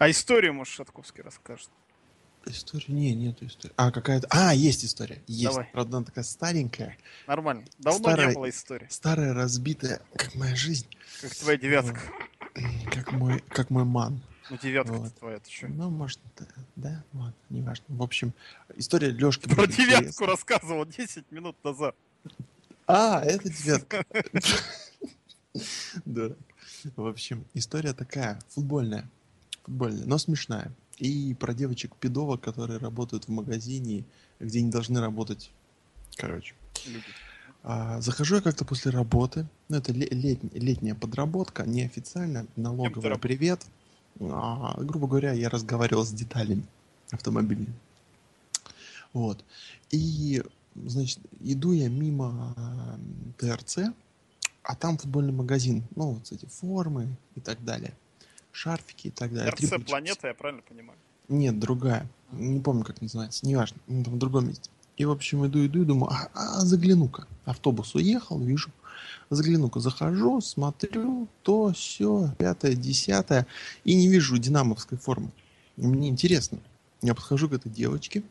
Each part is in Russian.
А историю, может, Шатковский расскажет? История? Не, нету истории. А, какая-то... А, есть история. Есть. Давай. Правда, она такая старенькая. Нормально. Давно Старая- не было истории. Старая, разбитая, как моя жизнь. Как твоя девятка. Как мой, как мой ман. Ну, девятка Вот. твоя, ты что? Ну, может, да, да, ладно, неважно. В общем, история Лешки. Про девятку интересная. рассказывал 10 минут назад. А, это девятка. Да. В общем, история такая, футбольная. Футбольная, но смешная. И про девочек-педовок, которые работают в магазине, где не должны работать. Короче. А, захожу я как-то после работы. Ну, это ле- летня, летняя подработка, неофициально, работаешь? привет. А, грубо говоря, я разговаривал с деталями автомобиля. Вот. И, значит, иду я мимо ТРЦ, а там футбольный магазин. Ну, вот эти формы и так далее. Шарфики и так далее. РЦ планета, я правильно понимаю? Нет, другая. Не помню, как называется. Неважно. Там в другом месте. И, в общем, иду, иду и думаю, а, а загляну-ка. Автобус уехал, вижу. Загляну-ка, захожу, смотрю, то, все, пятое, десятое. И не вижу динамовской формы. И Мне интересно. Я подхожу к этой девочке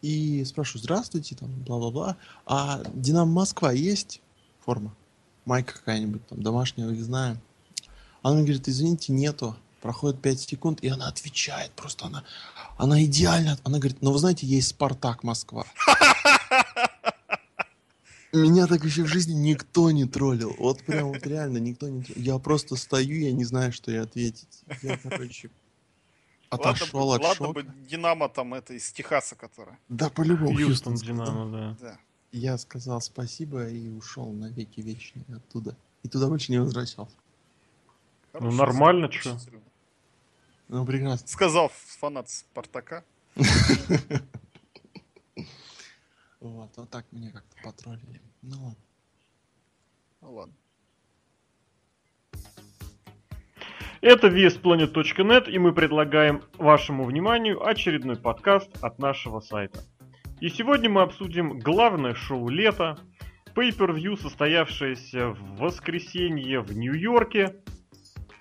и спрашиваю, здравствуйте, там, бла-бла-бла. А Динамо Москва есть форма? Майка какая-нибудь, там, домашняя, выездная? Она мне говорит, извините, нету. Проходит 5 секунд, и она отвечает. Просто она, она идеально. Она говорит, ну вы знаете, есть Спартак Москва. Меня так еще в жизни никто не троллил. Вот прям вот реально никто не троллил. Я просто стою, я не знаю, что и ответить. Я, короче, отошел ладно, от ладно шока. бы Динамо там это из Техаса, которая. Да, по-любому. Хьюстон. Динамо, да. Да. Я сказал спасибо и ушел на веки вечные оттуда. И туда больше не возвращался. Хороший нормально, серьезно. Ну, прекрасно. Сказал фанат Спартака. Вот, вот так меня как-то потроллили. Ну ладно. Ну ладно. Это VSPlanet.net, и мы предлагаем вашему вниманию очередной подкаст от нашего сайта. И сегодня мы обсудим главное шоу лета, Pay-Per-View, состоявшееся в воскресенье в Нью-Йорке.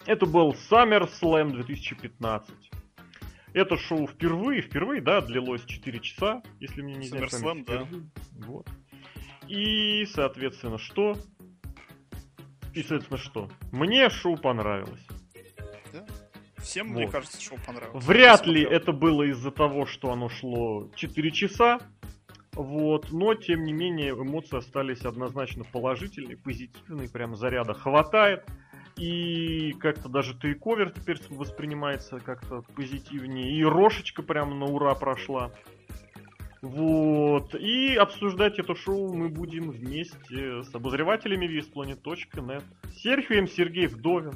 Это был SummerSlam 2015. Это шоу впервые, впервые, да, длилось 4 часа, если мне не изменяет SummerSlam, да. Вот. И, соответственно, что? И, соответственно, что? Мне шоу понравилось. Всем, мне Вот. кажется, шоу понравилось. Вряд ли это было из-за того, что оно шло 4 часа. Вот, но тем не менее эмоции остались однозначно положительные, позитивные, прям заряда хватает. И как-то даже тейковер теперь воспринимается как-то позитивнее. И Рошечка прям на ура прошла. Вот. И обсуждать это шоу мы будем вместе с обозревателями VSPlanet.net. Серхием Сергей Вдовин.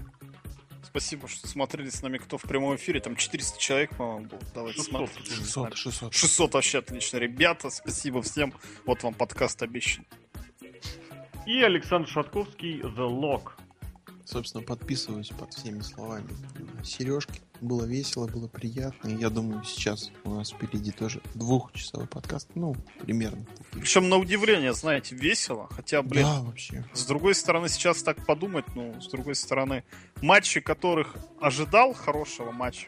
Спасибо, что смотрели с нами кто в прямом эфире. Там 400 человек, по-моему, было. Давайте 600. смотрите. 600, 600. 600 вообще отлично, ребята. Спасибо всем. Вот вам подкаст обещан. И Александр Шатковский The Lock. Собственно, подписываюсь под всеми словами. Сережки. Было весело, было приятно. Я думаю, сейчас у нас впереди тоже двухчасовой подкаст. Ну, примерно. Причем на удивление, знаете, весело. Хотя, блин, Да, вообще. С другой стороны, сейчас так подумать, ну, с другой стороны, матчи, которых ожидал хорошего матча,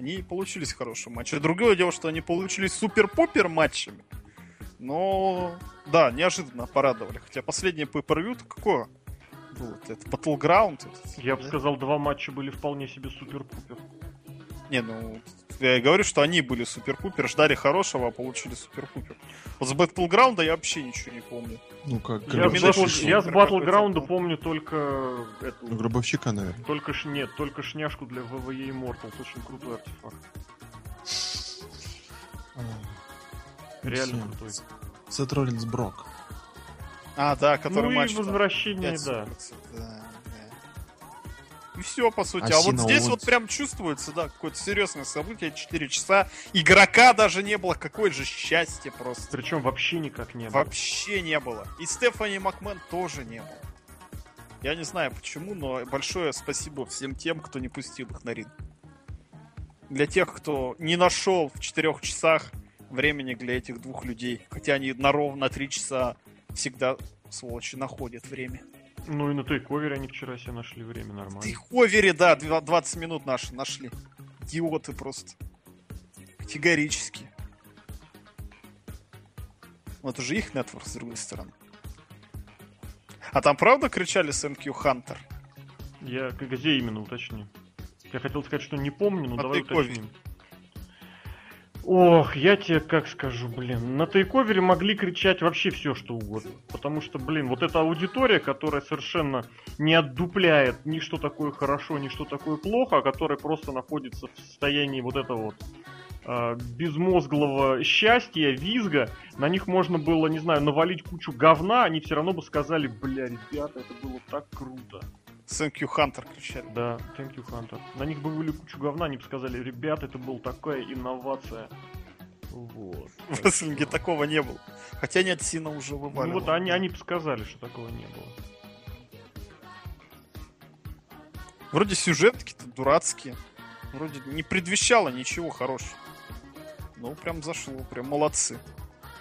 они получились хорошим матчем. Другое дело, что они получились супер-пупер матчами. Но, да, неожиданно порадовали. Хотя последнее по какое было? Это Battleground? Я бы сказал, два матча были вполне себе супер-пупер. Не, ну, я и говорю, что они были супер-пупер, ждали хорошего, а получили супер-пупер. Вот с Battleground я вообще ничего не помню. Ну как, Я, с я с Battleground был. помню только эту, Ну, гробовщика, наверное. только ш, нет, только шняшку для WWE Immortals, очень крутой артефакт. Реально Всем. крутой. Сет Роллинс Брок. А, да, который Ну и матч. там. возвращение, да. да, да. И все, по сути. А А, вот здесь Уотс? вот прям чувствуется, да, какое-то серьезное событие, 4 часа. Игрока даже не было, какое же счастье просто. Причем вообще никак не было. Вообще не было. И Стефани Макмен тоже не было. Я не знаю почему, но большое спасибо всем тем, кто не пустил их на ринг. Для тех, кто не нашел в четырех часах времени для этих двух людей. Хотя они на ровно три часа всегда, сволочи, находят время. Ну и на тейковере они вчера себе нашли время нормально. Ты ховере, да, два- 20 минут наши нашли. Идиоты просто. Категорически. Ну, это же их нетворк, с другой стороны. А там правда кричали SMQ Hunter? Я где именно уточни? Я хотел сказать, что не помню, но На давай тейковере. уточним. Ох, я тебе как скажу, блин. На тейковере могли кричать вообще все, что угодно. Потому что, блин, вот эта аудитория, которая совершенно не отдупляет ни что такое хорошо, ни что такое плохо, а которая просто находится в состоянии вот этого вот а, безмозглого счастья, визга, на них можно было, не знаю, навалить кучу говна, они все равно бы сказали, бля, ребята, это было так круто. SMQ Hunter кричали. Да, thank you, Hunter. На них бы вывели кучу говна, они бы сказали, ребят, это была такая инновация. Вот. В рестлинге такого не было. Хотя нет, Сина уже Ну вываливал. вот они, они бы сказали, что такого не было. Вроде сюжетки-то дурацкие. Вроде не предвещало ничего хорошего. Ну, прям зашло, прям молодцы.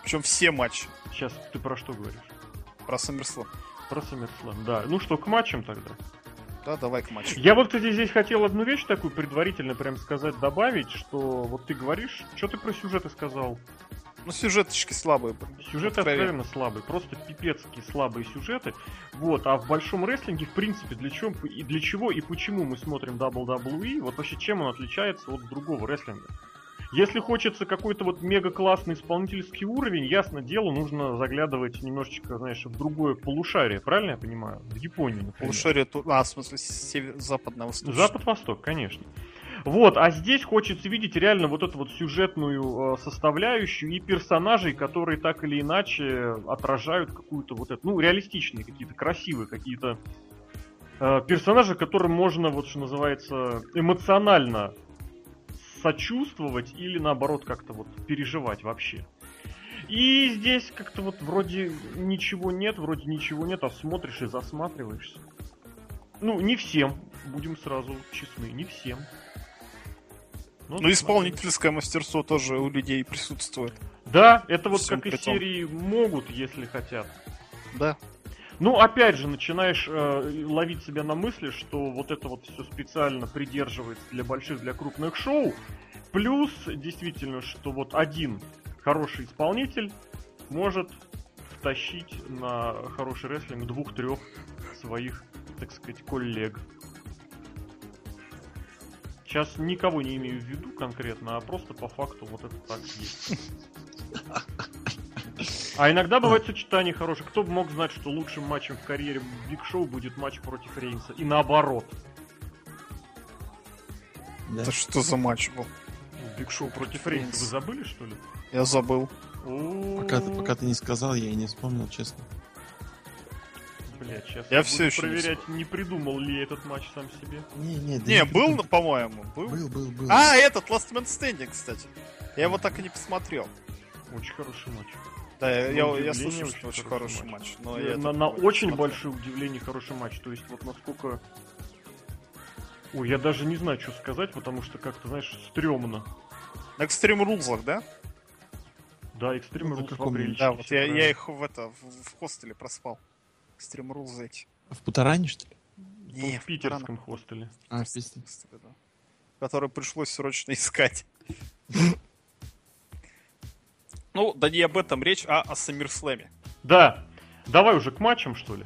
Причем все матчи. Сейчас ты про что говоришь? Про SummerSlam. Про SummerSlam, да. Ну что, к матчам тогда? Да, давай к матчу. Я вот, кстати, здесь хотел одну вещь такую предварительно прям сказать, добавить, что вот ты говоришь, что ты про сюжеты сказал? Ну, сюжеточки слабые. Сюжеты Откровенно. откровенно слабые, просто пипецкие слабые сюжеты. Вот, а в большом рестлинге, в принципе, для чего и для чего и почему мы смотрим WWE, вот вообще чем он отличается от другого рестлинга? Если хочется какой-то вот мега классный исполнительский уровень, ясно дело, нужно заглядывать немножечко, знаешь, в другое полушарие, правильно я понимаю? В Японию, например. Полушарие... А, в смысле, север... западного восточного. Запад-восток, конечно. Вот, а здесь хочется видеть реально вот эту вот сюжетную э, составляющую и персонажей, которые так или иначе отражают какую-то вот эту, ну, реалистичные какие-то, красивые какие-то э, персонажи, которым можно, вот что называется, эмоционально сочувствовать или наоборот как-то вот переживать вообще. И здесь как-то вот вроде ничего нет, вроде ничего нет, а смотришь и засматриваешься. Ну, не всем, будем сразу честны, не всем. Но Ну, исполнительское мастерство тоже у людей присутствует. Да, это вот Всем как из серии могут, если хотят. Да. Ну, опять же, начинаешь э, ловить себя на мысли, что вот это вот все специально придерживается для больших, для крупных шоу. Плюс, действительно, что вот один хороший исполнитель может втащить на хороший рестлинг двух-трех своих, так сказать, коллег. Сейчас никого не имею в виду конкретно, а просто по факту вот это так есть. А иногда бывает сочетание хорошее. Кто бы мог знать, что лучшим матчем в карьере Биг Шоу будет матч против Рейнса. И наоборот. Да. Это что за матч был? Биг Шоу против Рейнса. Вы забыли, что ли? Я забыл. Пока, ты, пока ты не сказал, я и не вспомнил, честно. Блять, сейчас Я я всё буду ещё не проверять, не придумал ли я этот матч сам себе. Не, не, да Не, не был, придумал. по-моему, был. Был, был, был. А, этот, Last Man Standing, кстати. Я его так и не посмотрел. Очень хороший матч. Да, я, На я- я слышал, что очень хороший хороший матч. матч. Но Э, я на на очень посмотрел. большое удивление хороший матч. То есть вот насколько... Ой, я даже не знаю, что сказать, потому что как-то, знаешь, стрёмно. На Extreme Rules, да? Да, Extreme Ну, Rules в апреле. Да, вот я, я их в это в, в хостеле проспал. Extreme Rules эти. В Путаране, что ли? Не, в питерском хостеле. А, в Питере. хостеле, да. Который пришлось срочно искать. Ну, да не об этом речь, а о Саммерслэме. Да, давай уже к матчам, что ли?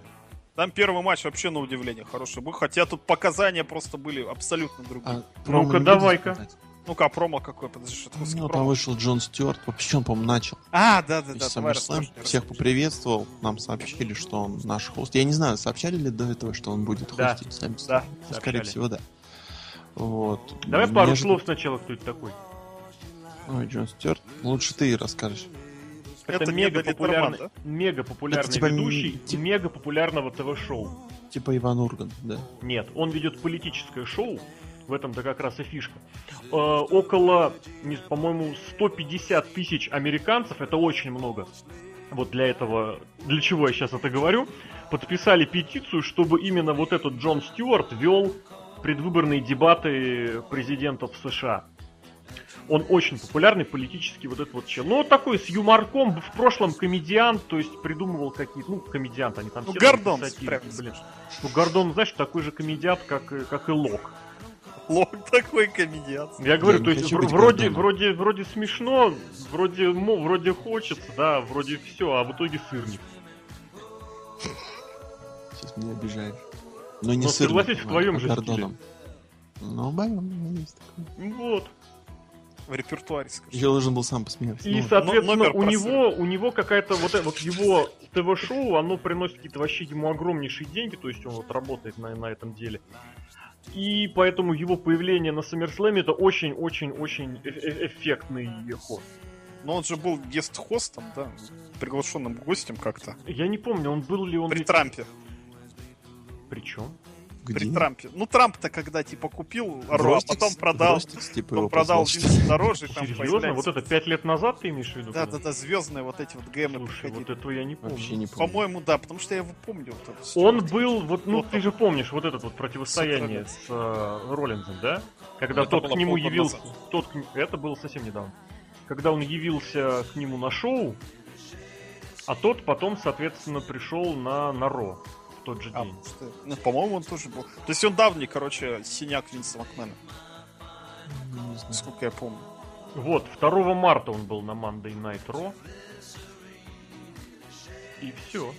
Там первый матч вообще на удивление хороший был, хотя тут показания просто были абсолютно другие. А, Ну-ка, давай-ка. Ну-ка, а промо какой? Подожди, что такое Ну, там вышел Джон Стюарт. Вообще он, по-моему, начал. А, да, да, И да, давай расскажи, Всех поприветствовал. Нам сообщили, что он наш хост. Я не знаю, сообщали ли до этого, что он будет Да. хостить SummerSlam? Да, Ну, Скорее сообщали. всего, да. Вот. Давай пару Неожиданно- слов сначала, кто это такой. Ой, Джон Стюарт. Лучше ты расскажешь. Это, Это мега популярный, Литерман, мега популярный Это типа ведущий тип- мега популярного ТВ-шоу. Типа Иван Урган, да. Нет, он ведет политическое шоу. В этом-то как раз и фишка. Э, около, не- по-моему, 150 тысяч американцев, это очень много. Вот для этого, для чего я сейчас это говорю, подписали петицию, чтобы именно вот этот Джон Стюарт вел предвыборные дебаты президентов США. Он очень популярный политический вот этот вот чел. Ну, такой с юморком, в прошлом комедиант, то есть придумывал какие-то, ну, комедиант, они там Ну, все Гордон, прям блин. Ну, Гордон, знаешь, такой же комедиант, как, и- как и Лок. Лох такой комедиан. Я говорю, не то есть вроде, вроде, вроде смешно, вроде, ну, вроде хочется, да, вроде все, а в итоге сырник. Сейчас меня обижаешь. Но не Ну, сырным, согласись, в а твоем же Гордоном. Ну, меня есть такой. Вот. В репертуаре, скажи. Я должен был сам посмеяться. И, Ну, соответственно, у него, у него какая-то вот, вот его ТВ-шоу, оно приносит какие-то вообще ему огромнейшие деньги, то есть он вот работает на, на этом деле. И поэтому его появление на SummerSlam это очень-очень-очень э- э- эффектный ход. Но он же был гест-хостом, да, приглашенным гостем как-то. Я не помню, он был ли он... При Трампе. Причем? Где? При Трампе. Ну, Трамп-то когда, типа, купил Ро, а потом продал, Ростикс, типа, потом его продал. Винс дороже, там Серьезно? Вот это пять лет назад ты имеешь в виду? Да, да, да, звездные вот эти вот гемы Слушай, приходили. вот этого я не помню. Вообще не помню. По-моему, да, потому что я его помню. вот это Он был, вот, ну Вот ты же помнишь, вот это вот противостояние с э, Роллинзом, да? Когда Это тот к нему явился, тот это было совсем недавно. Когда он явился к нему на шоу, а тот потом, соответственно, пришел на, на Ро тот же А, день. что- ну, по-моему, он тоже был. То есть он давний, короче, синяк Винса Макмена, Ну, не знаю. насколько я помню. Вот, 2 марта он был на Monday Night Raw. И все.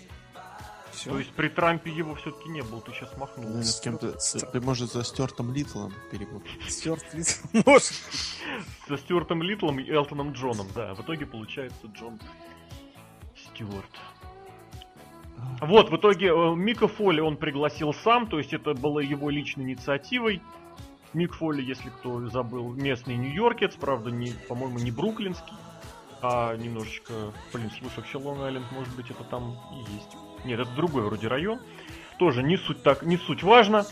Все. То есть при Трампе его все-таки не было, ты сейчас махнул. Наверное, с кем-то... с- Ты, может, за Стюартом Литлом перепутал. Стюарт Винс. Может. Со Стюартом Литлом и Элтоном Джоном, да. В итоге получается Джон Стюарт. Вот, в итоге э, Мика Фоли он пригласил сам, то есть это было его личной инициативой. Мик Фоли, если кто забыл, местный нью-йоркец, правда, не, по-моему, не бруклинский, а немножечко, блин, слушай, вообще Лонг-Айленд, может быть, это там и есть. Нет, это другой вроде район. Тоже не суть так, не суть важно.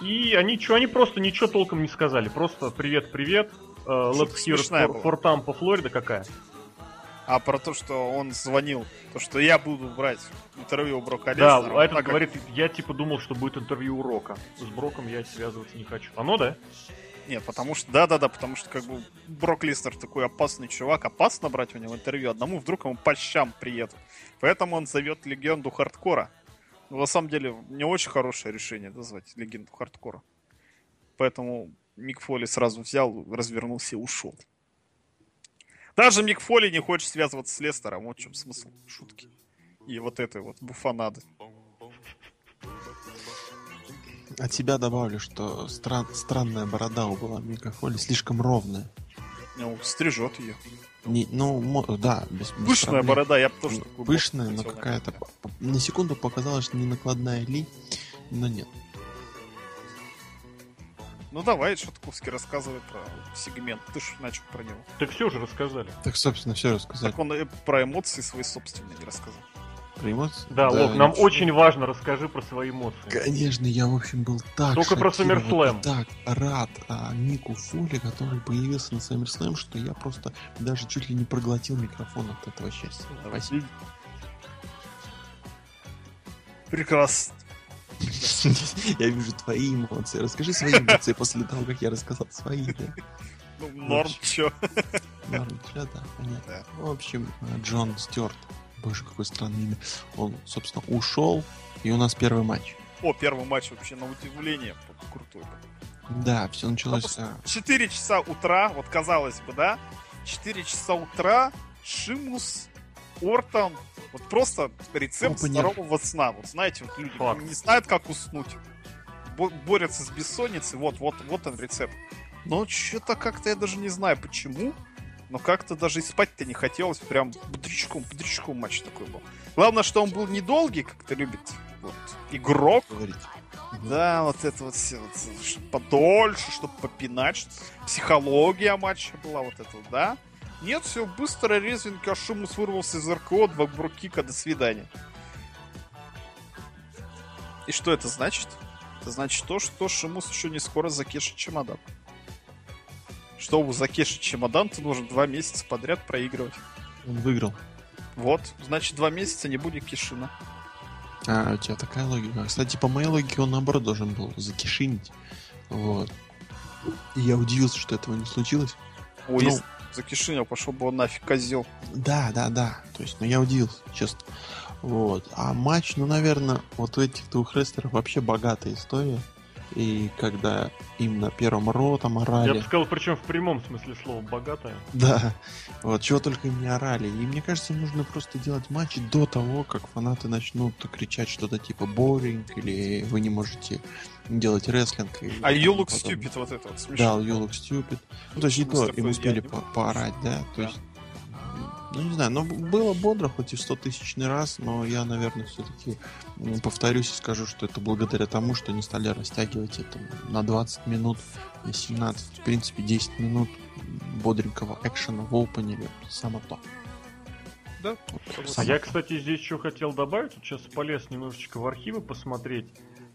И они что, они просто ничего толком не сказали. Просто привет-привет. For Tampa, Флорида какая? А про то, что он звонил, то, что я буду брать интервью у Брока Да, а этот как- говорит, я типа думал, что будет интервью у Рока. С Броком я связываться не хочу. Оно, да? Нет, потому что, да-да-да, потому что как бы Брок Лестер такой опасный чувак, опасно брать у него интервью одному, вдруг ему по щам приедут. Поэтому он зовет легенду хардкора. Ну, на самом деле, не очень хорошее решение, да, звать легенду хардкора. Поэтому Мик Фоли сразу взял, развернулся и ушел. Даже Мик Фоли не хочет связываться с Лестером, вот в чем смысл шутки. И вот этой вот буфанады. От себя добавлю, что стран- странная борода у была Мика Фоли слишком ровная. Ну, стрижет ее. Не, ну, мо- да, без, без Пышная проблем. борода, я бы тоже такую Пышная, но какая-то... На секунду показалось, что не накладная ли, но нет. Ну давай, Шатковский, рассказывай про сегмент. Ты ж начал про него. Так все же рассказали. Так, собственно, все рассказать. Так он и про эмоции свои собственные не рассказал. Про эмоции? Да, Лок, нам ничего. очень важно, расскажи про свои эмоции. Конечно, я, в общем, был так Только про и Так рад а, Мику Фоли, который появился на SummerSlam, что я просто даже чуть ли не проглотил микрофон от этого счастья. Спасибо. Прекрасно. Я вижу твои эмоции. Расскажи свои эмоции после того, как я рассказал свои. Ну, норм, чё. Норм, всё, да, понятно. Ну, В общем, э, Джон Стюарт. Боже, какое странное имя. Он, собственно, ушел, и у нас первый матч. О, первый матч вообще на удивление крутой. Да, все началось... а, 4 часа утра, вот казалось бы, да? 4 часа утра, Шимус, Ортон. Вот просто рецепт Опенер. здорового сна. Вот знаете, вот люди Факт. не знают, как уснуть. Бо- борются с бессонницей. Вот, вот, вот он рецепт. Но что-то как-то я даже не знаю почему. Но как-то даже и спать-то не хотелось. Прям бодрячком, бодрячком матч такой был. Главное, что он был недолгий, как это любит вот, игрок. говорить. Да, вот это вот все, вот, чтоб подольше, чтобы попинать, чтоб психология матча была вот это, да? Нет, все быстро, резвенько, Шумус вырвался из РКО, два брукика, до свидания. И что это значит? Это значит то, что Шимус еще не скоро закешит чемодан. Чтобы закешить чемодан, ты должен два месяца подряд проигрывать. Он выиграл. Вот, значит, два месяца не будет Кишина. А, у тебя такая логика. Кстати, по моей логике, он наоборот должен был закишинить. Вот. И я удивился, что этого не случилось. Ой, Ну. За Кишинев пошел бы он нафиг козел. Да, да, да. То есть, ну я удивился, честно. Вот. А матч, ну, наверное, вот у этих двух рестлеров вообще богатая история. И когда им на первом ро там Я орали. бы сказал, причем в прямом смысле слова богатая. Да. Вот, чего только им не орали. И мне кажется, нужно просто делать матчи до того, как фанаты начнут кричать что-то типа боринг или вы не можете делать рестлинг. и А You Look подобное. Stupid вот это вот Да, смешно. You Look Stupid. Ну, то есть и то им успели по- поорать, да? То Да. есть, ну, не знаю, но было бодро, хоть и в 100 тысячный раз, но я, наверное, все-таки повторюсь и скажу, что это благодаря тому, что не стали растягивать это на 20 минут, на 17, в принципе, 10 минут бодренького экшена в опенере, само то. Да. Вот, А само Я, то. кстати, здесь еще хотел добавить, вот сейчас полез немножечко в архивы посмотреть.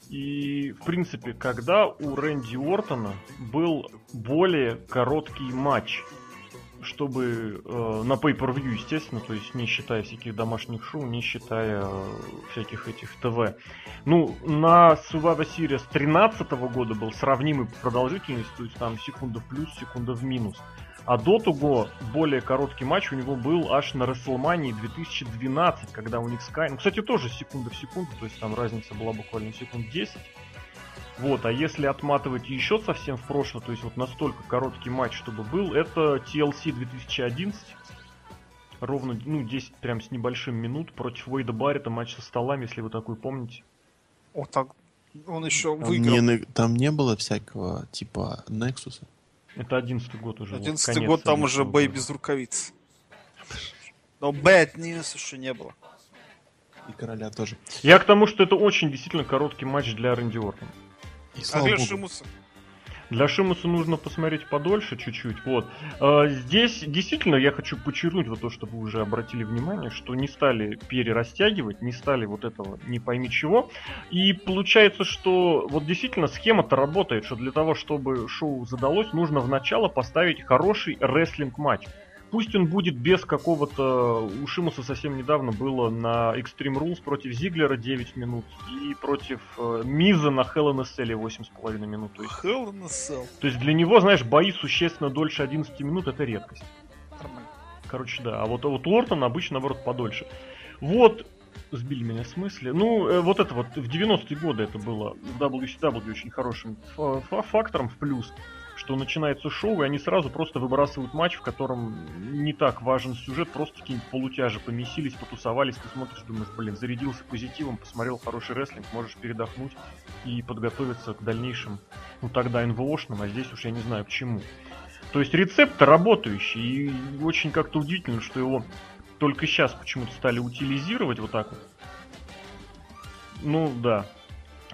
И, в принципе, когда у Рэнди Ортона был более короткий матч, чтобы э, на pay-per-view, естественно, то есть не считая всяких домашних шоу, не считая э, всяких этих ТВ. Ну, на Survivor Series 13 года был сравнимый по продолжительности, то есть там секунда в плюс, секунда в минус. А до того более короткий матч у него был аж на WrestleMania 2012, когда у них Sky... Ну, кстати, тоже секунда в секунду, то есть там разница была буквально секунд 10. Вот, а если отматывать еще совсем в прошлое, то есть вот настолько короткий матч, чтобы был, это TLC 2011. Ровно, ну, 10 прям с небольшим минут против Уэйда Баррета, матч со столами, если вы такой помните. Вот так. Он еще Там выиграл. не, там не было всякого типа Nexus. Это 11 год уже. вот, Одиннадцатый конец год там уже 11-го бей без рукавиц. Но Bad News еще не было. И короля тоже. Я к тому, что это очень действительно короткий матч для Рэнди Ортона. И А слава для богу. Шимуса? Для Шимуса нужно посмотреть подольше чуть-чуть. Вот. А, Здесь действительно я хочу подчеркнуть вот то, что вы уже обратили внимание, что не стали перерастягивать, не стали вот этого не пойми чего. И получается, что вот действительно схема-то работает, что для того, чтобы шоу задалось, нужно в начало поставить хороший рестлинг-матч. Пусть он будет без какого-то... У Шимуса совсем недавно было на Extreme Rules против Зиглера 9 минут и против э, Миза на Hell in a Cell 8,5 минут. То есть Hell in a Cell. то есть для него, знаешь, бои существенно дольше 11 минут это редкость. Нормально. Короче, да. А вот, а вот Уортон обычно, наоборот, подольше. Вот, сбили меня с мысли. Ну, э, вот это вот в 90-е годы это было в WCW очень хорошим фа- фактором в плюс, что начинается шоу, и они сразу просто выбрасывают матч, в котором не так важен сюжет, просто какие-нибудь полутяжи помесились, потусовались, ты смотришь, думаешь, блин, зарядился позитивом, посмотрел хороший рестлинг, можешь передохнуть и подготовиться к дальнейшим, ну тогда НВОшным, а здесь уж я не знаю к чему. То есть рецепт работающий, и очень как-то удивительно, что его только сейчас почему-то стали утилизировать вот так вот. Ну да.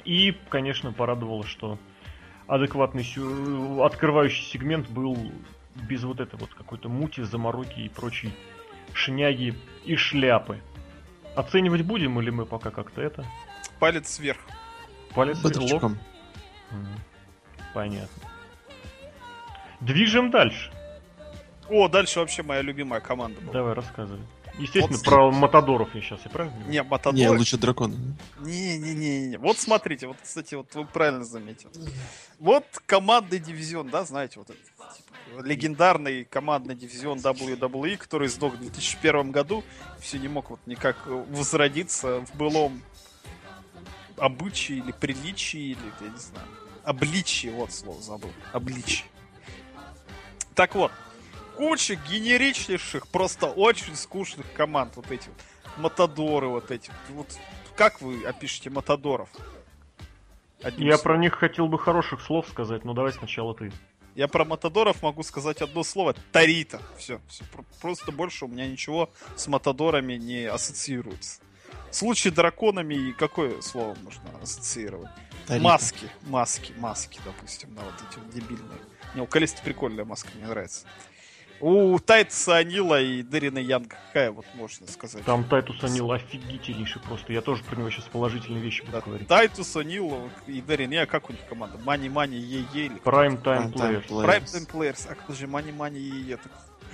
И, конечно, порадовало, что адекватный сю- открывающий сегмент был без вот этой вот какой-то мути, замороки и прочей шняги и шляпы. Оценивать будем или мы пока как-то это? Палец вверх. Палец вверх. Понятно. Движем дальше. О, дальше вообще моя любимая команда была. Давай, рассказывай. Естественно, Вот про Матадоров я сейчас, я правильно? Не, Матадор. Не, лучше дракона. Не-не-не. Вот смотрите, вот, кстати, вот вы правильно заметили. Вот командный дивизион, да, знаете, вот этот типа, легендарный командный дивизион WWE, который сдох в 2001 году, все не мог вот никак возродиться в былом обычае или приличии, или, я не знаю, обличии, вот слово забыл, обличие. Так вот, куча генеричнейших, просто очень скучных команд, вот эти вот, Матадоры вот эти. Вот как вы опишете Матадоров? Одним Я словом. про них хотел бы хороших слов сказать, но давай сначала ты. Я про Матадоров могу сказать одно слово. Тарита. Все. Просто больше у меня ничего с Матадорами не ассоциируется. В случае драконами и какое слово можно ассоциировать? Торито. Маски. Маски. Маски, допустим, на вот эти вот дебильные. Мне у Калисто прикольная маска, мне нравится. У Тайтуса О'Нила и Даррена Янга какая вот можно сказать? Там Тайтус О'Нил офигительнейший просто. Я тоже про него сейчас положительные вещи буду Да, говорить. Тайтус О'Нил и Даррен Янг, как у них команда? Money Money Yeah Yeah или Prime Time Players. Prime Time Players. А как же Money Money Yeah Yeah?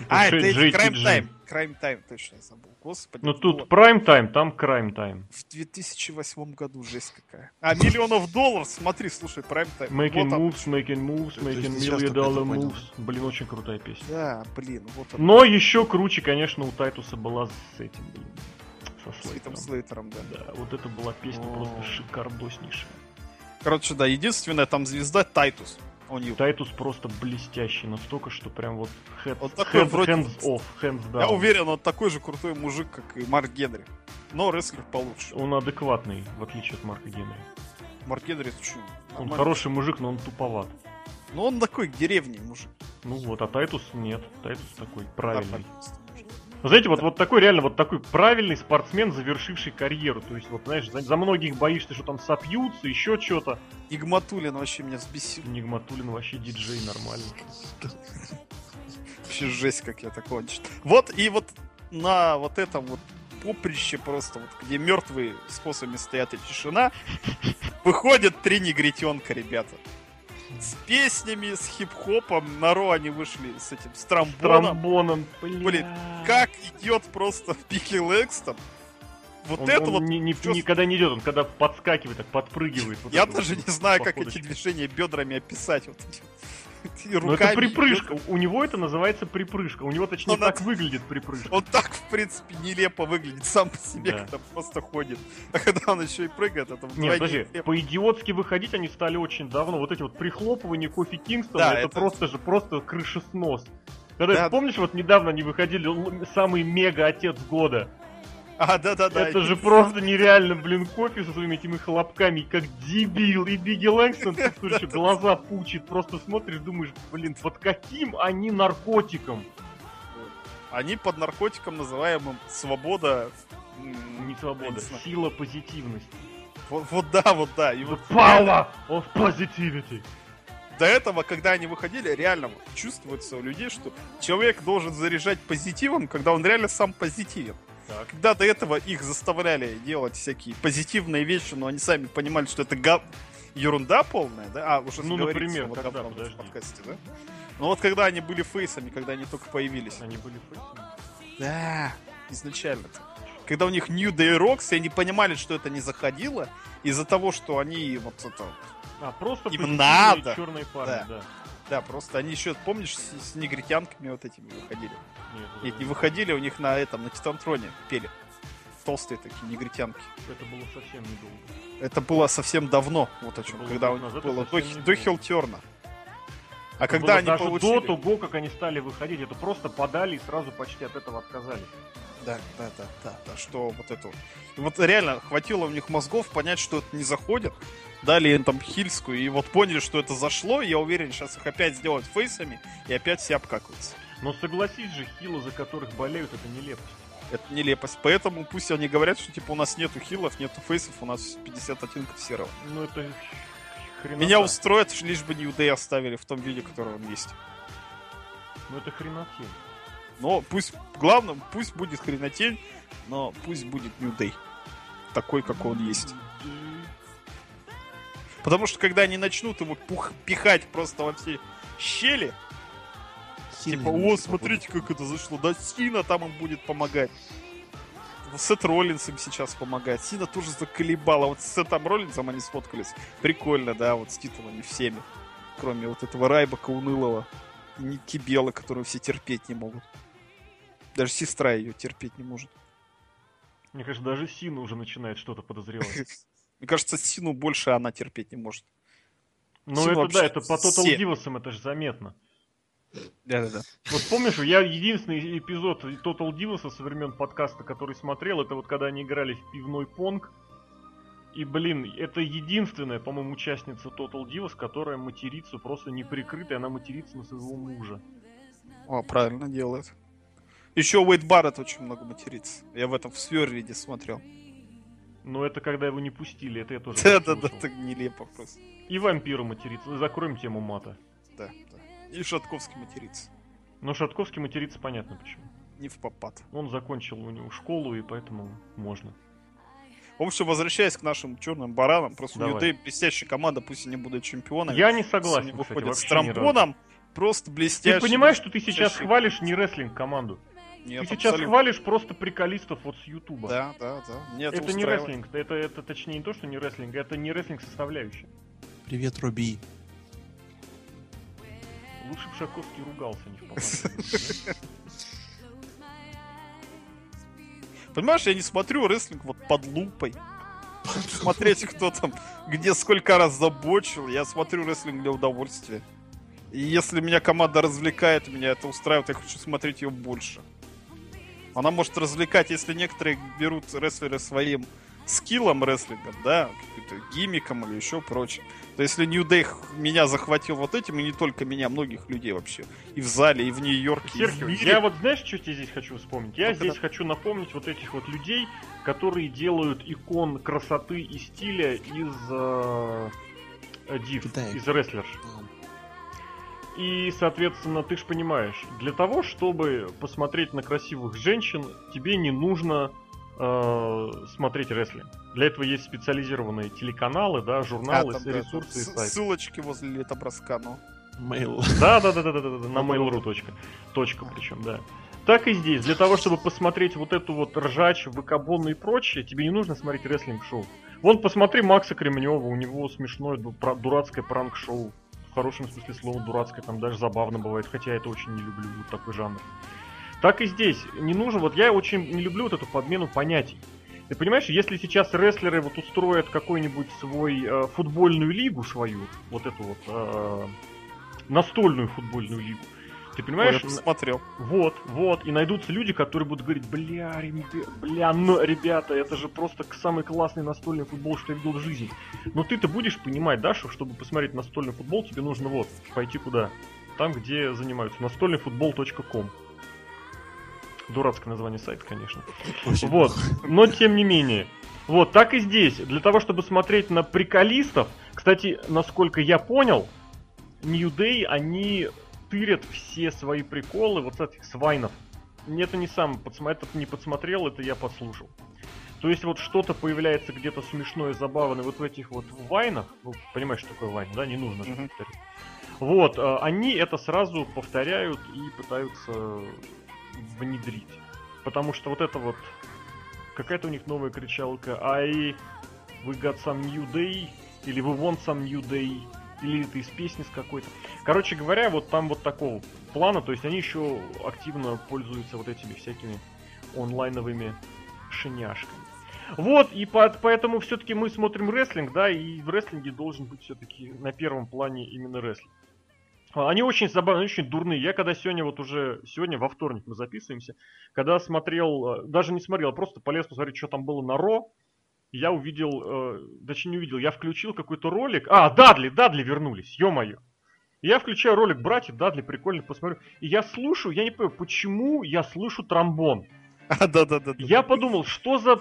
А, это. Crime Time. Crime Time, точно я забыл. Господи. Ну тут было Prime Time, там Crime Time. В 2008 году жесть какая. А, millions of dollars, смотри, слушай, Prime Time. Making Вот moves, making moves, making million dollar moves. Блин, очень крутая песня. Да, блин, вот он. Но еще круче, конечно, у Тайтуса была с этим, блин, со с Хитом Слейтером. Слейтером, да. Да, вот это была песня О. просто шикардоснейшая. Короче, да, единственная там звезда Тайтус. У них. Тайтус просто блестящий, настолько, что прям вот head, Он такой hands, вроде- hands off, hands down. Я уверен, он такой же крутой мужик, как и Марк Генри. Но рестлер получше. Он адекватный, в отличие от Марка Генри. Марк Генри, это что? Он нормально. хороший мужик, но он туповат. Но он такой деревни мужик. Ну вот, а Тайтус нет. Тайтус такой правильный. Нормальный Знаете, вот, вот такой реально, вот такой правильный спортсмен, завершивший карьеру. То есть, вот, знаешь, за, за многих боишься, что там сопьются, еще что-то. Нигматулин вообще меня взбесил. Нигматулин вообще диджей нормально. Вообще жесть, как я так кончил. Вот и вот на вот этом вот поприще просто, вот где мертвые способами стоят и тишина, выходят три негритенка, ребята. С песнями, с хип-хопом. На Ро они вышли с этим, с тромбоном. Тромбоном, бля. Блин, Как идет просто Пики Лэкстон. Вот Он- это он вот не- не- чё с- никогда не идет, он когда подскакивает, так подпрыгивает. вот Я это вот даже не знаю, как эти движения бедрами описать. Вот и Ну это припрыжка. У него это называется припрыжка. У него, точнее, так выглядит припрыжка. Он так, в принципе, нелепо выглядит сам по себе, Да. когда просто ходит. А когда он еще и прыгает, это Нет, подожди, по-идиотски выходить они стали очень давно. Вот эти вот прихлопывания Кофи Кингстона, это, просто же, просто крышеснос. Когда, Да. помнишь, вот недавно они выходили, самый мега-отец года. А, да-да-да. это же просто нереально, блин, кофе со своими этими хлопками, как дебил. И Бигги Лэнгстон, ты что глаза пучит, просто смотришь, думаешь, блин, под каким они наркотиком? Они под наркотиком, называемым свобода... Не свобода, сила позитивности. Вот, вот да, вот да. И The вот power of positivity. до этого, когда они выходили, реально чувствуется у людей, что человек должен заряжать позитивом, когда он реально сам позитивен. Так. Когда до этого их заставляли делать всякие позитивные вещи, но они сами понимали, что это га... ерунда полная, да? А, уже Ну, например, вот когда, давно в подожди. подкасте, да? Ну вот когда они были фейсами, когда они только появились. Они были фейсами? Да, изначально. Когда у них New Day Rocks, и они понимали, что это не заходило, из-за того, что они вот это... А, просто Им надо. черные парни, Да. да. Да, просто они еще, помнишь, с, с негритянками вот этими выходили? Нет, Нет, это- не выходили, у них на этом, на Титантроне пели. Толстые такие негритянки. Это было совсем недолго. Это было совсем давно, вот о чем, Было когда у них было это до, до. Хилтерна. А Это когда они даже получили... до того, как они стали выходить, это просто подали и сразу почти от этого отказались. Да, да, да, да, да, что вот это вот. И вот реально хватило у них мозгов понять, что это не заходит. Дали им там хильскую, и вот поняли, что это зашло, и я уверен, сейчас их опять сделают фейсами, и опять все обкакаются. Но согласись же, хилы, за которых болеют, это нелепость. Это нелепость. Поэтому пусть они говорят, что типа у нас нету хилов, нету фейсов, у нас 50 оттенков серого. Ну это хренота. Меня устроит, лишь бы New Day оставили в том виде, который он есть. Ну это хренотень. Но пусть, главное, пусть будет хренотень, но пусть будет New Day. Такой, какой он есть. Потому что когда они начнут его пух- пихать просто во все щели, Сильно типа, о, смотрите, как это зашло, да, Сина там им будет помогать. Сет Роллинс им сейчас помогает. Сина тоже заколебал, а вот с Сетом Роллинсом они сфоткались. Прикольно, да, вот с титулами всеми. Кроме вот этого Райбака унылого. Ники Белла, которую все терпеть не могут. Даже сестра ее терпеть не может. Мне кажется, даже Сина уже начинает что-то подозревать. Мне кажется, Сину больше она терпеть не может. Ну это да, это по Total. Divas'ам это же заметно. Да-да-да. Вот помнишь, я единственный эпизод Total Divas со времен подкаста, который смотрел, это вот когда они играли в пивной понг. И, блин, это единственная, по-моему, участница Total Divas, которая матерится просто неприкрытая, она матерится на своего мужа. О, правильно делает. Еще Уэйд Барретт очень много матерится. Я в этом в Свервиде смотрел. Но это когда его не пустили, это я тоже Да-да-да, так нелепо просто. И вампиру матерится. Закроем тему мата. Да, да. И Шатковский матерится. Но Шатковский матерится понятно почему. Не в попад. Он закончил у него школу, и поэтому можно. В общем, возвращаясь к нашим черным баранам, просто у Давай. New Day блестящая команда, пусть они будут чемпионами. Я не согласен, они кстати, выходят с ни разу. трампоном. просто блестящий. Ты понимаешь, что ты сейчас блестящий- хвалишь не рестлинг-команду? Нет, ты сейчас абсолютно. хвалишь просто приколистов вот с Ютуба. Да, да, да. Нет, это не рестлинг, это, это точнее не то, что не рестлинг, это не рестлинг составляющая. Привет, Робби. Лучше бы Шаковский ругался, не в. Понимаешь, я не смотрю рестлинг вот под лупой. Смотреть, кто там, где сколько раз забочил. Я смотрю рестлинг для удовольствия. И если меня команда развлекает, меня это устраивает, я хочу смотреть ее больше. Она может развлекать, если некоторые берут рестлеры своим скиллом рестлингом, да, каким-то гиммиком или еще прочим. То если New Day меня захватил вот этим, и не только меня, многих людей вообще. И в зале, и в Нью-Йорке, и в Серхио, мире. я вот знаешь, что тебе здесь хочу вспомнить? Я Ну-ка, здесь да. хочу напомнить вот этих вот людей, которые делают икон красоты и стиля из э, э, див, из рестлерш. И, соответственно, ты же понимаешь, для того, чтобы посмотреть на красивых женщин, тебе не нужно э, смотреть рестлинг. Для этого есть специализированные телеканалы, да, А, журналы, там, да, ресурсы и сайты. Ссылочки возле летоброска, ну. Мейл. Да, да, да, да, да, да, да, на Mail.ru точка. Точка причем, да. Так и здесь. Для того, чтобы посмотреть вот эту вот ржач, выкабоны и прочее, тебе не нужно смотреть рестлинг-шоу. Вон, посмотри Макса Кремнева, у него смешное дурацкое пранк-шоу. В хорошем смысле слова дурацкое, там даже забавно бывает, хотя я это очень не люблю, вот такой жанр. Так и здесь. Не нужно, вот я очень не люблю вот эту подмену понятий. Ты понимаешь, если сейчас рестлеры вот устроят какой-нибудь свой э, футбольную лигу свою, вот эту вот э, настольную футбольную лигу, ты Ой, понимаешь, я посмотрел. вот, вот, и найдутся люди, которые будут говорить, бля, ребя- бля, ну, ребята, это же просто самый классный настольный футбол, что я видел в жизни. Но ты-то будешь понимать, да, что чтобы посмотреть настольный футбол, тебе нужно вот, пойти куда? Там, где занимаются, настольныйфутбол.ком. Дурацкое название сайта, конечно. Очень Вот, но тем не менее. Вот, так и здесь. Для того, чтобы смотреть на приколистов, кстати, насколько я понял, New Day, они тырят все свои приколы вот с этих свайнов. Это не сам подсмотрел, это не подсмотрел, это я подслушал. То есть вот что-то появляется где-то смешное, забавное вот в этих вот вайнах. Ну, понимаешь, что такое вайн, да? Не нужно же повторять. Вот, э, они это сразу повторяют и пытаются внедрить. Потому что вот это вот какая-то у них новая кричалка I we got some new day или we want some new day или это из песни с какой-то. Короче говоря, вот там вот такого плана, то есть они еще активно пользуются вот этими всякими онлайновыми шиняшками. Вот, и по- поэтому все-таки мы смотрим рестлинг, да, и в рестлинге должен быть все-таки на первом плане именно рестлинг. А, Они очень забавные, очень дурные. Я когда сегодня вот уже, сегодня во вторник мы записываемся, когда смотрел, э, даже не смотрел, а просто полез посмотреть, что там было на Ро, я увидел, э, точнее не увидел, я включил какой-то ролик. А, Дадли, Дадли вернулись, ё-моё. Я включаю ролик братьев, Дадли, прикольно, посмотрю. И я слушаю, я не понимаю, почему я слышу тромбон. А, да-да-да. Я подумал, что за...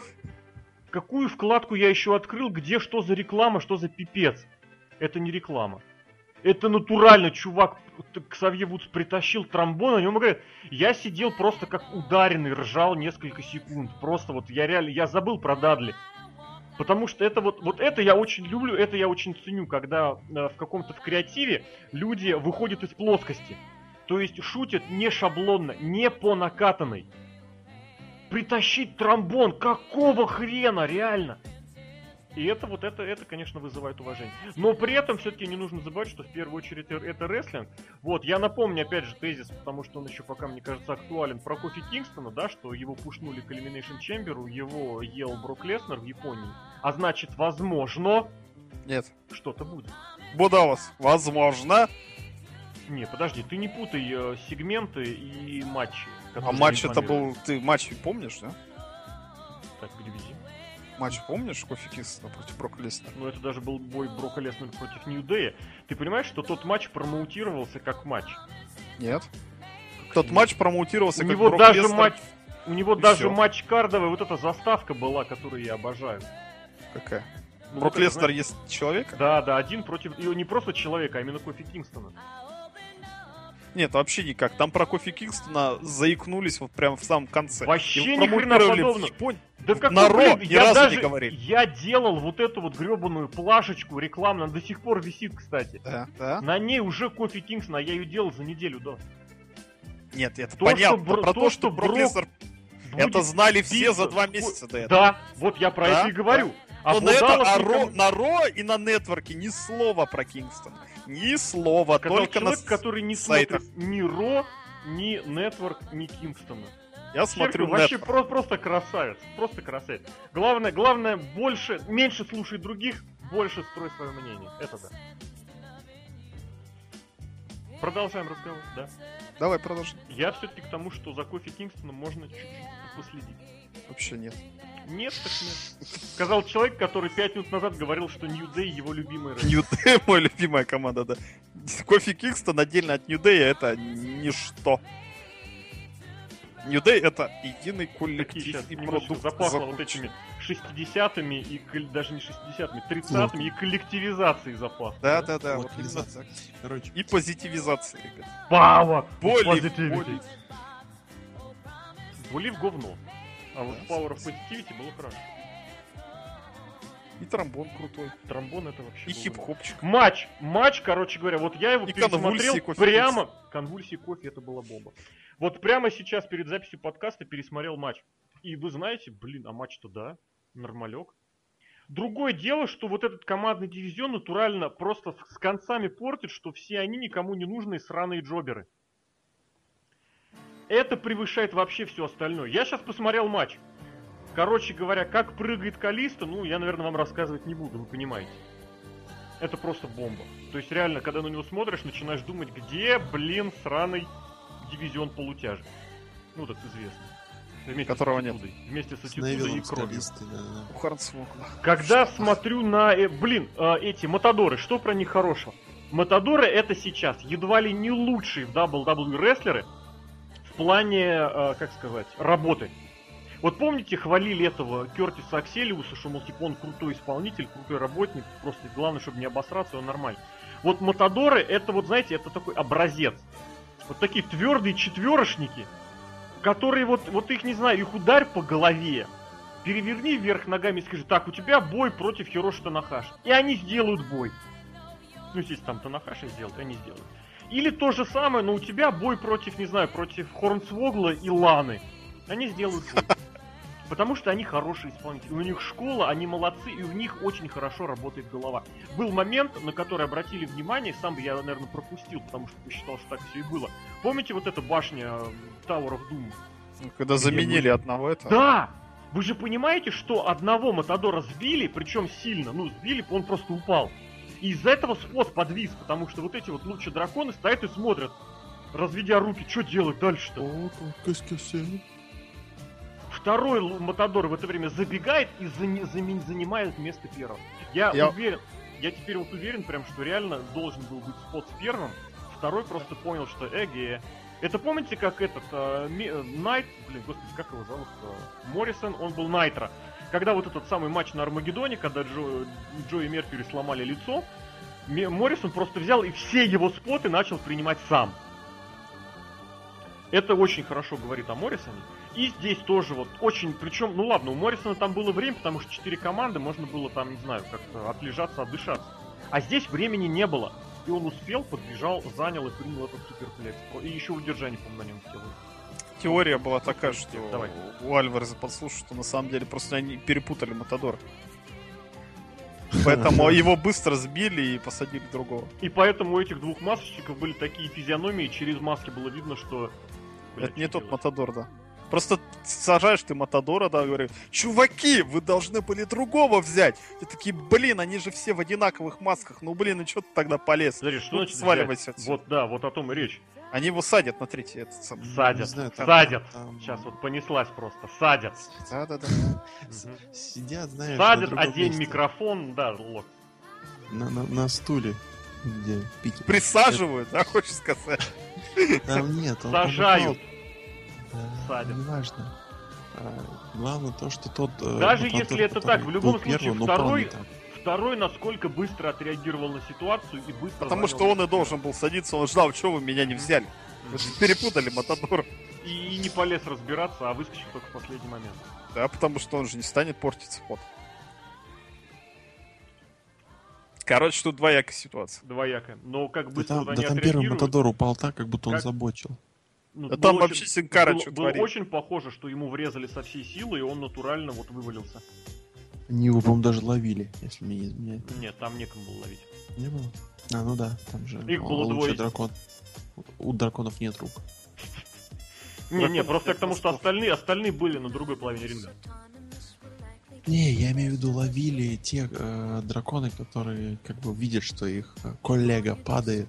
Какую вкладку я еще открыл, где что за реклама, что за пипец. Это не реклама. Это натурально чувак Ксавье Вудс притащил тромбон, о нем говорят, я сидел просто как ударенный, ржал несколько секунд. Просто вот я реально, я забыл про Дадли. Потому что это вот, вот это я очень люблю, это я очень ценю, когда э, в каком-то в креативе люди выходят из плоскости. То есть шутят не шаблонно, не по накатанной притащить тромбон. Какого хрена, реально? И это вот это, это, конечно, вызывает уважение. Но при этом все-таки не нужно забывать, что в первую очередь э- это рестлинг. Вот, я напомню, опять же, тезис, потому что он еще пока, мне кажется, актуален про Кофи Кингстона, да, что его пушнули к Elimination Chamber, его ел Брок Леснер в Японии. А значит, возможно, Нет. что-то будет. Будалос, возможно. Не, подожди, ты не путай э, сегменты и матчи. А матч это был... Ты матч помнишь, да? Так, переведи. Матч помнишь? Кофи Кингстона против Брок Леснера? Но это даже был бой Брока Леснера против Нью Дэя. Ты понимаешь, что тот матч промоутировался как матч? Нет. Тот матч промоутировался У как него Брок даже Леснер. матч... У него И даже всё. матч кардовый, вот эта заставка была, которую я обожаю. Какая? Ну, Брок вот Леснер есть человек? Да, да, один против... И не просто человека, а именно Кофи Кингстона. Нет, вообще никак. Там про Кофи Кингстона заикнулись вот прямо в самом конце. Вообще ни хрена подобного. Японии. Да какой, На Ро ни я разу даже, не говорили. Я делал вот эту вот гребаную плашечку рекламную, она до сих пор висит, кстати. Да, да. На ней уже кофе Кингстона, а я ее делал за неделю до. Нет, это То, понятно. что Бро- Про то, то, что Брок Леснер это знали все биться за два месяца до этого. Да, вот я про Да, это и говорю. Но на, это, а никому- Ро- на Ро и на Нетворке ни слова про Кингстон. Ни слова, Сказал только на... человек, с- который не сайтах. смотрит ни Ро, ни Нетворк, ни Кингстона. Я смотрю Серхио вообще Нетворк. про- просто красавец, просто красавец. Главное, главное, больше, меньше слушай других, больше строй свое мнение. Это да. Продолжаем разговор, да. Давай, продолжи. Я все-таки к тому, что за кофе Кингстоном можно чуть-чуть последить. Вообще нет. Нет, так нет. Сказал человек, который пять минут назад говорил, что Нью Дэй его любимый рэп. Нью Дэй мой любимая команда, да. Кофе Кингстон отдельно от Нью Дэя это ничто. Нью Дэй это единый коллектив и немножко продукт. запахло вот этими 60-ми и даже не 60-ми, 30-ми и коллективизацией запахло. Да, да, да. Вот именно. Короче, И позитивизация, ребят. Power! Боли, боли. Были в говно. А вот Да, Power of. Positivity было хорошо. И тромбон крутой. Тромбон это вообще И было. хип-хопчик. Матч, матч, короче говоря, вот я его И пересмотрел кофе прямо... Конвульсии кофе, это была бомба. Вот прямо сейчас перед записью подкаста пересмотрел матч. И вы знаете, блин, а матч-то да, нормалек. Другое дело, что вот этот командный дивизион натурально просто с концами портит, что все они никому не нужные сраные джоберы. Это превышает вообще все остальное. Я сейчас посмотрел матч. Короче говоря, как прыгает Калиста, ну, я, наверное, вам рассказывать не буду, вы понимаете. Это просто бомба. То есть, реально, когда на него смотришь, начинаешь думать, где, блин, сраный дивизион полутяжек. Ну, этот известный. Вместе Которого с нет. Вместе с Атитудой и Невиллом кровью. да, да. Когда смотрю на, э, блин, э, эти Матадоры, что про них хорошего? Матадоры это сейчас едва ли не лучшие в WWE рестлеры в плане, э, как сказать, работы. Вот помните, хвалили этого Кертиса Акселиуса, что, мол, типа, он крутой исполнитель, крутой работник, просто главное, чтобы не обосраться, он нормальный. Вот Матадоры, это вот, знаете, это такой образец. Вот такие твердые четверошники, которые вот, вот их, не знаю, их ударь по голове, переверни вверх ногами и скажи, так, у тебя бой против Хироши Танахаши. И они сделают бой. Ну, естественно, там Танахаши сделают, они сделают. Или то же самое, но у тебя бой против, не знаю, против Хорнсвогла и Ланы. Они сделают бой. Потому что они хорошие исполнители. У них школа, они молодцы, и у них очень хорошо работает голова. Был момент, на который обратили внимание, сам бы я, наверное, пропустил, потому что посчитал, что так все и было. Помните вот эта башня э, Tower of Doom? Ну, Когда заменили мы- одного этого. Да! Вы же понимаете, что одного Матадора сбили, причем сильно, ну, сбили, он просто упал. И из-за этого спот подвис, потому что вот эти вот лучшие драконы стоят и смотрят, разведя руки, что делать дальше-то? Второй Матадор в это время забегает и занимает место первого. Я, Я- уверен, я теперь вот уверен прям, что реально должен был быть спот с первым. Второй просто понял, что эге. Это помните, как этот э, Найт, блин, господи, как его зовут? Моррисон, он был Найтро. Когда вот этот самый матч на Армагеддоне, когда Джо, Джо и Меркьюри сломали лицо, Моррисон просто взял и все его споты начал принимать сам. Это очень хорошо говорит о Моррисоне. И здесь тоже вот очень, причем, ну ладно, у Моррисона там было время, потому что четыре команды, можно было там, не знаю, как-то отлежаться, отдышаться. А здесь времени не было. И он успел, подбежал, занял и принял этот суперплекс. И еще удержание, по-моему, на нем сделал. Теория была такая, что Давай. у Альвареса подслушал, что на самом деле просто они перепутали Матадора. Поэтому его быстро сбили и посадили другого. И поэтому у этих двух масочников были такие физиономии, через маски было видно, что... Блядь, Это не тот делать? Матадор, да. Просто сажаешь ты Матадора, да, говорю, чуваки, вы должны были другого взять. И такие, блин, они же все в одинаковых масках. Ну, блин, ну что ты тогда полез? Смотри, что Ну, значит сваливайся взять? отсюда. Вот, да, вот о том и речь. Они его садят на третий этот самый. Садят, знаю, там- садят. там- Сейчас вот понеслась просто, садят. Да-да-да. Сидят, знаешь, Садят, одень месте. микрофон, да, лок. На, на, на стуле, где пики. Присаживают, да, хочешь сказать? Там нет, он, он Сажают. упал. Да, Садят. Неважно. А, главное то, что тот... э, Даже если это так, в любом случае, второй-. Второй, насколько быстро отреагировал на ситуацию и быстро... Потому занял что он и должен был садиться, он ждал, что вы меня не взяли. Вы же перепутали Матадора. И, и не полез разбираться, а выскочил только в последний момент. Да, потому что он же не станет портить спот. Короче, тут двоякая ситуация. Двоякая. Но как Да быстро там, вот да там первый Матадор упал так, как будто он Как? забочил. ну, Да там очень- вообще Синкара было, что было творит. очень похоже, что ему врезали со всей силы, и он натурально вот вывалился. Они его, по-моему, даже ловили, если мне не изменяет. Нет, там некому было ловить. Не было? А, ну да, там же Их было лучший двое. дракон. У драконов нет рук. Не, не, просто к тому, что остальные, остальные были на другой половине ринга. Не, я имею в виду, ловили те э, драконы, которые как бы видят, что их э, коллега падает,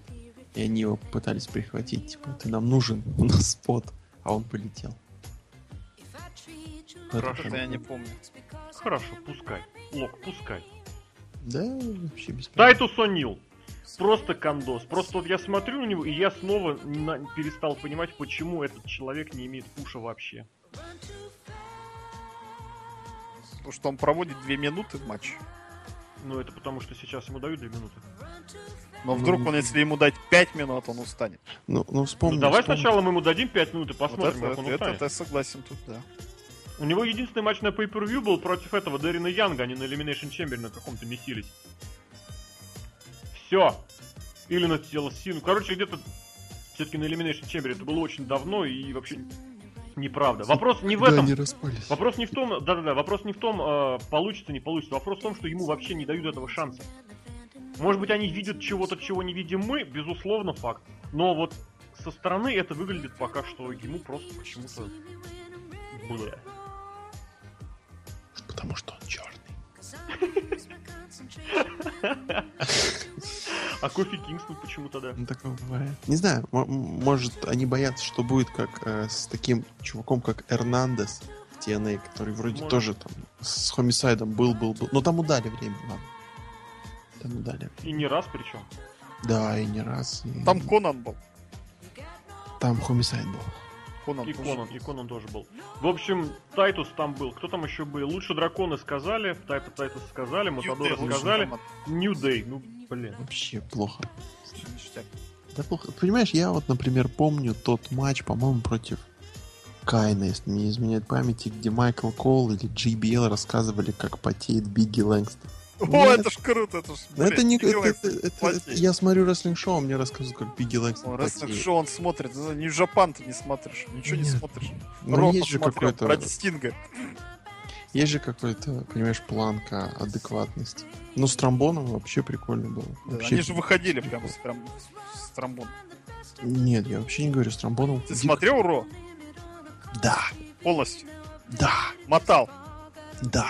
и они его пытались прихватить. Типа, ты нам нужен, у нас спот, а он полетел. Хорошо. я не помню. Хорошо, пускай. Лок, пускай. Да, вообще без проблем. Тайтус О'Нил. Просто кондос. Просто вот я смотрю на него, и я снова на- перестал понимать, почему этот человек не имеет пуша вообще. Потому что он проводит две минуты в матче. Ну, это потому, что сейчас ему дают две минуты. Но Ну, вдруг он, если ему дать 5 минут, он устанет. Ну, ну вспомни. ну, давай вспомни. сначала мы ему дадим 5 минут и Вот посмотрим, это, как он это, устанет. это я согласен тут, да. У него единственный матч на Pay-Per-View был против этого Дэрина Янга, они на Elimination Chamber на каком-то месились. Все. Или на TLC. Ну, короче, где-то все-таки на Elimination Chamber. Это было очень давно и вообще неправда. Вопрос не в Да, этом. распались. Вопрос не в том, да-да-да, вопрос не в том, э, получится, не получится. Вопрос в том, что ему вообще не дают этого шанса. Может быть, они видят чего-то, чего не видим мы, безусловно, факт. Но вот со стороны это выглядит пока что ему просто почему-то... Бля. Потому что он черный. А Кофи Кингстон почему тогда? Ну, такое бывает. Не знаю, может, они боятся, что будет как э, с таким чуваком, как Эрнандес в TNA, который вроде Может. тоже там с хомисайдом был, был, был. Но там удали время, ладно. Там удали. И не раз причем. Да, и не раз. и- Там Конан был. Там Хомисайд был. Конан И тоже. Конан, и Конан тоже был. В общем, Тайтус там был. Кто там еще был? Лучше драконы сказали, Тайта Тайтус сказали, Матадора сказали. New Day, ну, блин. Вообще плохо. Да плохо. Понимаешь, я вот, например, помню тот матч, по-моему, против Кайна, если мне не изменяет памяти, где Майкл Коул или JBL рассказывали, как потеет Бигги Лэнгстон. О, Нет. это ж круто, это ж, блядь, это не... Это- это- это- это- я смотрю рестлинг-шоу, мне рассказывают, как Бигги раз потеет. что он смотрит, не Жапан ты не смотришь, ничего не Нет. смотришь. Ну, Ро есть же какой-то... Ради Стинга. Есть же какой-то, понимаешь, планка адекватности. Ну, с тромбоном вообще прикольно было. Да, Вообще Они же выходили прям с, тром... с тромбоном. Нет, я вообще не говорю с тромбоном. Ты Дико- смотрел Ро? Да, Полностью. да, Мотал. да.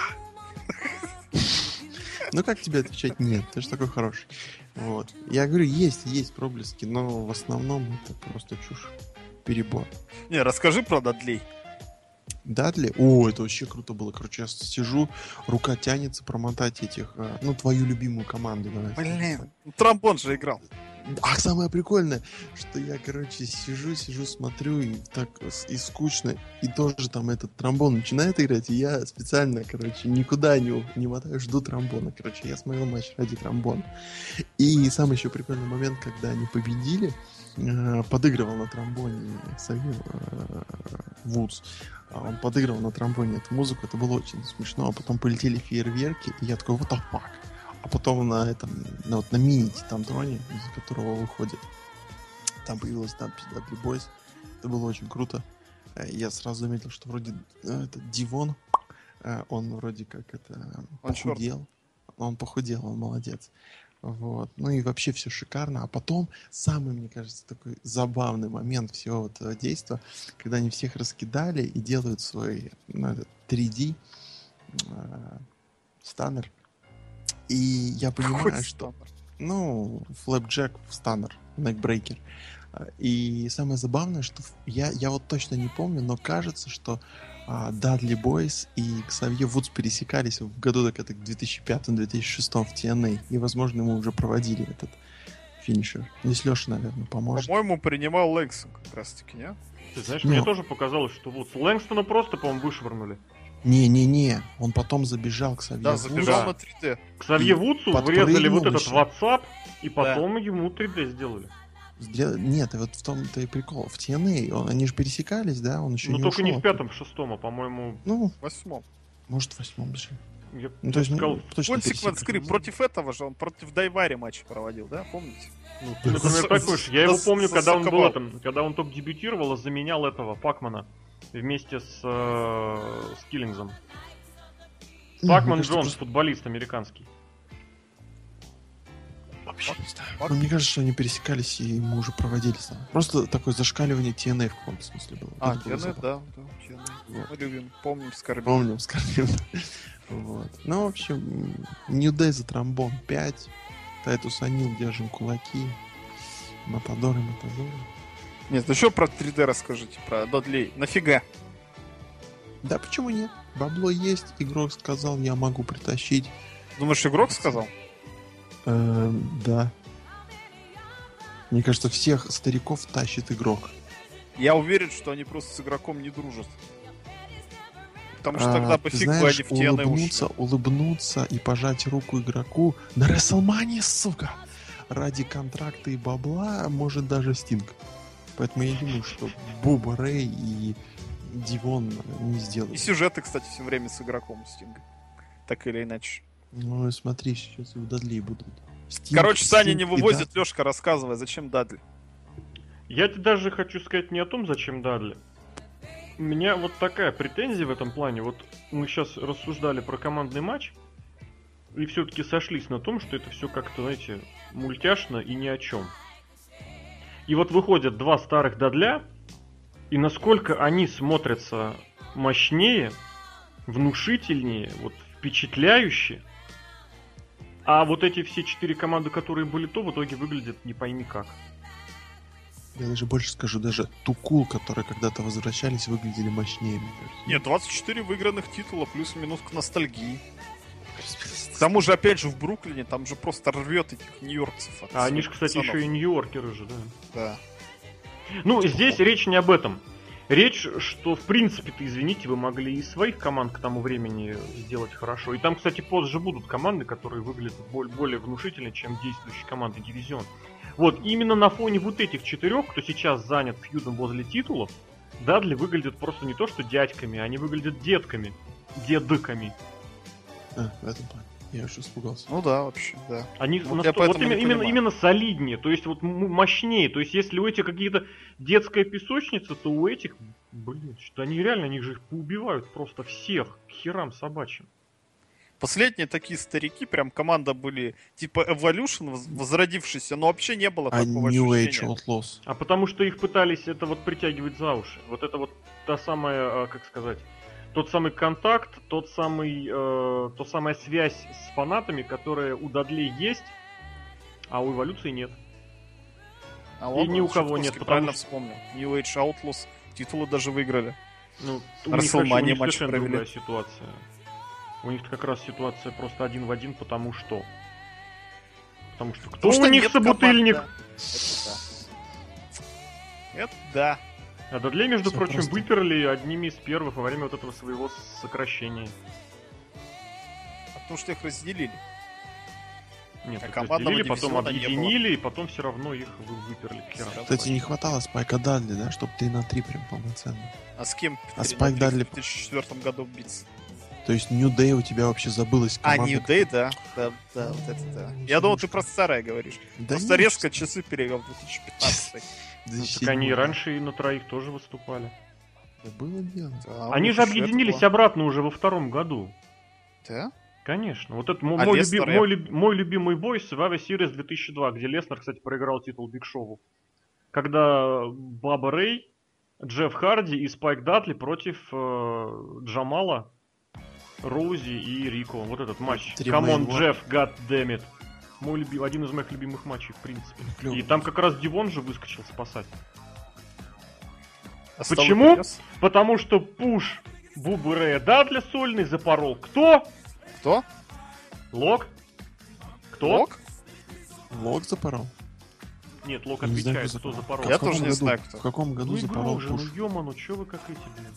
Ну как тебе отвечать нет? Ты же такой хороший. Вот. Я говорю, есть, есть проблески, но в основном это просто чушь. Перебор. Не, расскажи про Дадлей. Дадли? О, это вообще круто было. Короче, я сижу, рука тянется промотать этих, э, ну, твою любимую команду. Давай. Блин, тромбон же играл. А самое прикольное, что я, короче, сижу, сижу, смотрю, и так и скучно, и тоже там этот тромбон начинает играть, и я специально, короче, никуда не, не мотаю, жду тромбона. Короче, я смотрел матч ради тромбона. И самый еще прикольный момент, когда они победили, э, подыгрывал на тромбоне Савил э, Вудс. А Он подыгрывал на тромбоне эту музыку, это было очень смешно. А потом полетели фейерверки, и я такой, what the fuck? А потом на этом, на, вот на мини-титантроне, из которого выходит, там появилась надпись Dudley Boys. Это было очень круто. Э, Я сразу заметил, что вроде э, это Дивон, э, он вроде как это Он похудел. Он похудел, он молодец. Вот. Ну и вообще все шикарно. А потом самый, мне кажется, такой забавный момент всего этого действия, когда они всех раскидали и делают свой ну, этот 3D э, станнер. И я понимаю, Какой что... стандарт? Ну, флэпджек станнер, некбрейкер. А, И самое забавное, что я, я вот точно не помню, но кажется, что а, Дадли Бойс и Ксавье Вудс пересекались в году так это 2005-2006 в TNA. И, возможно, мы уже проводили этот финишер. Здесь Леша, наверное, поможет. По-моему, принимал Лэнгсон как раз таки, не? Ты знаешь, Ну. мне тоже показалось, что вот с Лэнгстона просто, по-моему, вышвырнули. Не-не-не, он потом забежал к Савье Да, забежал на 3D. К Савье Вудсу врезали вот этот. WhatsApp, и потом ему 3D сделали. Сдел- Нет, и вот в том-то и прикол. В TNA он- они же пересекались, да? Он еще Ну не только не в пятом, в шестом, а по-моему, Ну, В восьмом. может, в восьмом даже. я Ну, то есть, ну, сказал, точно. Creep против этого же, он против Дайвари матч проводил, да, помните? ну, ты, например, За- такой же. Я его помню, когда он был этом, когда он только дебютировал, а заменял этого Пакмана вместе с, э, с Киллингзом. Пакман Джонс, просто- футболист американский. Вообще не знаю. Пак- Ну, мне кажется, что они пересекались, и мы уже проводили сам. Просто такое зашкаливание TNA в каком-то смысле было. А, было TNA, да, да, TNA. Вот. Мы любим, помним, скорбим. Помним, скорбим. Вот. Ну, в общем, New Day за тромбон 5. Тайтус Анил, держим кулаки. Матадоры, Матадоры. Нет, еще про 3D расскажите, про Додлей. Нафига? Да почему нет? Бабло есть, игрок сказал, я могу притащить. Думаешь, игрок сказал? Эм, да. Мне кажется, всех стариков тащит игрок. Я уверен, что они просто с игроком не дружат. Потому что А, тогда ты пофиг бы знаешь, они в TNA ушли. улыбнуться, улыбнуться и пожать руку игроку на Рестлмане, сука! Ради контракта и бабла может даже Стинг. Поэтому я думаю, что Буба Рэй и Дивон не И сделают. сюжеты, кстати, все время с игроком Стинга. Так или иначе. Ну, смотри, сейчас и у Дадли будут. Стинг- Короче, Саня Стинг не и вывозит, Лешка, рассказывай, зачем Дадли. Я тебе даже хочу сказать не о том, зачем Дадли. У меня вот такая претензия в этом плане. Вот мы сейчас рассуждали про командный матч, и все-таки сошлись на том, что это все как-то, знаете, мультяшно и ни о чем. И вот выходят два старых Дадля, и насколько они смотрятся мощнее, внушительнее, вот впечатляюще. А вот эти все четыре команды, которые были то, в итоге выглядят не пойми как. Я даже больше скажу, даже Тукул, которые когда-то возвращались, выглядели мощнее, мне кажется. Нет, 24 выигранных титула, плюс-минус к ностальгии. К тому же, опять же, в Бруклине там же просто рвет этих нью-йоркцев. от А они же, кстати, пацанов. еще и Нью-Йоркеры же, да. Да. Ну, здесь речь не об этом. Речь, что, в принципе-то, извините, вы могли и своих команд к тому времени сделать хорошо. И там, кстати, позже будут команды, которые выглядят более внушительно, чем действующие команды дивизион. Вот, именно на фоне вот этих четырех, кто сейчас занят фьюдом возле титулов, Дадли выглядят просто не то что дядьками, они выглядят детками. Дедыками. А, в этом плане. Я уж испугался. Ну да, вообще, да. Они Вот насто- я вот именно, именно, именно солиднее, то есть вот мощнее. То есть если у этих какие-то детская песочница, то у этих, блин, что они реально, они же их поубивают просто всех, к херам собачьим. Последние такие старики, прям команда были типа Evolution, воз- возродившийся, но вообще не было А такого New Age ощущения. Outlaws. А потому что их пытались это вот притягивать за уши. Вот это вот та самая, а, как сказать, тот самый контакт, тот самый, э, то самая связь с фанатами, которая у Дадлей есть, а у эволюции нет. А И ни у кого нет, потому правильно что- вспомнил. New Age Outlaws титулы даже выиграли. Ну, у них, у них матч совершенно провели. другая ситуация. У них как раз ситуация просто один в один, потому что. Потому что кто Потому что у них нет собутыльник? команд, да. Это да. А Дадлей, между Всё прочим, просто. выперли одними из первых во время вот этого своего сокращения. А потому что их разделили. Нет, А разделили, потом объединили, и потом все равно их вы- выперли. Кстати, не хватало Спайка Дадли, да, чтобы 3 на 3 прям полноценно. А с кем А в Спайк Дадли- 2004 году биться? То есть New Day у тебя вообще забылась А, команда. New Day, да. Да, да, вот это да. Я думал, ты про старое говоришь. Да Просто нет, резко часы перевел в 2015. Ну, 2007 так они раньше и на троих тоже выступали. Да было дело. Да, они же объединились было. обратно уже во втором году. Да? Конечно. Вот это А мой, Леснер люби- я- мой, люб- мой любимый бой Survivor Series 2002, где Леснер, кстати, проиграл титул Биг Шоу. Когда Бубба Рэй, Джефф Харди и Спайк Дадли против э, Джамала, Роузи и Рико. Вот этот матч. Come on, Джефф, God damn it. Мой люби- один из моих любимых матчей, в принципе. Клёво. И там как раз Дивон же выскочил спасать. А Почему? Потому что пуш Буббы Рэя Дадли сольный запорол. Кто? Кто? Лок? Кто? Лок? Лок запорол. Нет, Лок Я не знаю, отвечает, кто запорол. Я тоже не году- знаю, кто. В каком году Ну запорол игрок же, ну пуш? ёману, чё вы как эти, блин?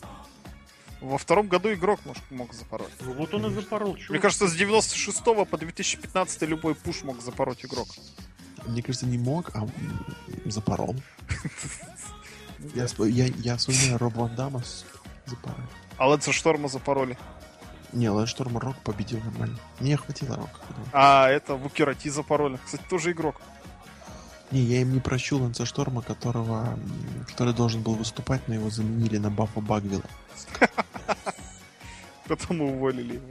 Во втором году игрок может, мог запороть. Ну вот он и запорол, чё Мне кажется, с 96 по 2015 любой пуш мог запороть игрок. Мне кажется, не мог, а запорол. Я, я, я вспоминаю Роб Ван Дамма запорол. А Лэнса Шторма запороли. Не, Лэншторм Рок победил нормально. Мне хватило Рока. А это Вукерати запороли. Кстати, тоже игрок. Не, я им не прощу Лэнса Шторма, которого, который должен был выступать, но его заменили на Баффа Багвилла. Потом уволили его.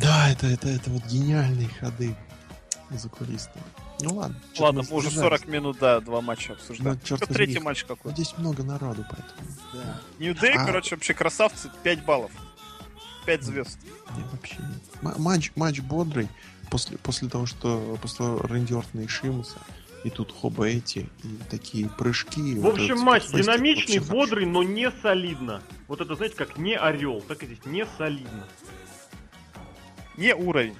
Да, это, это, это вот гениальные ходы закулисные. Ну ладно. Ладно, мы уже задержались. 40 минут, да, два матча обсуждаем. Ну, Это возьми, третий матч Ну, какой. здесь много народу, поэтому. Да. New Day, А. короче, вообще красавцы, 5 баллов. 5 звезд. Не, вообще нет. М- матч, матч бодрый. После, после того, что после Рэнди Ортона и Шимуса, и тут Хоба эти, и такие прыжки. В вот общем, этот матч динамичный, вообще бодрый, но не солидно. Вот это, знаете, как не орел, так и здесь не солидно. Не уровень.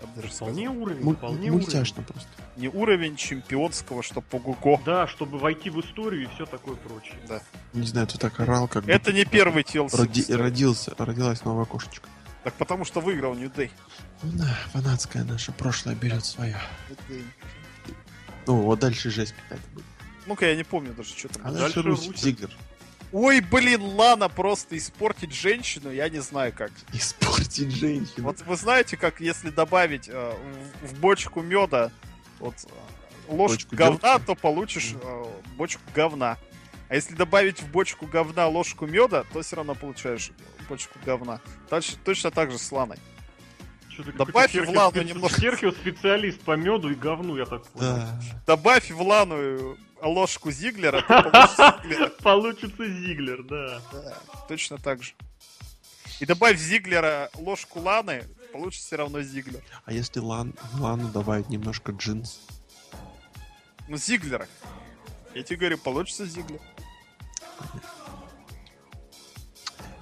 Я бы даже сказал. Вполне уровень, Му- вполне мультяшно просто. Не уровень чемпионского, что по-гуго. Да, чтобы войти в историю и все такое прочее. Не знаю, ты так орал, как Это не первый TLC. роди- родился, родилась новая кошечка. Так потому что выиграл New Day. Ну да, фанатское наше прошлое берет свое. Ну, вот дальше жесть какая-то будет. Ну-ка, я не помню даже, что там. А дальше Русь. Зиглер. Ой, блин, Лана просто испортить женщину, я не знаю как. Испортить женщину. Вот вы знаете, как если добавить э, в, в бочку меда вот, э, ложку Бочку говна, дёгтя? то получишь э, бочку говна. А если добавить в бочку говна ложку меда, то все равно получаешь бочку говна. Точно, точно так же с Ланой. Добавь в Серхио- немножко. Серхио специалист по меду и говну, я так понял. Да. Добавь в Лану э, ложку Зиглера, то получишь Зиглера. Получится Зиглер, да. Точно так же. И добавь Зиглера ложку Ланы, получится все равно Зиглер. А если лан, лану добавить немножко джинс? Ну, Зиглера. Я тебе говорю, получится Зиглер.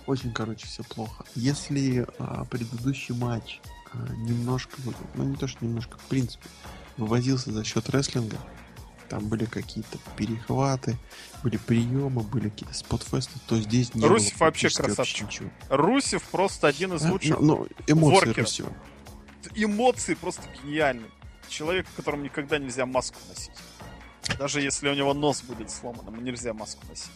Очень, короче, все плохо. Если а, предыдущий матч немножко, ну не то, что немножко, в принципе, вывозился за счет рестлинга, там были какие-то перехваты, были приемы, были какие-то спотфесты, то здесь не Русев было вообще красавчик. ничего. Русев просто один из А, лучших. Ну, ну, эмоции воркеров. Русева. Эмоции просто гениальны. Человек, которому никогда нельзя маску носить. Даже если у него нос будет сломан, ему нельзя маску носить.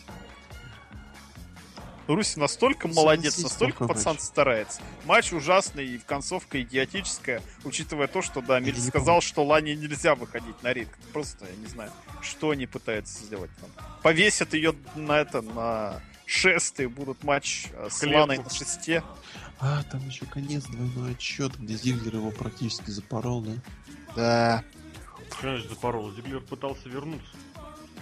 Руси настолько молодец, настолько пацан старается. Матч ужасный и в концовка идиотическая, учитывая то, что, да, Миль сказал, что Лане нельзя выходить на ринг. Просто, я не знаю, что они пытаются сделать там. Повесят ее на это, на шест и будут матч э, с. Ланой на шесте. А, там еще конец, двойной отсчет, где Зиглер его практически запорол, да? Да. Значит запорол? Зиглер пытался вернуться.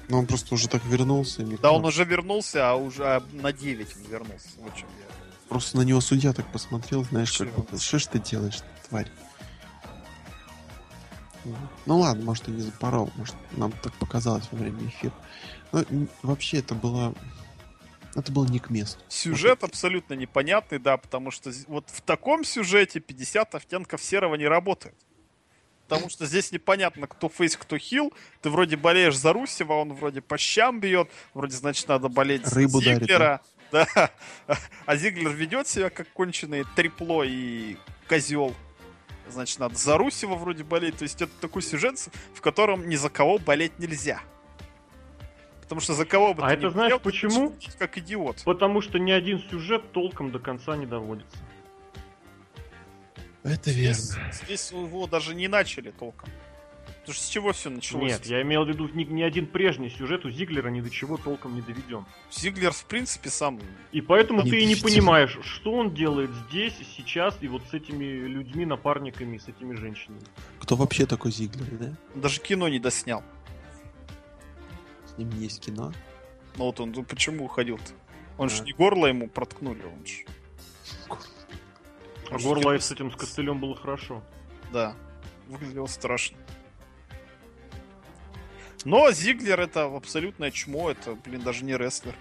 Но он просто уже так вернулся. мне Да, он уже вернулся, а уже а, на 9 он вернулся. Вот чем я. Просто на него судья так посмотрел, знаешь, как будто, что ж ты делаешь, тварь? Ну ладно, может и не запорол, может нам так показалось во время эфира. Но м, вообще это было... Это было не к месту. Сюжет абсолютно непонятный, да, потому что вот в таком сюжете 50 оттенков серого не работает. Потому что здесь непонятно, кто фейс, кто хил. Ты вроде болеешь за Русева, он вроде по щам бьет. Вроде, значит, надо болеть за Рыбу дарит, Зиглера. Да. А Зиглер ведет себя как конченый трепло и козел. Значит, надо за Русева вроде болеть. То есть это такой сюжет, в котором ни за кого болеть нельзя. Потому что за кого бы А ты это ни знаешь болел, ты почему? как идиот. Потому что ни один сюжет толком до конца не доводится. Это Здесь, верно. здесь его даже не начали толком. Потому что с чего все началось? Нет, я имел в виду ни, ни один прежний сюжет у Зиглера ни до чего толком не доведен. Зиглер, в принципе, сам... И поэтому Не ты и не понимаешь, что он делает здесь, сейчас, и вот с этими людьми, напарниками, с этими женщинами. Кто вообще такой Зиглер, да? Даже кино не доснял. С ним есть кино. Ну вот он, ну почему уходил-то? Он же А. не горло ему проткнули, он же... А кино- с этим с костылем было хорошо. Да, выглядело страшно. Но Зиглер это абсолютное чмо, это, блин, даже не рестлер.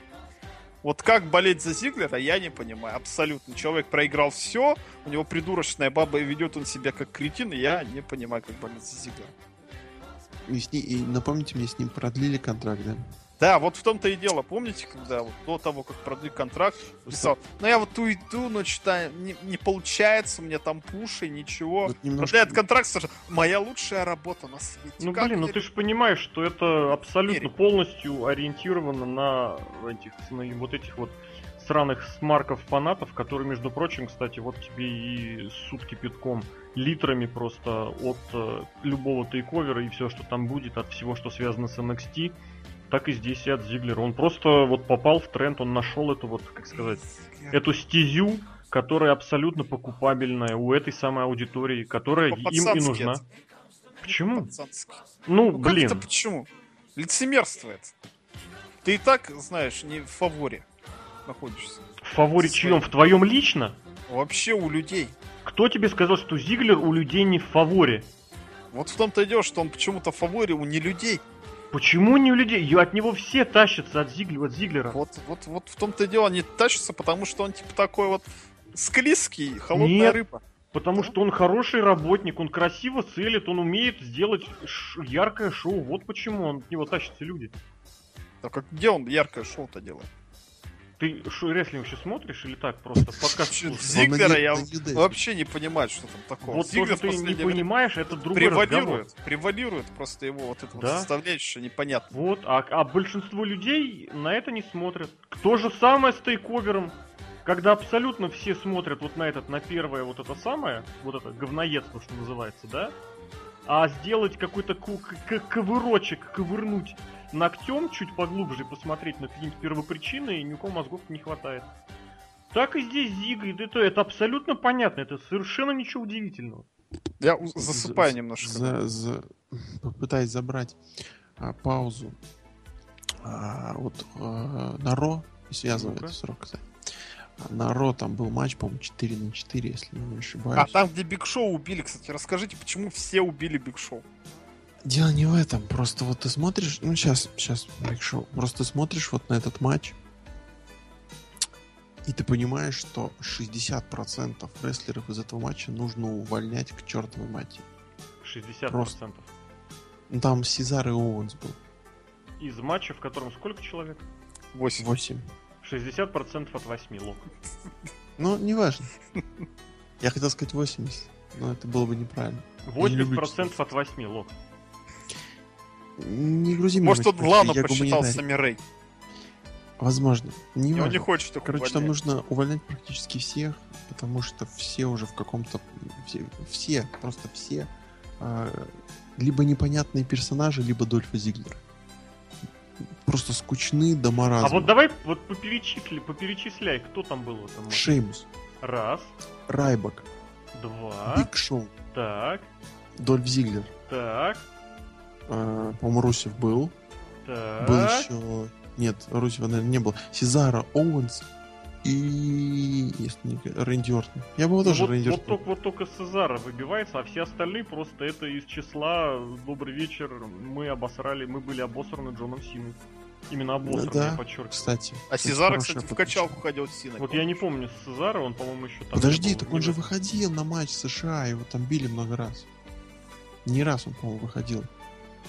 Вот как болеть за Зиглера, я не понимаю. Абсолютно. Человек проиграл все, у него придурочная баба и ведет он себя как кретин, и я не понимаю, как болеть за Зиглера. И, с ней- и напомните мне, с ним продлили контракт, да? Да, вот в том-то и дело. Помните, когда вот до того, как продлить контракт, писал, ну я вот уйду, но что-то не, не получается, у меня там пуши, ничего. Вот немножко- Продляет контракт, Саша, моя лучшая работа на свете. Ну Как блин, ну мне- ты же понимаешь, что это абсолютно Верить. полностью ориентировано на этих, на вот этих вот сраных смарков фанатов, которые, между прочим, кстати, вот тебе и сутки кипятком, литрами просто от э, любого тейковера и все, что там будет, от всего, что связано с NXT, так и здесь и от Зиглера. Он просто вот попал в тренд, он нашел эту вот, как сказать, эту стезю, которая абсолютно покупабельная у этой самой аудитории, которая им и нужна. это. Почему? Ну, Ну блин. это почему? Лицемерство это. Ты и так, знаешь, не в фаворе находишься. В фаворе чьем? В твоем лично? Вообще у людей. Кто тебе сказал, что Зиглер у людей не в фаворе? Вот в том-то и дело, что он почему-то в фаворе у не людей. Почему не у людей? И от него все тащатся от, Зиглера, от Зиглера. Вот, вот, вот в том-то и дело, они тащатся, потому что он типа такой вот склизкий, холодная Нет. рыба. Потому что он хороший работник, он красиво целит, он умеет сделать яркое шоу. Вот почему он, от него тащатся люди. Так как где он яркое шоу-то делает? Ты шо, рестлинг еще смотришь или так просто подкаст? Зиглера я вообще не понимаю, что там такого. Вот Зиглер ты не понимаешь, это другой разговор. превалирует, превалирует просто его вот это Да. вот составляющая непонятно. Вот, а, а большинство людей на это не смотрят. То же самое с тейковером. Когда абсолютно все смотрят вот на этот, на первое вот это самое, вот это говноедство, что называется, да? А сделать какой-то ку- к- к- ковырочек, ковырнуть ногтем чуть поглубже посмотреть на какие-нибудь первопричины, и ни у кого мозгов не хватает. Так и здесь Зига, и это, это абсолютно понятно, это совершенно ничего удивительного. Я засыпаю За- немножко. за- за- Попытаюсь забрать а, паузу а, вот а, на Raw, и связывая Ну-ка. это с Raw, кстати. А, На Raw там был матч, по-моему, 4 на 4, если не ошибаюсь. А там, где Биг Шоу убили, кстати, расскажите, почему все убили Биг Шоу? Дело не в этом, просто вот ты смотришь, ну сейчас, сейчас, Биг Шоу, просто смотришь вот на этот матч, и ты понимаешь, что 60% рестлеров из этого матча нужно увольнять к чертовой матери. 60%. Просто. Ну, Там Сезар и Оуэнс был. Из матча, в котором сколько человек? 8. 8. 60% от 8 лок. Ну, неважно. Я хотел сказать 80, но это было бы неправильно. Я не люблю 80% от 8 лок. Не грузи меня Может, он Лану посчитал гуманитарий. Сами Рэй. Возможно. Не И он не хочет их Короче, там увольнять. нужно увольнять практически всех, потому что все уже в каком-то... Все, все, просто все, а, либо непонятные персонажи, либо Дольфа Зиглера. Просто скучны до маразма. А вот давай вот поперечисли, поперечисляй, кто там был в этом. Шеймус, Раз, Райбак, два, Биг Шоу, так, Дольф Зиглер. так, а, по-моему, Русев был. так. Был еще... Нет, Русева, наверное, не было. Сезара, Оуэнс и... Если не... Рэнди Ортон. Я бы его Ну тоже вот, Рэнди вот, только, вот только Сезара выбивается, а все остальные просто это из числа «Добрый вечер, мы обосрали, мы были обосраны Джоном Синой». Именно обосраны, Да, я подчеркиваю. Кстати. А Сезара, кстати, в подпись. качалку ходил Сина. Вот я не помню с Сезара, он, по-моему, еще там... Подожди, был, так он же в- выходил на матч США, его там били много раз. Не раз он, по-моему, выходил.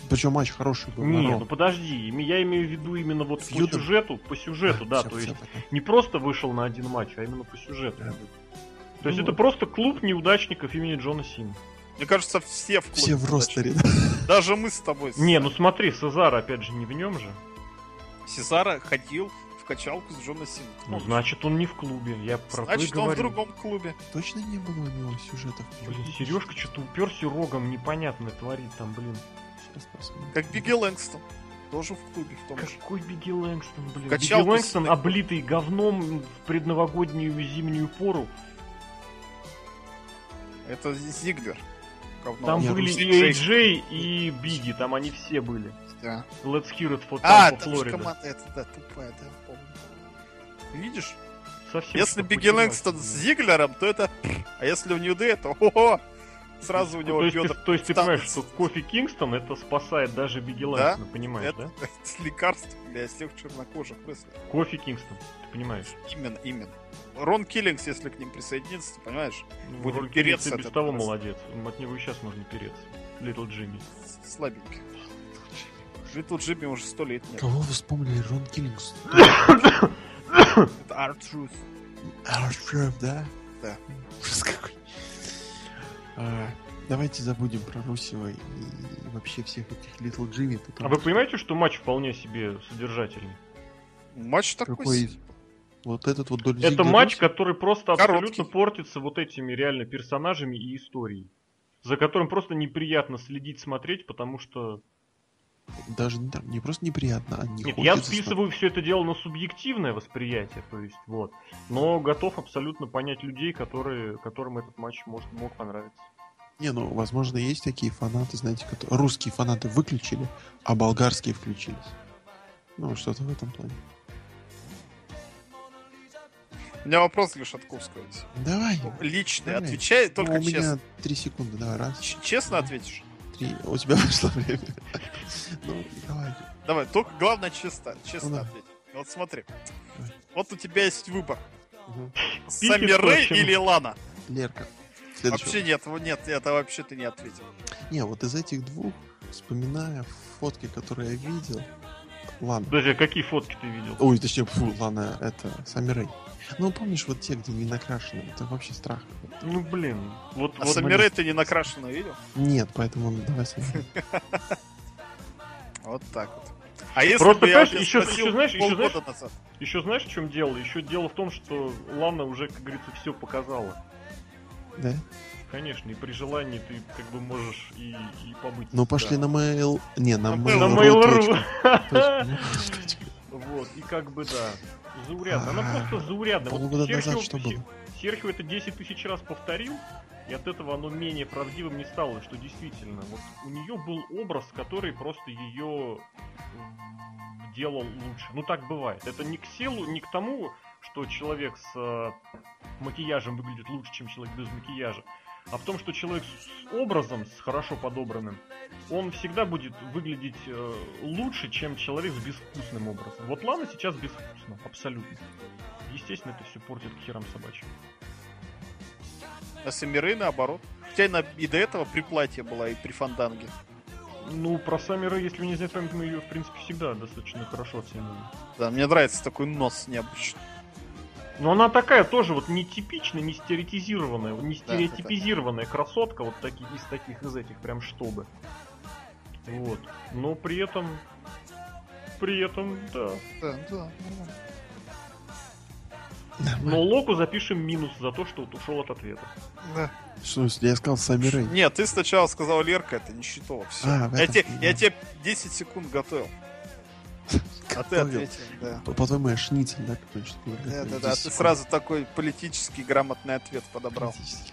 Причем матч хороший был. Не, на Ро. ну подожди, я имею в виду именно вот по сюжету, по сюжету, да, то есть пока. не просто вышел на один матч, а именно по сюжету. Да. То есть Ну это вот. просто клуб неудачников имени Джона Сина. Мне кажется, все в клубе. Все в ростере. да. Даже мы с тобой. Не, ну смотри, Сезар опять же не в нем же. Сезара ходил в качалку с Джона Сина. Ну, значит, он не в клубе. Я про Значит, он в другом клубе. Точно не было у него сюжетов? Блин, Сережка что-то уперся рогом, непонятно творит там, блин. Посмотрим. Как Бигги Лэнгстон. Тоже в клубе в том же. Какой Бигги Лэнгстон, блин. Качалку Бигги Лэнгстон, себе. облитый говном в предновогоднюю зимнюю пору. Это Зиглер. Говно. Там Не, были и AJ, и Бигги, там они все были. Да. Let's hear it for А, Tampa, Florida. команда эта, да, тупая, да, помню. Видишь? Совсем Если Бигги. Лэнгстон с Зиглером, то это... А если в Нью Дэй, то ого! Сразу у Ну, него то есть, ты, бедра то есть ты понимаешь, что Кофи Кингстон это спасает даже Бигги Да, Лэнгстона, понимаешь, Это, да? это лекарство для всех чернокожих рестлеров. Кофи Кингстон, ты понимаешь? Именно, именно. Рон Киллингс, если к ним присоединится, ты понимаешь? Ну, Будем Роль переться без того просто. молодец. От него и сейчас можно переться. Литл Джимми. Слабенько. Литл Джимми уже сто лет нет. Кого вы вспомнили? Рон Киллингс. Это Art-Truth. Аршеф, да? Да. Ужас какой. А, Давайте забудем про Русева и вообще всех этих Литл Джимми. А вы понимаете, что матч вполне себе содержательный? Матч такой. Какой Вот этот вот Дольф Это матч, Русев? который просто Короткий. абсолютно портится вот этими реально персонажами и историей. За которым просто неприятно следить, смотреть, потому что... Даже не, так, не просто неприятно, а не Нет, я списываю все это дело на субъективное восприятие, то есть вот. Но готов абсолютно понять людей, которые, которым этот матч может, мог понравиться. Не, ну, возможно, есть такие фанаты, знаете, которые... русские фанаты выключили, а болгарские включились. Ну, что-то в этом плане. У меня вопрос для Шатковского. есть. Давай. Личный. Давай. Отвечай Ну, только у честно. меня три секунды, давай, раз, Ч- Честно ответишь? Три. У тебя вышло время. Ну, давай. Давай, только главное честно, честно Ну да. ответь. Вот смотри. Давай. Вот у тебя есть выбор. Мгм. Сами Рэй или Лана? Лерка. Следующий Вообще нет, вот нет, это вообще ты не ответил. Не, вот из этих двух, вспоминая фотки, которые я видел, ладно. Подожди, а какие фотки ты видел? Ой, точнее, фу, ладно, это Сами Рэй. Ну, помнишь, вот те, где не накрашены, это вообще страх. Ну блин, вот, А вот Сами Рэй ты не накрашенно видел? Нет, поэтому давай Сами Рэй. Вот так вот. А если Просто, бы я понимаешь, тебя еще- еще знаешь, еще знаешь- назад? Еще знаешь, в чем дело? Еще дело в том, что Лана уже, как говорится, все показала. Да? Конечно, и при желании ты как бы можешь и, и побыть. Ну, пошли на mail... Не, на На на mail.ru. Точка. Вот, и как бы да. Заурядно. Она А, просто заурядная. Вот полгода назад что было? Серхио это 10 тысяч раз повторил, и от этого оно менее правдивым не стало, что действительно, вот у нее был образ, который просто ее делал лучше. Ну так бывает. Это не к силу, не к тому, что человек с э, макияжем выглядит лучше, чем человек без макияжа, а в том, что человек с образом, с хорошо подобранным, он всегда будет выглядеть э, лучше, чем человек с безвкусным образом. Вот Лана сейчас безвкусна, абсолютно. Естественно, это все портит к херам собачьим. А Сами Рэй наоборот. Хотя и, на- и до этого при платье была, и при фанданге. Ну, про Саммера, если вы не знаете, мы ее, в принципе, всегда достаточно хорошо оценили. Да, мне нравится такой нос необычный. Но она такая тоже вот нетипичная, не стереотизированная, не да. стереотипизированная красотка, вот таких, из таких, из этих, прям чтобы. Вот. Но при этом... При этом, да. Да, да. Но Локу запишем минус за то, что вот ушел от ответа. да. Что, я сказал Сами Рэй? Нет, ты сначала сказал Лерка, это не считало. Все. А, в я, этом- тебе, я тебе 10 секунд готовил. А ты ответил, да. По- По-твоему, я шницель, да, какой-нибудь? Да, да, да. 10 Ты сразу такой политический грамотный ответ подобрал. Политически.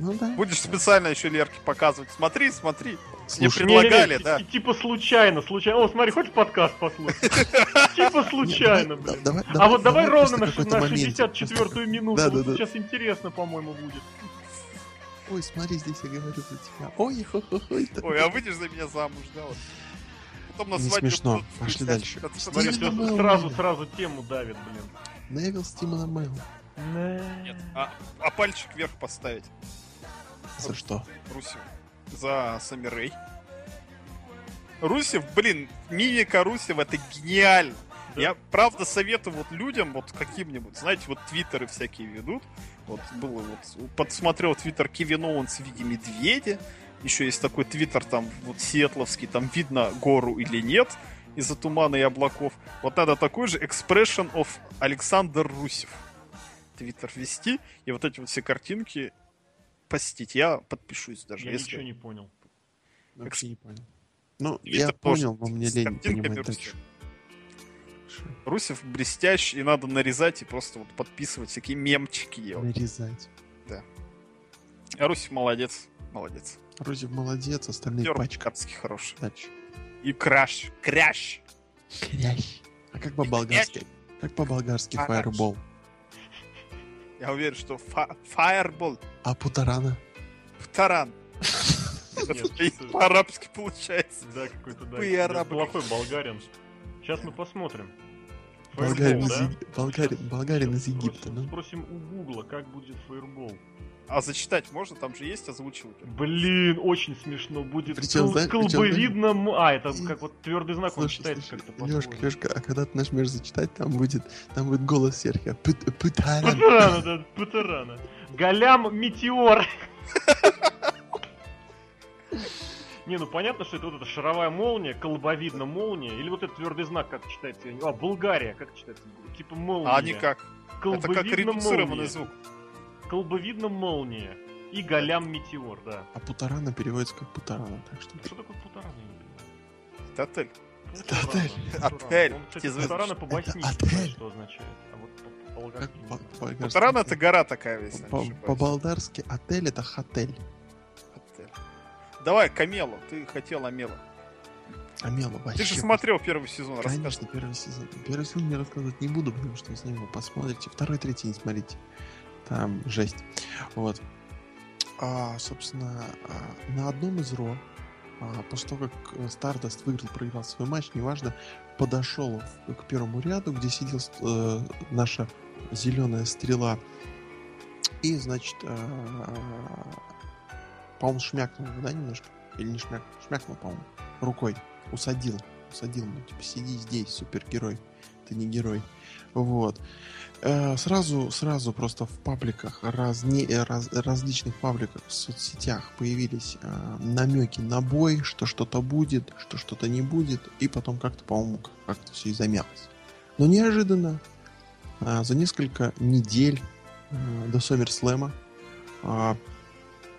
Ну да. Будешь специально еще Лерке показывать. Смотри, смотри. Мне Слушай, предлагали, да. ти- Типа случайно, случайно. О, смотри, хочешь подкаст послушать? Типа случайно, не, давай- блин. А вот давай ровно на какой-то на моментик, 64-ю минуту. Сейчас интересно, по-моему, будет. Ой, смотри, здесь я говорю за тебя. Ой, хо-хо-хо. Ой, а выйдешь за меня замуж, да? Потом на Не свадьбе смешно. будут Пошли дальше. Смотри, Мэлла. сразу, сразу тему давит, блин. Невил Стимона Мэйл. Нет, а, а пальчик вверх поставить За что? Русев за Самирей. Русев, блин, мимика Русева это гениально. Да. Я правда советую вот людям, вот каким-нибудь, знаете, вот твиттеры всякие ведут. Вот было вот, подсмотрел твиттер Кевин Оуэнс в виде медведя. Еще есть такой твиттер там, вот Сиэтловский, там видно гору или нет из-за тумана и облаков. Вот надо такой же expression of Александр Русев. Твиттер вести, и вот эти вот все картинки постить. Я подпишусь даже, Я если... ничего не понял. Вообще не понял. Ну, Твиттер я тоже понял, но мне лень понимать. Хорошо. Русев блестящий, и надо нарезать и просто вот подписывать всякие мемчики делать. Нарезать. А Русев молодец, молодец. Рузев молодец, остальные Актер пачка. хороший. Дальше. И краш, крящ. Крящ. А как по-болгарски? Как по-болгарски фаербол? Я уверен, что фа- Fireball, А путарана? таран. Нет, Это и что- по-арабски получается. Да, какой-то, да. Плохой болгарин. Сейчас мы посмотрим. Болгарин Фаербол, из, да? Еги- болгарин, болгарин из Спросим- Египта, ну. Спросим у Гугла, как будет фаербол. А зачитать можно? Там же есть озвучилки. Блин, очень смешно будет. Причем, Кол- знаешь, причем, колбовидно м- А, это как вот твердый знак, он Слушай, читается слушай, как-то Лёшка, по-своему. Лёшка, а когда ты нажмешь зачитать, там будет, там будет голос Серхио. Пыт- Пытаран. Патерана, да, патерана. Голям метеор. Не, ну понятно, что это вот эта шаровая молния, колбовидно молния, или вот этот твердый знак, как читается? А, Булгария, как читается? Типа молния. А они как? Это как Колбовидно редуцированный молния. звук. Колбовидно молния. И голям метеор, да. А Путарана переводится как Путарана, так что... Что такое путарана, я не понимаю. Это отель. Это отель. Отель. Он, кстати, путарана по-боснийски что означает. А вот по-болгарски не по- знаю. по-болгарски. Путаран это гора такая, ошибаюсь. По-болгарски отель это хотель. Отель. Давай, Камелу. Ты хотел Амелу. Амела вообще. Ты же смотрел первый сезон, расскажи. Конечно, первый сезон. Первый сезон я рассказывать не буду, потому что с него посмотрите. Второй, третий не смотрите. Там жесть. Вот. А, собственно, а, на одном из Ро, а, после того, как э, Стардаст выиграл, проиграл свой матч, неважно, подошел к первому ряду, где сидел э, наша зеленая стрела. И, значит, э, по-моему, шмякнул да, немножко? Или не шмякнул? Шмякнул, по-моему, рукой. Усадил. Усадил, ну, типа, сиди здесь, супергерой. Ты не герой. Вот. Э, Сразу, сразу просто в пабликах, разне, э, раз- различных пабликах в соцсетях появились э, намеки на бой, что что-то будет, что что-то не будет, и потом как-то, по-моему, как- как-то все и замялось. Но неожиданно, за несколько недель до э,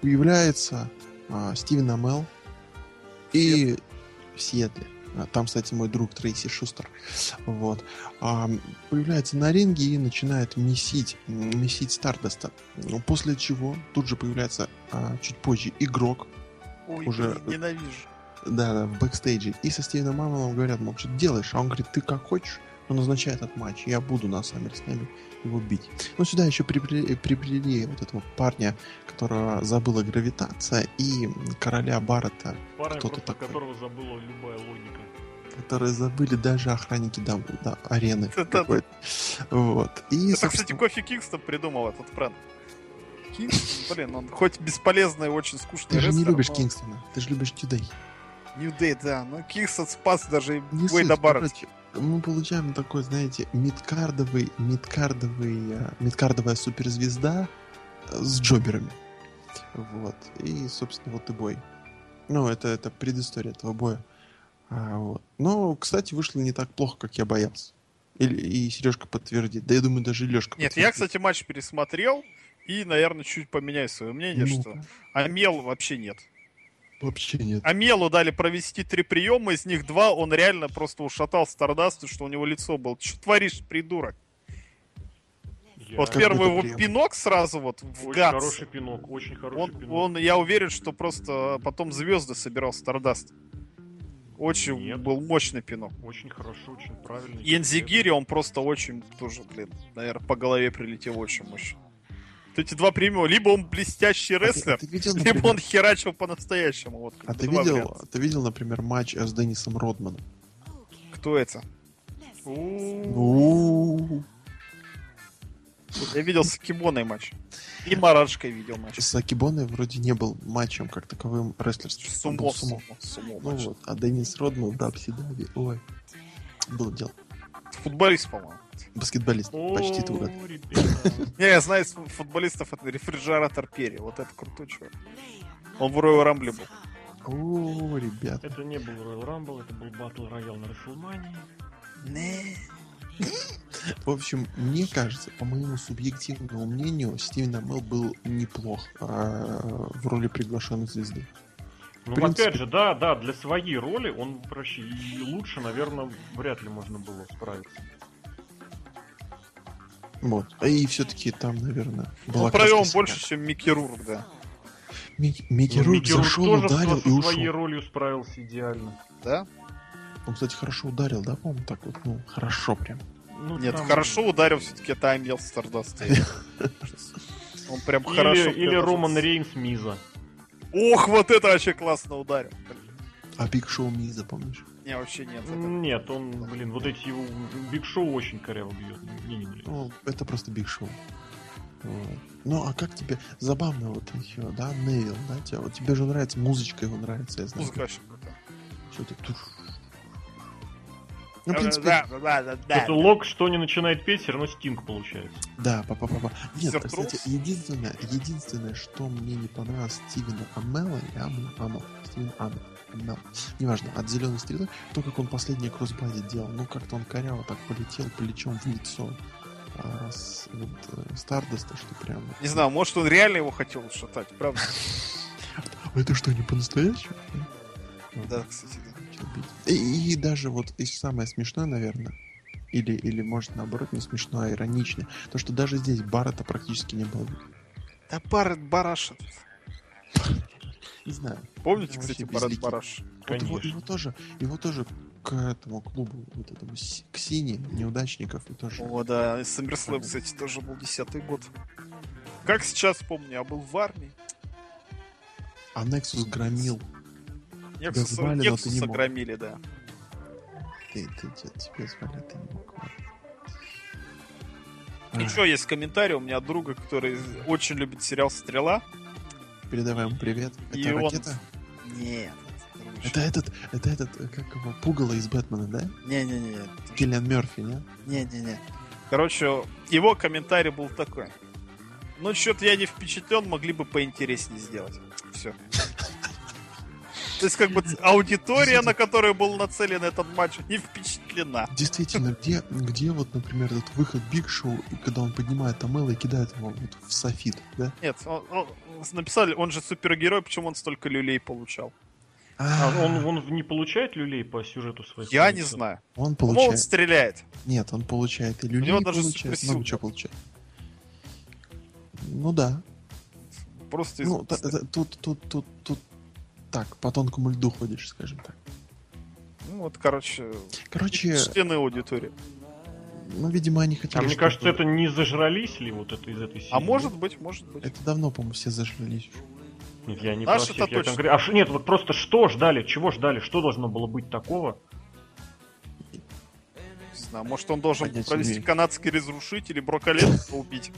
появляется Стивен Амел и в Сиэтле. Там, кстати, мой друг Трейси Шустер. Вот. А, появляется на ринге и начинает месить, месить Стардаста. Ну, После чего тут же появляется а, чуть позже игрок, Ой, Уже- ненавижу. да, да, в бэкстейдже. И со Стивеном Амелом говорят, мол, что ты делаешь? А он говорит, ты как хочешь, но назначай этот матч. Я буду на SummerSlam его бить. Но сюда еще приплели, приплели вот этого парня, которого забыла гравитация, и короля Баррета, Парня, Кто-то такой. которого забыла любая логика. которые забыли даже охранники дам, да, арены. Это- какой-то. Вот. И, Это, кстати, Кофи Кингстон придумал этот пранк. Кингстон, блин, он хоть бесполезный, очень скучный ты же не любишь но- Кингстона, ты же любишь Тюдей. Нью Дэй, да. Ну, Кингстон спас даже Не Уэйда мы получаем такой, знаете, мидкардовый, мидкардовый, э, мидкардовая суперзвезда э, с джоберами. Вот. И, собственно, вот и бой. Ну, это, это предыстория этого боя. А, вот. Но, кстати, вышло не так плохо, как я боялся. Или, и Сережка подтвердит. Да я думаю, даже Лешка Нет, я, кстати, матч пересмотрел и, наверное, чуть поменяю свое мнение, что Амел вообще нет. Вообще нет. Амелу дали провести три приема, из них два он реально просто ушатал Стардаст, что у него лицо было. Что творишь, придурок? Я- Вот Как первый его прием? пинок сразу вот в Очень гац. хороший пинок, очень хороший Он, пинок. он, я уверен, что просто потом звезды собирал Стардаст. Очень Нет. был мощный пинок. Очень хорошо, очень правильно. И Энзигири, он просто очень тоже, блин, наверное, по голове прилетел очень мощно. Вот эти два приема, либо он блестящий ты- рестлер, а ты видел, либо например, он херачил по-настоящему. Вот, а ты видел, варианта. ты видел, например, матч э, с Деннисом Родманом? Кто это? У, У-у-у. Я видел с Кибоной матч. И Марадшкой видел матч. С Акибоной вроде не был матчем как таковым рестлерским. Сумо, сумо, сумо Ну вот, а Деннис Родман, да, Даби, ой, было дело. Футболист, по-моему. Баскетболист, почти ребята. Не, я знаю из футболистов, это рефрижератор Перри. Вот это крутой чувак. Он в Royal Rumble был. О, ребят. Это не был Royal Rumble, это был Battle Royale на WrestleMania. Не. В общем, мне кажется, по моему субъективному мнению, Стивен Амел был неплох а, в роли приглашенной звезды. Ну, принципе. опять же, да, да, для своей роли он, проще, и лучше, наверное, вряд ли можно было справиться. Вот. И все-таки там, наверное, была Он провел краска больше, чем Микки Рурк, да. Мик- Микки Ну, Рурк Микки Рурк зашел, тоже ударил со и своей ушел. ролью справился идеально. Да? Он, кстати, хорошо ударил, да, по-моему, так вот, ну, хорошо прям. Ну, Нет, там- хорошо ударил все-таки это Стардаст. Он прям Или, хорошо. или. Роман Рейнс Миза. Ох, вот это вообще классно ударил. А Биг Шоу Миза, помнишь? Не, вообще нет. это- Нет, он, блин, вот эти его Биг Шоу очень коряво бьет. Мне не нравится. Ну, это просто Биг Шоу. Вот. Ну, а как тебе забавно вот еще, да, Невил, да, тебе, вот тебе же нравится, музычка его нравится, я знаю. Музыка вообще крутая. Что ты туш. Ну, в принципе, Да, да, да, да, да. Это лог, что не начинает петь, все равно стинг получается. Да, папа, папа. Нет, Мистер кстати, единственное, единственное, что мне не понравилось Стивена Амела, или Амела, Амел, Стивен Амел, Амел, неважно, от зеленой стрелы, то, как он последний кроссбади делал, ну, как-то он коряво так полетел плечом в лицо а, с, вот, э, Стардоста, что прям... Не знаю, может он реально его хотел шатать, правда? «А Это что, не по-настоящему? Да, кстати, да. И, и даже вот и самое смешное, наверное, или, или может наоборот не смешно, а иронично, то, что даже здесь Баррета практически не было. Да Барретт Бараш. этот. Не знаю. Помните, кстати, безликий. Бараш? Вот его, тоже, его тоже к этому клубу, вот этому к Сине, неудачников, и тоже. О, да, и SummerSlam, кстати, тоже был десятый год. Как сейчас помню, я был в армии. А Nexus громил. Nexus, звали, не Nexus мог. громили, да. Ты, ты, ты, тебя звали, ты не мог. Еще есть комментарий у меня от друга, который очень любит сериал «Стрела». Ему привет. И Это он- ракета? Нет. Это этот, это этот, э, как его, пугало из Бэтмена, да? Не-не-не. Киллиан Мерфи, не? Не-не-не. Короче, его комментарий был такой. Ну, что-то я не впечатлен, могли бы поинтереснее сделать. Все. То есть, как бы, аудитория, на которую был нацелен этот матч, не впечатлена. Действительно, где, где вот, например, этот выход Биг Шоу, и когда он поднимает Амела и кидает его вот в софит, да? Нет, он- он- написали, он же супергерой, почему он столько люлей получал? А он, он не получает люлей по сюжету своих? Я не знаю. Он По-моему, он получает. стреляет. Нет, он получает и люлей него даже получает, много чего получает. Ну да. Просто из- Ну, та- та- тут, тут, тут, тут так, по тонкому льду ходишь, скажем так. Ну, вот, короче, Короче, члены аудитории. ну, видимо, они А хотели... мне чтобы- кажется, это не зажрались ли вот это из этой серии? А может быть, может быть. Это давно, по-моему, все зажрались. уже. Нет, я не Наш про всех, это я точно. конкретно- А нет, вот просто что ждали, чего ждали, что должно было быть такого? Не знаю, может, он должен провести канадский разрушитель и Броколетова убить.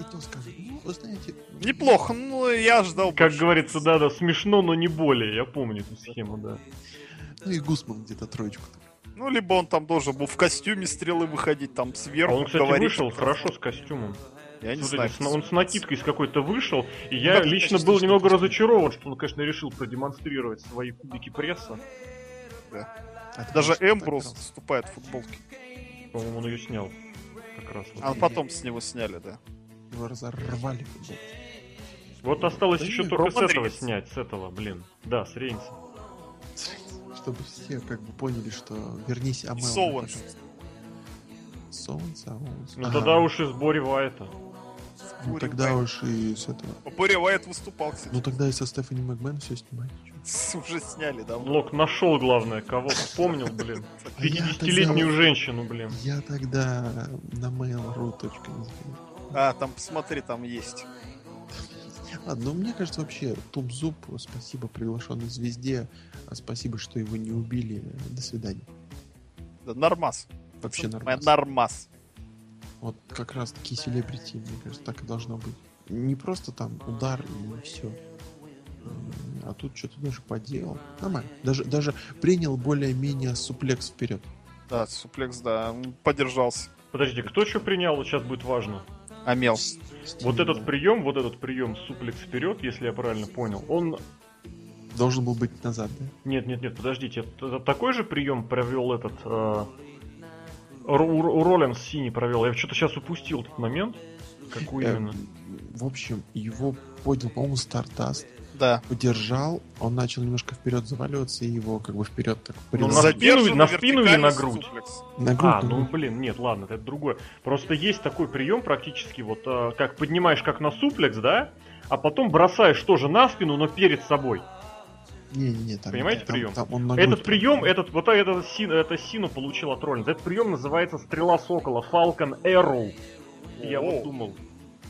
И то скажу, ну, вы знаете... Неплохо, ну, я ждал Как больше. говорится, да, да, смешно, но не более. Я помню эту схему, да. Ну и Гусман где-то троечку. Ну, либо он там должен был в костюме стрелы выходить, там А сверху он, кстати, говорить, вышел хорошо с костюмом. Я не Вот знаю. он с накидкой с какой-то вышел, и я Да, лично конечно, был что немного разочарован, что он, конечно, решил продемонстрировать свои кубики пресса. А ты Даже знаешь, кто так Эмбрус вступает в футболке. По-моему, он ее снял. Как раз. вот. А потом с него сняли, да. Его разорвали. Вот осталось Да еще только с Роман этого Рейнс. снять, с этого, блин. Да, с Рейнса. Чтобы все как бы поняли, что вернись Амел. Соуэнс. Соуэнс, а Оуэнс. Ну тогда уж из Бори Вайта. Ну тогда уж и с этого. Бори Уайт выступал, кстати. Ну тогда и со Стефани Макмен все снимать. Уже сняли, да. Лок нашел, главное, кого вспомнил, блин. А я 50-летнюю тогда- женщину, блин. Я тогда на mail.ru точка не знаю. А, там, посмотри, там есть. Ладно, ну мне кажется вообще Том Зуб, спасибо приглашенной звезде, а спасибо, что его не убили. До свидания. Да, нормас. Вообще нормас. Нормас. Вот как раз таки селебрити, мне кажется, так и должно быть. Не просто там удар и все. А тут что-то даже поделал. Нормально. Даже, даже принял более-менее суплекс вперед. Да, суплекс, да, м, подержался. Подожди, кто что принял, вот сейчас будет важно. Амел. Вот этот прием, вот этот прием суплекс вперед, если я правильно понял, он... должен был быть назад, да? Нет, нет, нет, подождите, это, такой же прием провел этот... э, Роллинс синий провел. Я что-то сейчас упустил этот момент. Какой Э, именно? В общем, его поднял, по-моему, Стартаст, Да. удержал, он начал немножко вперед заваливаться, и его как бы вперед так Ну, на спину- на спину или на грудь? суплекс. На грудь, А, ну блин, нет, ладно, это другое. Просто есть такой прием практически, вот э, как поднимаешь как на суплекс, да, а потом бросаешь тоже на спину, но перед собой. Не-не-не, там, Понимаете там- прием? там он на Этот прием, этот, вот это, Син- это Сину получил от Роллинза. Этот прием называется Стрела Сокола, Falcon Arrow. Я вот думал,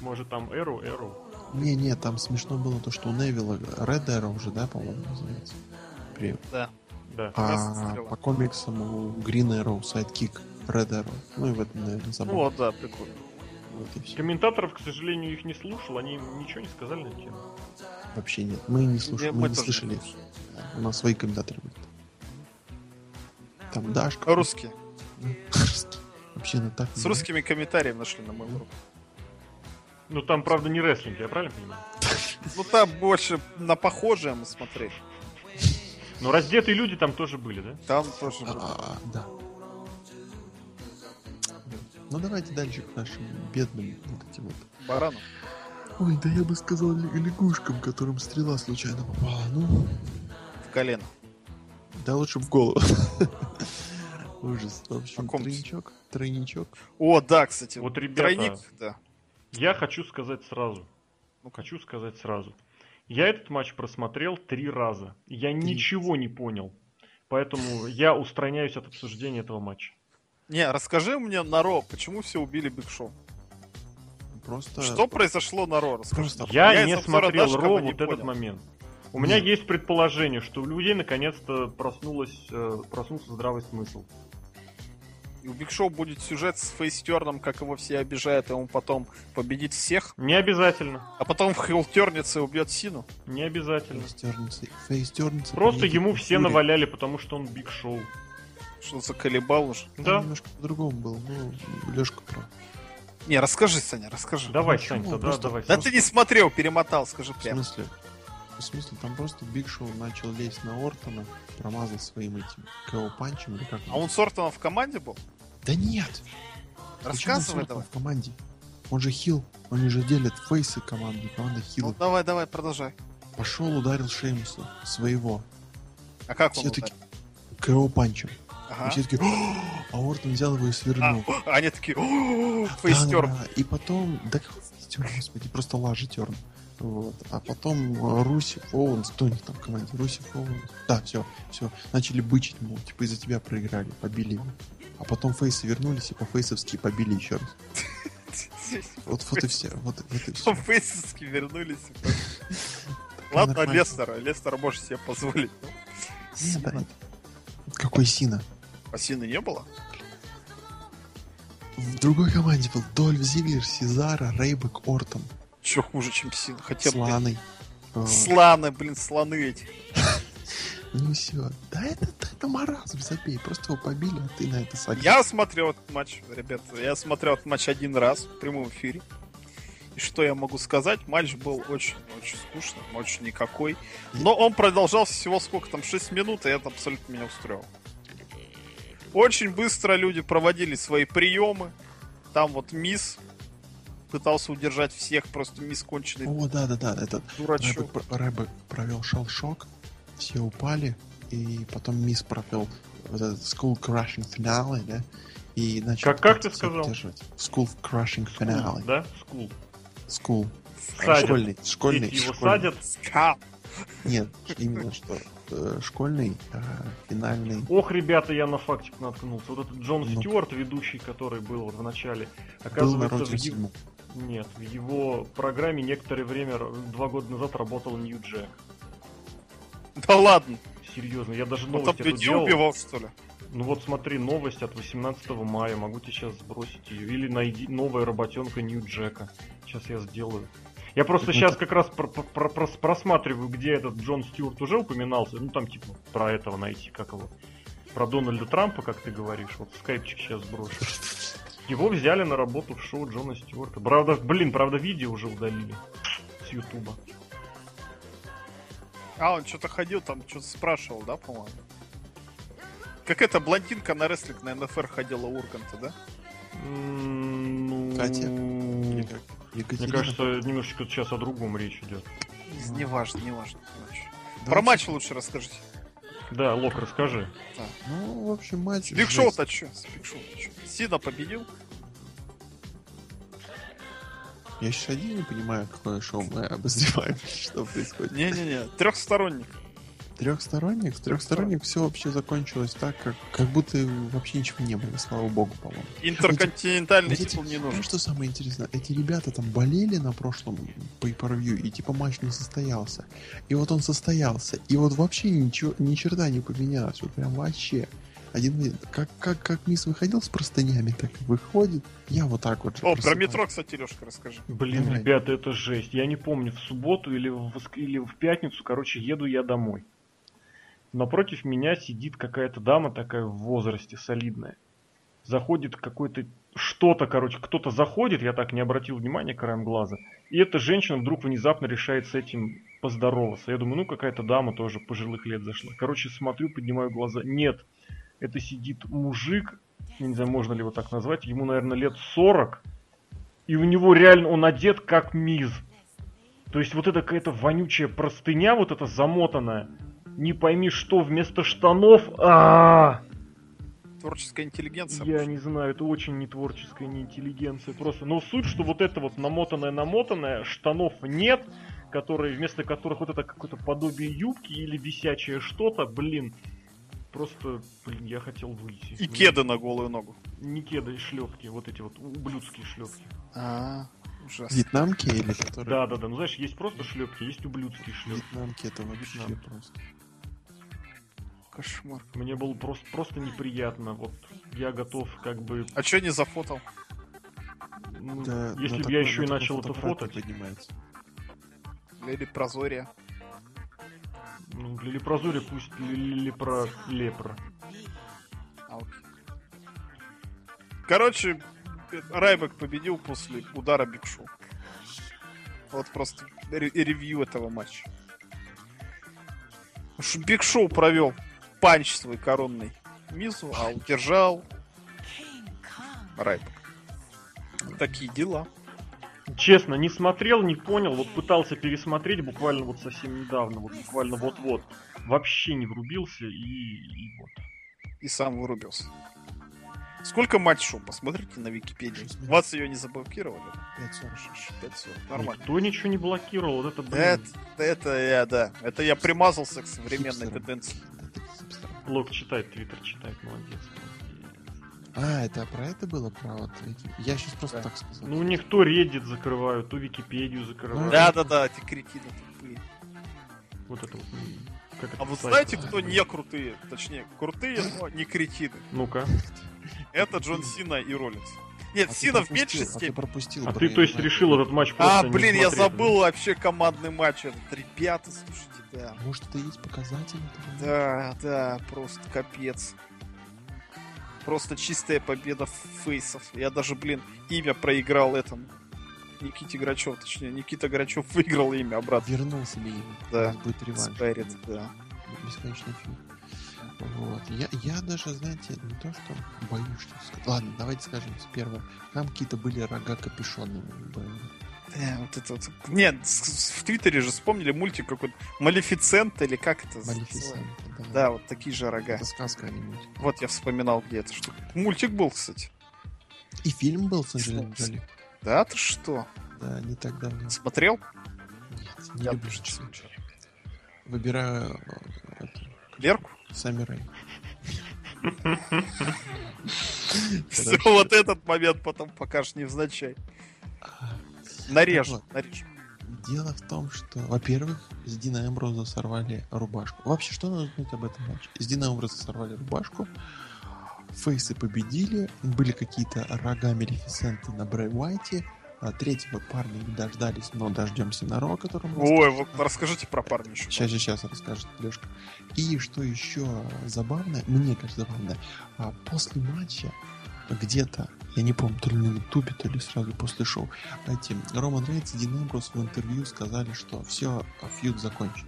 может там Arrow, Arrow. Не-не, там смешно было то, что у Невилла Red Arrow уже, да, по-моему, называется. Прием. Да. А стрела. по комиксам у Green Arrow, Sidekick, Red Arrow. Ну и в этом, наверное, Ну забавно. вот, да, прикольно. Вот и все. Комментаторов, к сожалению, их не слушал, они ничего не сказали на тему. Вообще нет. Мы не слушаем, мы, мы не слышали. не. У нас свои комментаторы будут. Там Дашка. Русские. Русский. Вообще на так. С русскими комментариями нашли на Mail.ru. Ну там, правда, не рестлинг, я правильно понимаю? Ну там больше на похожее мы смотрели. Но раздетые люди там тоже были, да? Там тоже. А, да. Ну давайте дальше к нашим бедным вот этим вот. Бараном. Ой, да я бы сказал лягушкам, которым стрела случайно попала. Ну, В колено. да лучше в голову. Ужас. В общем, тройничок, тройничок. О, да, кстати. Вот, ребята, Тройник, да. Я хочу сказать сразу. Ну, хочу сказать сразу. Я этот матч просмотрел три раза. Я ничего не понял. Поэтому я устраняюсь от обсуждения этого матча. Не, расскажи мне на Ро, почему все убили Биг Шоу? Просто... Что произошло на Ро? Расскажи. Просто- Я, Я не смотрел Ро вот этот понял. момент. У меня Нет. есть предположение, что у людей наконец-то проснулась, э, проснулся здравый смысл. И у Биг Шоу будет сюжет с face turn ом, как его все обижают, и он потом победит всех, Не обязательно. а потом heel turn нется убьет Сину. Не обязательно. Фейстерницы. Фейстерницы. Просто ему все культуре. наваляли, потому что он Биг Шоу. Что, заколебал уже? Там Да. немножко по-другому было. Ну, Лешка прав. Не, расскажи, Саня, расскажи. Давай, почему? тогда Просто- давай. Да ты не смотрел, перемотал, скажи В прямо. смысле? В смысле, там просто Биг Шоу начал лезть на Ортона, промазал своим этим KO punch ем или как А он с Ортоном в команде был? Да нет! Он Рассказывай давай. в команде. Он же heel. Они же делят face ы команды, команда Ну хилов. давай, давай, продолжай. Пошел, ударил Шеймуса своего. А как он Все таки ударил? KO punch ем. И Ага. все таки а Ортон взял его и А, свернул. о, они такие, «О, Да, face turn. да, И потом, да какой face turn, господи, просто лажи turn. Вот. А потом э, Русев, Оуэнс, кто у них там в команде? Русев, Оуэнс. Да, все, все. Начали бычить, мол, типа из-за тебя проиграли, побили его. А потом face ы вернулись и по-фейсовски побили еще раз. Вот, вот и все. Вот, вот и все. Фейсовски вернулись. Ладно, Лестер. Лестер может себе позволить. Сина. Какой Сина? А Сины не было? В другой команде был Дольф Зиглер, Сезара, Рейбек, Ортон. Че хуже, чем Сина? Хотя. Сланой. Вот. Сланы, блин, слоны эти. Ну все. Да это, это маразм, забей. Просто его побили, а ты на это садишься. Я смотрел этот матч, ребят. Я смотрел этот матч один раз в прямом эфире. И что я могу сказать? Матч был очень-очень скучным, очень никакой. Но он продолжался всего сколько там, 6 минут, и это абсолютно меня устроило. Очень быстро люди проводили свои приемы. Там вот мисс пытался удержать всех, просто мисс конченый О, да, да, да, этот дурачок. Райбек провел Shell Shock, все упали, и потом Мисс провел вот этот Skull Crushing Finale, да, и начал Как- как ты сказал? удерживать. Skull Crushing Finale. да? Skull. School. Садят. Школьный, школьный, Дети его школьный. садят. Нет, именно что э, школьный, э, финальный. Ох, ребята, я на фактик наткнулся. Вот этот Джон Ну. Стюарт, ведущий, который был вот в начале, Был на оказывается, в. Нет, в его программе некоторое время, два года назад, работал Нью Джек. Да ладно. Серьезно, я даже Он новость там эту людей делал. убивал, что ли? Ну вот смотри, новость от 18 мая, могу тебе сейчас сбросить ее. Или найди новая работенка Нью Джека. Сейчас я сделаю. Я просто Ну, сейчас как раз про- про- про- прос- просматриваю, где этот Джон Стюарт уже упоминался. Ну там типа про этого найти, как его. Про Дональда Трампа, как ты говоришь. Вот скайпчик сейчас сброшу. Его взяли на работу в шоу Джона Стюарта. Правда, блин, правда, видео уже удалили с Ютуба. А, он что-то ходил, там что-то спрашивал, да, по-моему? Как эта блондинка на рестлинг на НФР ходила у Урганта, да? Ну... Катя? Мне кажется, немножечко сейчас о другом речь идет. Не- Неважно, неважно. Про матч лучше расскажите. Да, Лок, расскажи. Ну, в общем, матч... Биг. Шоу-то что? Биг Шоу-то чё? Сина победил? Я сейчас один не понимаю, какое шоу мы обозреваем, что происходит. Не-не-не, трехсторонник. Трехсторонник? В трехсторонник все вообще закончилось так, как, как будто вообще ничего не было, слава богу, по-моему. Интерконтинентальный эти- титул не Ну, нужен. что самое интересное, эти ребята там болели на прошлом pay per и типа матч не состоялся. И вот он состоялся. И вот вообще ничего, ни черта не поменялось. Вот прям вообще. Один в один. Как, как, как Мисс выходил с простынями, так и выходит. Я вот так вот О, про просыпаюсь. метро, кстати, Лешка, расскажи. Блин, Давай. ребята, это жесть. Я не помню, в субботу или в, воск- или в пятницу, короче, еду я домой. Напротив меня сидит какая-то дама такая в возрасте, солидная. Заходит какой-то что-то, короче, кто-то заходит, я так не обратил внимания краем глаза. И эта женщина вдруг внезапно решает с этим поздороваться. Я думаю, ну какая-то дама тоже пожилых лет зашла. Короче, смотрю, поднимаю глаза. Нет, это сидит мужик, не знаю, можно ли его так назвать, ему, наверное, лет 40, и у него реально он одет как миз. То есть вот это какая-то вонючая простыня, вот эта замотанная, не пойми что, вместо штанов, а Творческая интеллигенция. я не знаю, это очень не творческая, не интеллигенция. Просто, но суть, что вот это вот намотанное-намотанное, штанов нет, которые, вместо которых вот это какое-то подобие юбки или висячее что-то, блин. Просто, блин, я хотел выйти. И Мне- кеды на голую ногу. Не кеды, шлепки, вот эти вот ублюдские шлепки. А, ужасно. Вьетнамки или которые? Да, да, да. Ну знаешь, есть просто шлепки, есть ублюдские шлепки. Вьетнамки это вообще Вьетнам. просто. Кошмар. Мне было просто, просто неприятно. Вот я готов как бы... А чё не зафотал? ну, Да, если бы я еще и начал это фотать, поднимается. Или прозория? ну, для лепрозория пусть лепра лепра. Короче, Райбек победил после удара Биг Шоу. Вот просто ре- ревью этого матча. Биг Шоу провел punch свой коронный Мизу, а удержал Райбек. Такие дела. Честно, не смотрел, не понял, вот пытался пересмотреть буквально вот совсем недавно, вот буквально вот-вот. Вообще не врубился и, и вот. И сам вырубился. Сколько матч шоу? Посмотрите на Википедии. Вас ее не заблокировали? 5.40. 540. Нормально. Никто ничего не блокировал, вот это, блин, Это, это я, да. Это я примазался к современной тенденции. Это хипстером. блог читает, твиттер читает, молодец. А, это про это было? Про вот эти... Я сейчас просто Да. так сказал. Ну, у них то Reddit закрывают, то Википедию закрывают. Да. Да-да-да, эти кретины тупые. Вот это вот. Как это А вы сайт знаете, кто не крутые? Точнее, крутые, но не кретины. Ну-ка. Это Джон Сина и Роллинс. Нет, А Сина в меньшей А ты степени. пропустил. А ты, то есть, решил этот матч А, просто не блин, я забыл вообще командный матч. Этот. Ребята, слушайте, да. Может, это и есть показатель этого? Да, да, просто капец. Просто чистая победа фейсов. Я даже, блин, имя проиграл этому. Никите Грачев, точнее, Никита Грачев выиграл имя обратно. Вернул себе его. Да. Будет реванш. Спайрит, да. Бесконечный фильм. Вот. Я, я даже, знаете, не то, что боюсь, что сказать. Ладно, давайте скажем с первого. Там какие-то были рога капюшонными. были. Вот это вот. Нет, в Твиттере же вспомнили мультик какой-то Малефицент или как это? Малефисента, да. Да, вот такие же рога. Это сказка, а не мультик. Вот я вспоминал где-то, что мультик был, кстати. И фильм был с Анджелиной Что? Джоли. Да, ты что? Да, не так давно. Смотрел? Нет, не Я люблю смотрел. Выбираю э, эту, Клерку? Сами Рэй. Все, вот этот момент потом покажешь невзначай. Вот. нарежь. Дело в том, что, во-первых, с Дина Эмброза сорвали рубашку. Вообще, что надо знать об этом матче? С Дина Эмброза сорвали рубашку, фейсы победили, были какие-то рога Малефисенты на Брэй Уайте, а третьего парня не дождались, но дождемся на Ро, о котором Ой, вот расскажите про парня еще. Сейчас, сейчас расскажет Лешка. И что еще забавно, мне кажется забавно, а, после матча где-то, я не помню, то ли на ютубе, то ли сразу после шоу, эти Роман Рейнс и Дин Эмброс в интервью сказали, что все, фьюд закончен.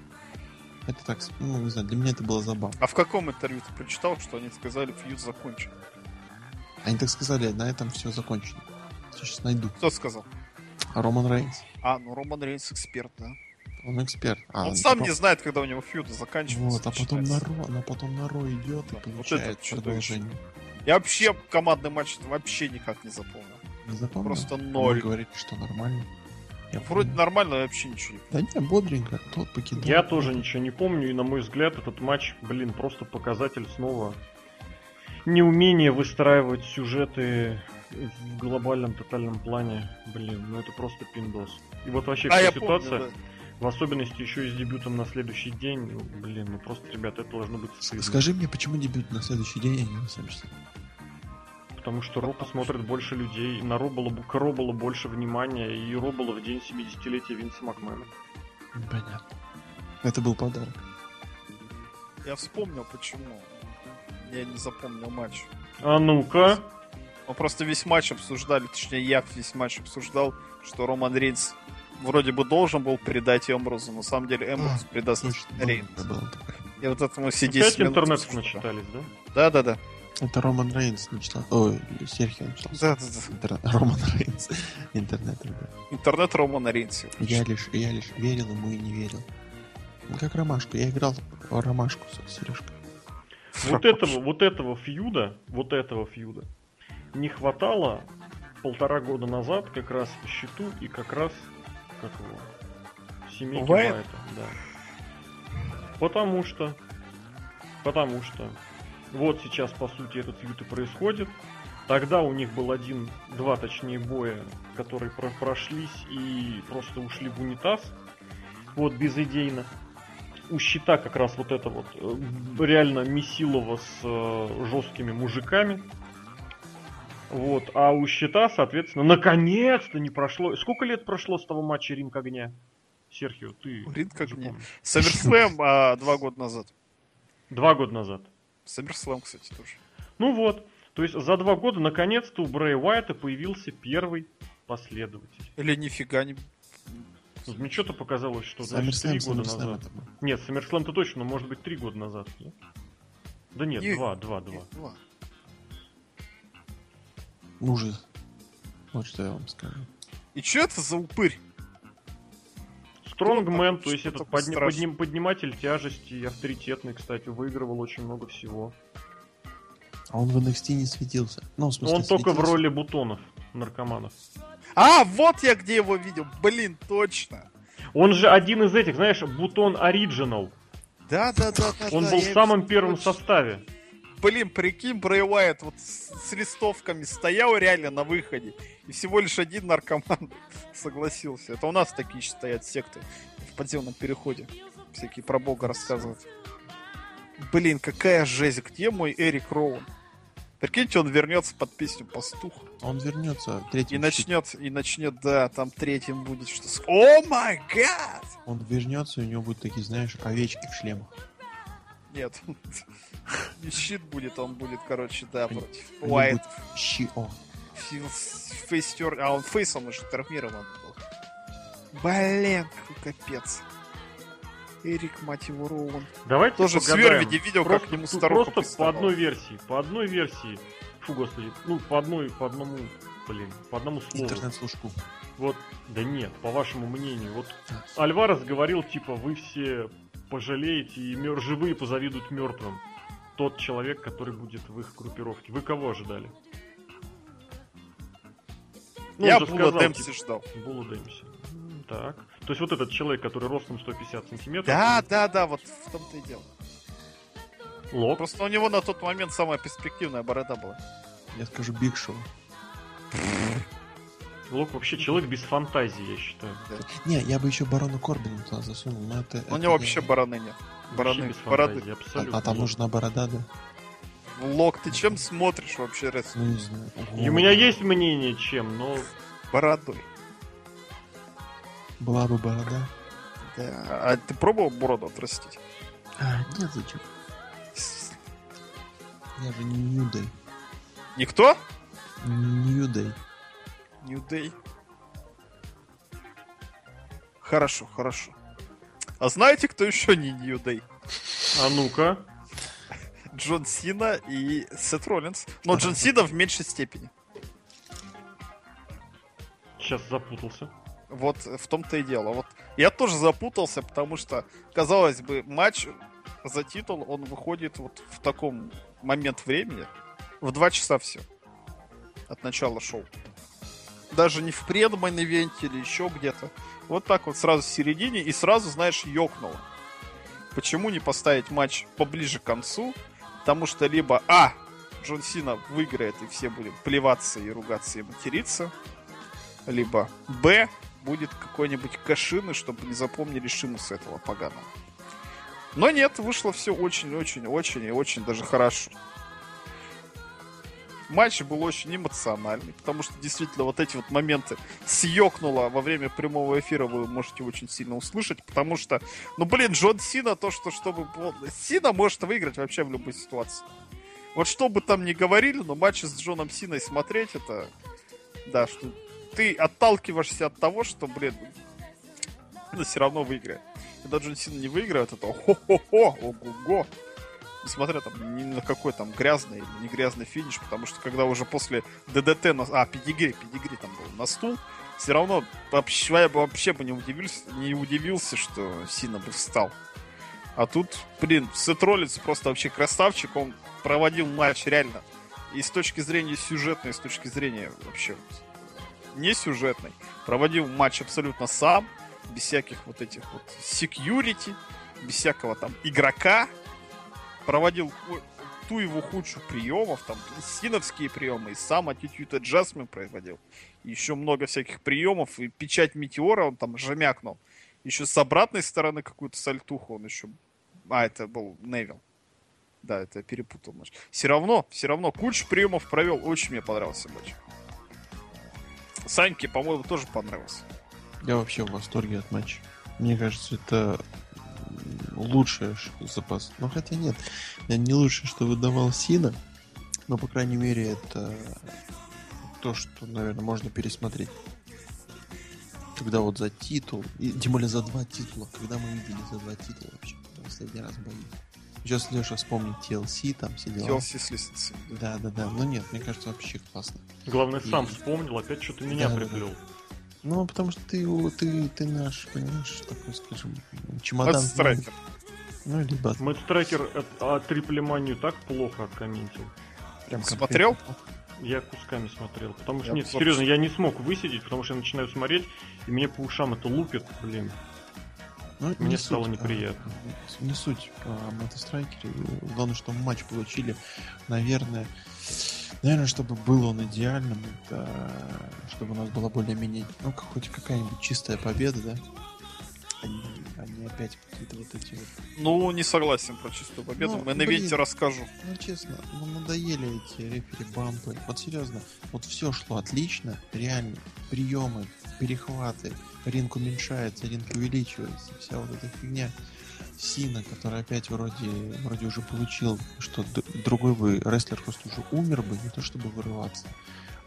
Это так, ну, не знаю, для меня это было забавно. А в каком интервью ты прочитал, что они сказали, фьюд закончен? Они так сказали, на этом все закончено. Сейчас найду. Кто сказал? Роман Рейнс. А, ну Роман Рейнс эксперт, да. Он эксперт. А, Он сам потом- не знает, когда у него фьюды заканчиваются. Вот, а потом на. Ро, но потом на Ро идет и Да, вот получает это чудовище. Я вообще командный матч вообще никак не запомнил. Не запомнил? Просто Вы ноль. говорите, что нормально. Я Вроде помню. нормально, но вообще ничего не Да не, бодренько, тот покидал. Я тоже ничего не помню, и на мой взгляд, этот матч, блин, просто показатель снова неумение выстраивать сюжеты в глобальном тотальном плане. Блин, ну это просто пиндос. И вот вообще А, вся я ситуация, помню, В особенности еще и с дебютом на следующий день. Ну, блин, ну просто, ребята, это должно быть стыдно. Скажи мне, почему дебют на следующий день, а не на SummerSlam? Потому что Ро посмотрит больше людей, на Ро было, к Ро было больше внимания, и Ро было в день 70-летия Винса Макмена. Понятно. Это был подарок. Я вспомнил, почему я не запомнил матч. А ну-ка. Мы просто весь матч обсуждали, точнее я весь матч обсуждал, что Роман Рейнс вроде бы должен был передать Эмброзу, на самом деле Эмброз А, предаст Точно, Рейнс. было, было такое. И вот это мы все 10 Опять интернет начитались, да? Да-да-да. Это Роман Рейнс начитал. Ой, Серхио начитал. Да-да-да. Интернет- Роман Рейнс. Интернет, ребят. Интернет Романа Рейнса. Я лишь, я лишь верил ему и не верил. Ну, Как ромашку. Я играл в ромашку с Сережкой. Вот этого, вот этого фьюда, вот этого фьюда не хватало полтора года назад как раз в счету и как раз как его семейки Уайт? Уайта, да. Потому что, потому что вот сейчас по сути этот фьюд и происходит. Тогда у них был один, два точнее боя, которые про- прошлись и просто ушли в унитаз. Вот безыдейно у щита как раз вот это вот э, реально Месилова с э, жесткими мужиками. Вот, а у щита, соответственно, наконец-то не прошло. Сколько лет прошло с того матча Ринг огня? Серхио, ты Ринг огня. Саммерслэм а, два года назад. Два года назад. Саммерслэм, кстати, тоже. Ну вот, то есть за два года наконец-то у Брэя Уайта появился первый последователь. Или нифига не... Вот Мне что-то показалось, что SummerSlam, три года SummerSlam назад. это. Нет, SummerSlam-то точно, но может быть три года назад. нет? Да нет, Не- два, два, два. Два. Ужас. Вот что я вам скажу. И что это за упырь? Стронгмен, то есть этот подни- подним- подниматель тяжести и авторитетный, кстати, выигрывал очень много всего. А он в NXT не светился. Ну, в смысле, Он только в светился. роли бутонов, наркоманов. А, вот я где его видел. Блин, точно. Он же один из этих, знаешь, бутон оригинал. Да, да, да, да. Он да, был в самом точно- первом составе. Блин, прикинь, Брэй Уайт вот с, с листовками стоял реально на выходе. И всего лишь один наркоман согласился. Это у нас такие стоят секты в подземном переходе. Всякие про бога рассказывают. Блин, какая жесть. Где мой Эрик Роуэн? Прикиньте, он вернется под песню «Пастух». Он вернется третьим. И начнет, и начнет, да, там третьим будет что. О май гад! Он вернется, и у него будут такие, знаешь, овечки в шлемах. Нет. Не щит будет, он будет, короче, да, против Уайт. будут щи- О, Фейстер... А, он фейсом уже травмирован был. Блин, какой капец. Эрик, мать его, Роуэн. Давайте Тоже в. Свервиде видел, просто, как к нему старуха Просто по одной версии, по одной версии. Фу, господи, ну по одной, по одному, блин, по одному слову. интернет-служку. Вот, да нет, по вашему мнению, вот Альварес говорил, типа, вы все пожалеете и мер- живые позавидуют мертвым. Тот человек, который будет в их группировке. Вы кого ожидали? Ну, Я Була сказал, Демпси типа, ждал. Булу Дэмси. Так. То есть вот этот человек, который ростом 150 сантиметров. Да, да, да, вот в том-то и дело. Лок. Просто у него на тот момент самая перспективная борода была. Я скажу Биг Шоу. Лок вообще человек без фантазии, я считаю. Не, я бы еще Барона Корбина туда засунул, но это... У это него я- вообще бороды нет. Бороды. фантазии, А, а там нужна борода, да? Лок, ты чем смотришь вообще раз? Ну, не знаю. И у меня есть мнение, чем, но Бородой. Была бы борода. Да. А ты пробовал бороду отрастить? А, нет, зачем? Я же не New Day. Никто? Не New Day. New Day. Хорошо, хорошо. А знаете, кто еще не New Day? а ну-ка. Джон Сина и Сет Роллинс. Но Джон Сина в меньшей степени. Сейчас запутался. Вот в том-то и дело. Вот я тоже запутался, потому что, казалось бы, матч за титул, он выходит вот в таком момент времени. В два часа все. От начала шоу. Даже не в предмайн ивенте или еще где-то. Вот так вот сразу в середине и сразу, знаешь, ёкнуло. Почему не поставить матч поближе к концу? Потому что либо А. Джон Сина выиграет и все будем плеваться и ругаться и материться. Либо Б. будет какой-нибудь кашины, чтобы не запомнили Шимуса этого поганого. Но нет, вышло все очень-очень-очень и очень даже хорошо. Матч был очень эмоциональный, потому что действительно вот эти вот моменты съекнуло во время прямого эфира вы можете очень сильно услышать, потому что, ну блин, Джон Сина, то, что чтобы... Сина может выиграть вообще в любой ситуации. Вот что бы там ни говорили, но матчи с Джоном Синой смотреть, это... Да, что ты отталкиваешься от того, что, блин, но все равно выиграет. Когда Джон Сина не выиграет, это хо-хо-хо, ого-го несмотря там ни на какой там грязный или не грязный финиш, потому что когда уже после ДДТ, на, а, педигри, педигри там был на стул, все равно вообще, я бы вообще бы не удивился, не удивился, что Сина бы встал. А тут, блин, Сет Роллинс просто вообще красавчик, он проводил матч реально. И с точки зрения сюжетной, и с точки зрения вообще не сюжетной, проводил матч абсолютно сам, без всяких вот этих вот security, без всякого там игрока, проводил ту его худших приемов, там, синовские приемы, и сам attitude adjustment проводил. Еще много всяких приемов, и печать метеора он там жемякнул. Еще с обратной стороны какую-то сальтуху он еще... А, это был Невил. Да, это я перепутал. Матч. Все равно, все равно, кучу приемов провел. Очень мне понравился матч. Саньке, по-моему, тоже понравился. Я вообще в восторге от матча. Мне кажется, это лучшее запас. Ну, хотя нет, не лучшее, что выдавал Сина, но, по крайней мере, это то, что, наверное, можно пересмотреть. Когда вот за титул, и тем более за два титула, когда мы видели за два титула вообще, последний раз бои. Сейчас Леша вспомнит TLC, там все дела. TLC с лестницей. Да, да, да. Ну нет, мне кажется, вообще классно. Главное, и... сам вспомнил, опять что-то меня да, приплел. Да, да. Ну, потому что ты, ты, ты наш, понимаешь, такой, скажем, чемодан. Бэтстрайкер. Ну, или бат. Мэтстрайкер а триплеманию так плохо откомментил. Прям Смотрел? Я кусками смотрел. Потому что, я нет, серьезно, я не смог высидеть, потому что я начинаю смотреть, и мне по ушам это лупит, блин. Ну, Мне не стало суть, неприятно. А, не суть о мотострайкере. Главное, что матч получили, наверное, Наверное, чтобы был он идеальным, это чтобы у нас была более-менее, ну, хоть какая-нибудь чистая победа, да? Они, они опять какие-то вот эти вот... Ну, не согласен про чистую победу. Ну, Мы на венте расскажу. Ну, честно, ну, надоели эти рефери-бампы. Вот серьезно, вот все шло отлично, реально. Приемы, перехваты, ринг уменьшается, ринг увеличивается, вся вот эта фигня. Сина, который опять вроде, вроде уже получил, что другой бы рестлер просто уже умер бы, не то чтобы вырываться.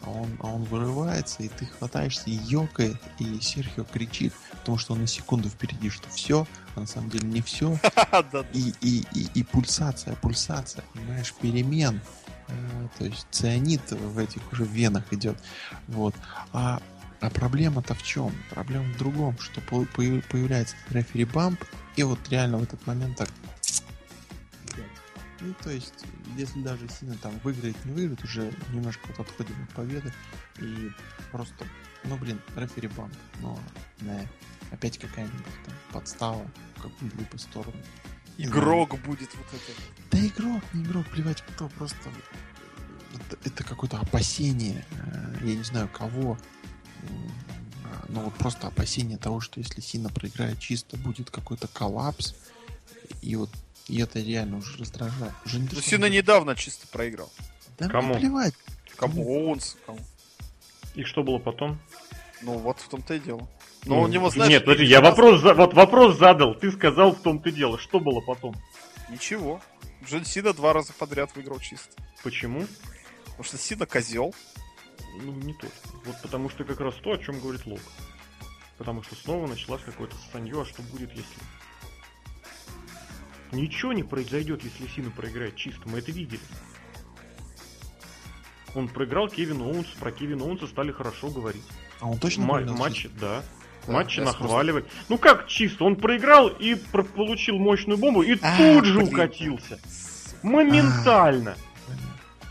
А он, а он вырывается, и ты хватаешься и ёкает, и Серхио кричит, потому что он на секунду впереди, что все, а на самом деле не все. И, и, и, и пульсация, пульсация, понимаешь, перемен. Э, то есть цианид в этих уже венах идет. Вот. А, а проблема-то в чем? Проблема в другом, что появляется рефери бамп, и вот реально в этот момент так... Ну, то есть, если даже Сина там выиграет, не выиграет, уже немножко вот отходим от победы. И просто, ну, блин, рефери бамп. Но, не, опять какая-нибудь там подстава в какую-либо сторону. Игрок да. будет вот это. Да игрок, не игрок, плевать кто, просто это, это какое-то опасение, э, я не знаю кого, ну вот просто опасение того, что если Сина проиграет чисто, будет какой-то коллапс. И вот и это реально уже раздражает. Уже не ну, Сина недавно чисто проиграл. Да Кому? плевать. Кому? Оуэнс. Кому? И что было потом? Ну вот в том-то и дело. Но ну, у него, знаешь, Нет, подожди, я вопрос, за... вот вопрос задал. Ты сказал в том-то и дело. Что было потом? Ничего. Джон Сина два раза подряд выиграл чисто. Почему? Потому что Сина козел. Ну, не то. Вот потому что как раз то, о чем говорит Лок. Потому что снова началась какое-то санье, а что будет, если... Ничего не произойдет, если Сина проиграет чисто, мы это видели. Он проиграл Кевин Оуэнс, про Кевина Оуэнса стали хорошо говорить. А он точно Ма- Матчи, да. да матчи нахваливать. Просто... Ну как чисто, он проиграл и про- получил мощную бомбу и а, тут же блин. укатился. Моментально. А.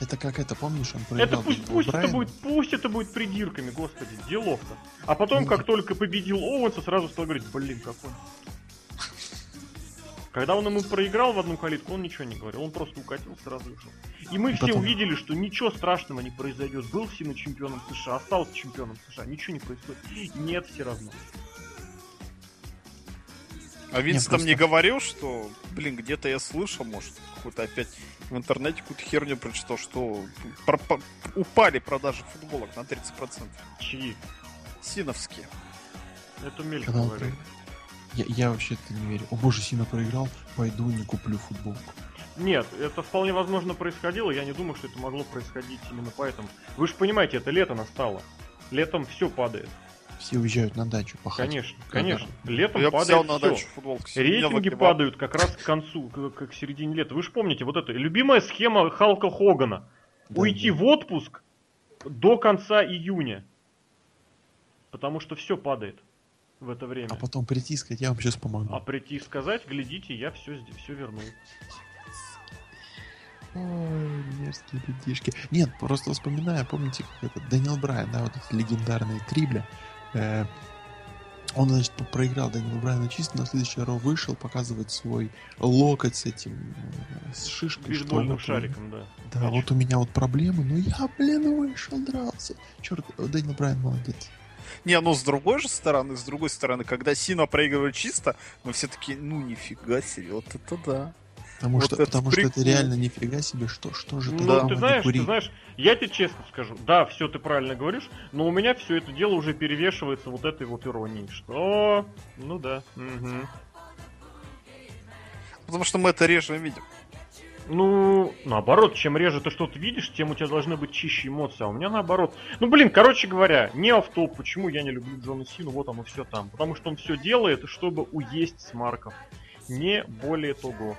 Это как это, помнишь, он проиграл Это пусть, пусть это будет, пусть это будет придирками, господи, делов-то. А потом, как только победил Оуэнса, сразу стал говорить, блин, какой. Когда он ему проиграл в одну калитку, он ничего не говорил, он просто укатил, сразу ушел. И мы все Потом- увидели, что ничего страшного не произойдет. Был Сина чемпионом США, остался чемпионом США, ничего не происходит. Нет, все равно. А Винс там не говорил, что, блин, где-то я слышал, может, какую-то опять в интернете какую-то херню прочитал, что про- по- упали продажи футболок на 30%. Чьи? Синовские. Это говорил. проиграл. Я, я вообще-то не верю. О боже, Сина проиграл, пойду не куплю футболку. Нет, это вполне возможно происходило. Я не думаю, что это могло происходить именно поэтому. Вы же понимаете, это лето настало. Летом все падает. Все уезжают на дачу пахать. Конечно, конечно. Летом Я падает взял на всё. дачу футболку. Рейтинги падают как раз к концу, к, к- середине лета. Вы же помните, вот это любимая схема Халка Хогана. Да, Уйти да. в отпуск до конца июня. Потому что все падает в это время. А потом прийти и сказать, я вам сейчас помогу. А прийти и сказать, глядите, я все, все вернул. Ой, мерзкие людишки. Нет, просто вспоминаю, помните, как этот Дэниел Брайан, да, вот этот легендарный Трибля. Э, он, значит, проиграл Дэниелу Брайану чисто, на следующий Ро вышел показывать свой локоть с этим, э, с шишкой. Бейсбольным шариком, да. Да, Мяч. вот у меня вот проблемы, но я, блин, вышел, дрался. Черт, Дэниел Брайан молодец. Не, ну с другой же стороны, с другой стороны, когда Сина проигрывает чисто, мы все таки ну нифига себе, вот это да. Потому, Вот что, это потому что это реально нифига себе, что, что же ты Ну, ты знаешь, ты знаешь, я тебе честно скажу, да, все ты правильно говоришь, но у меня все это дело уже перевешивается вот этой вот иронией, что, ну да, мгм. Потому что мы это реже видим. Ну, наоборот, чем реже ты что-то видишь, тем у тебя должны быть чище эмоции. А у меня наоборот. Ну, блин, короче говоря, не автоп, почему я не люблю Джона Сину, вот оно все там. Потому что он все делает, чтобы уесть с марков. Не более того.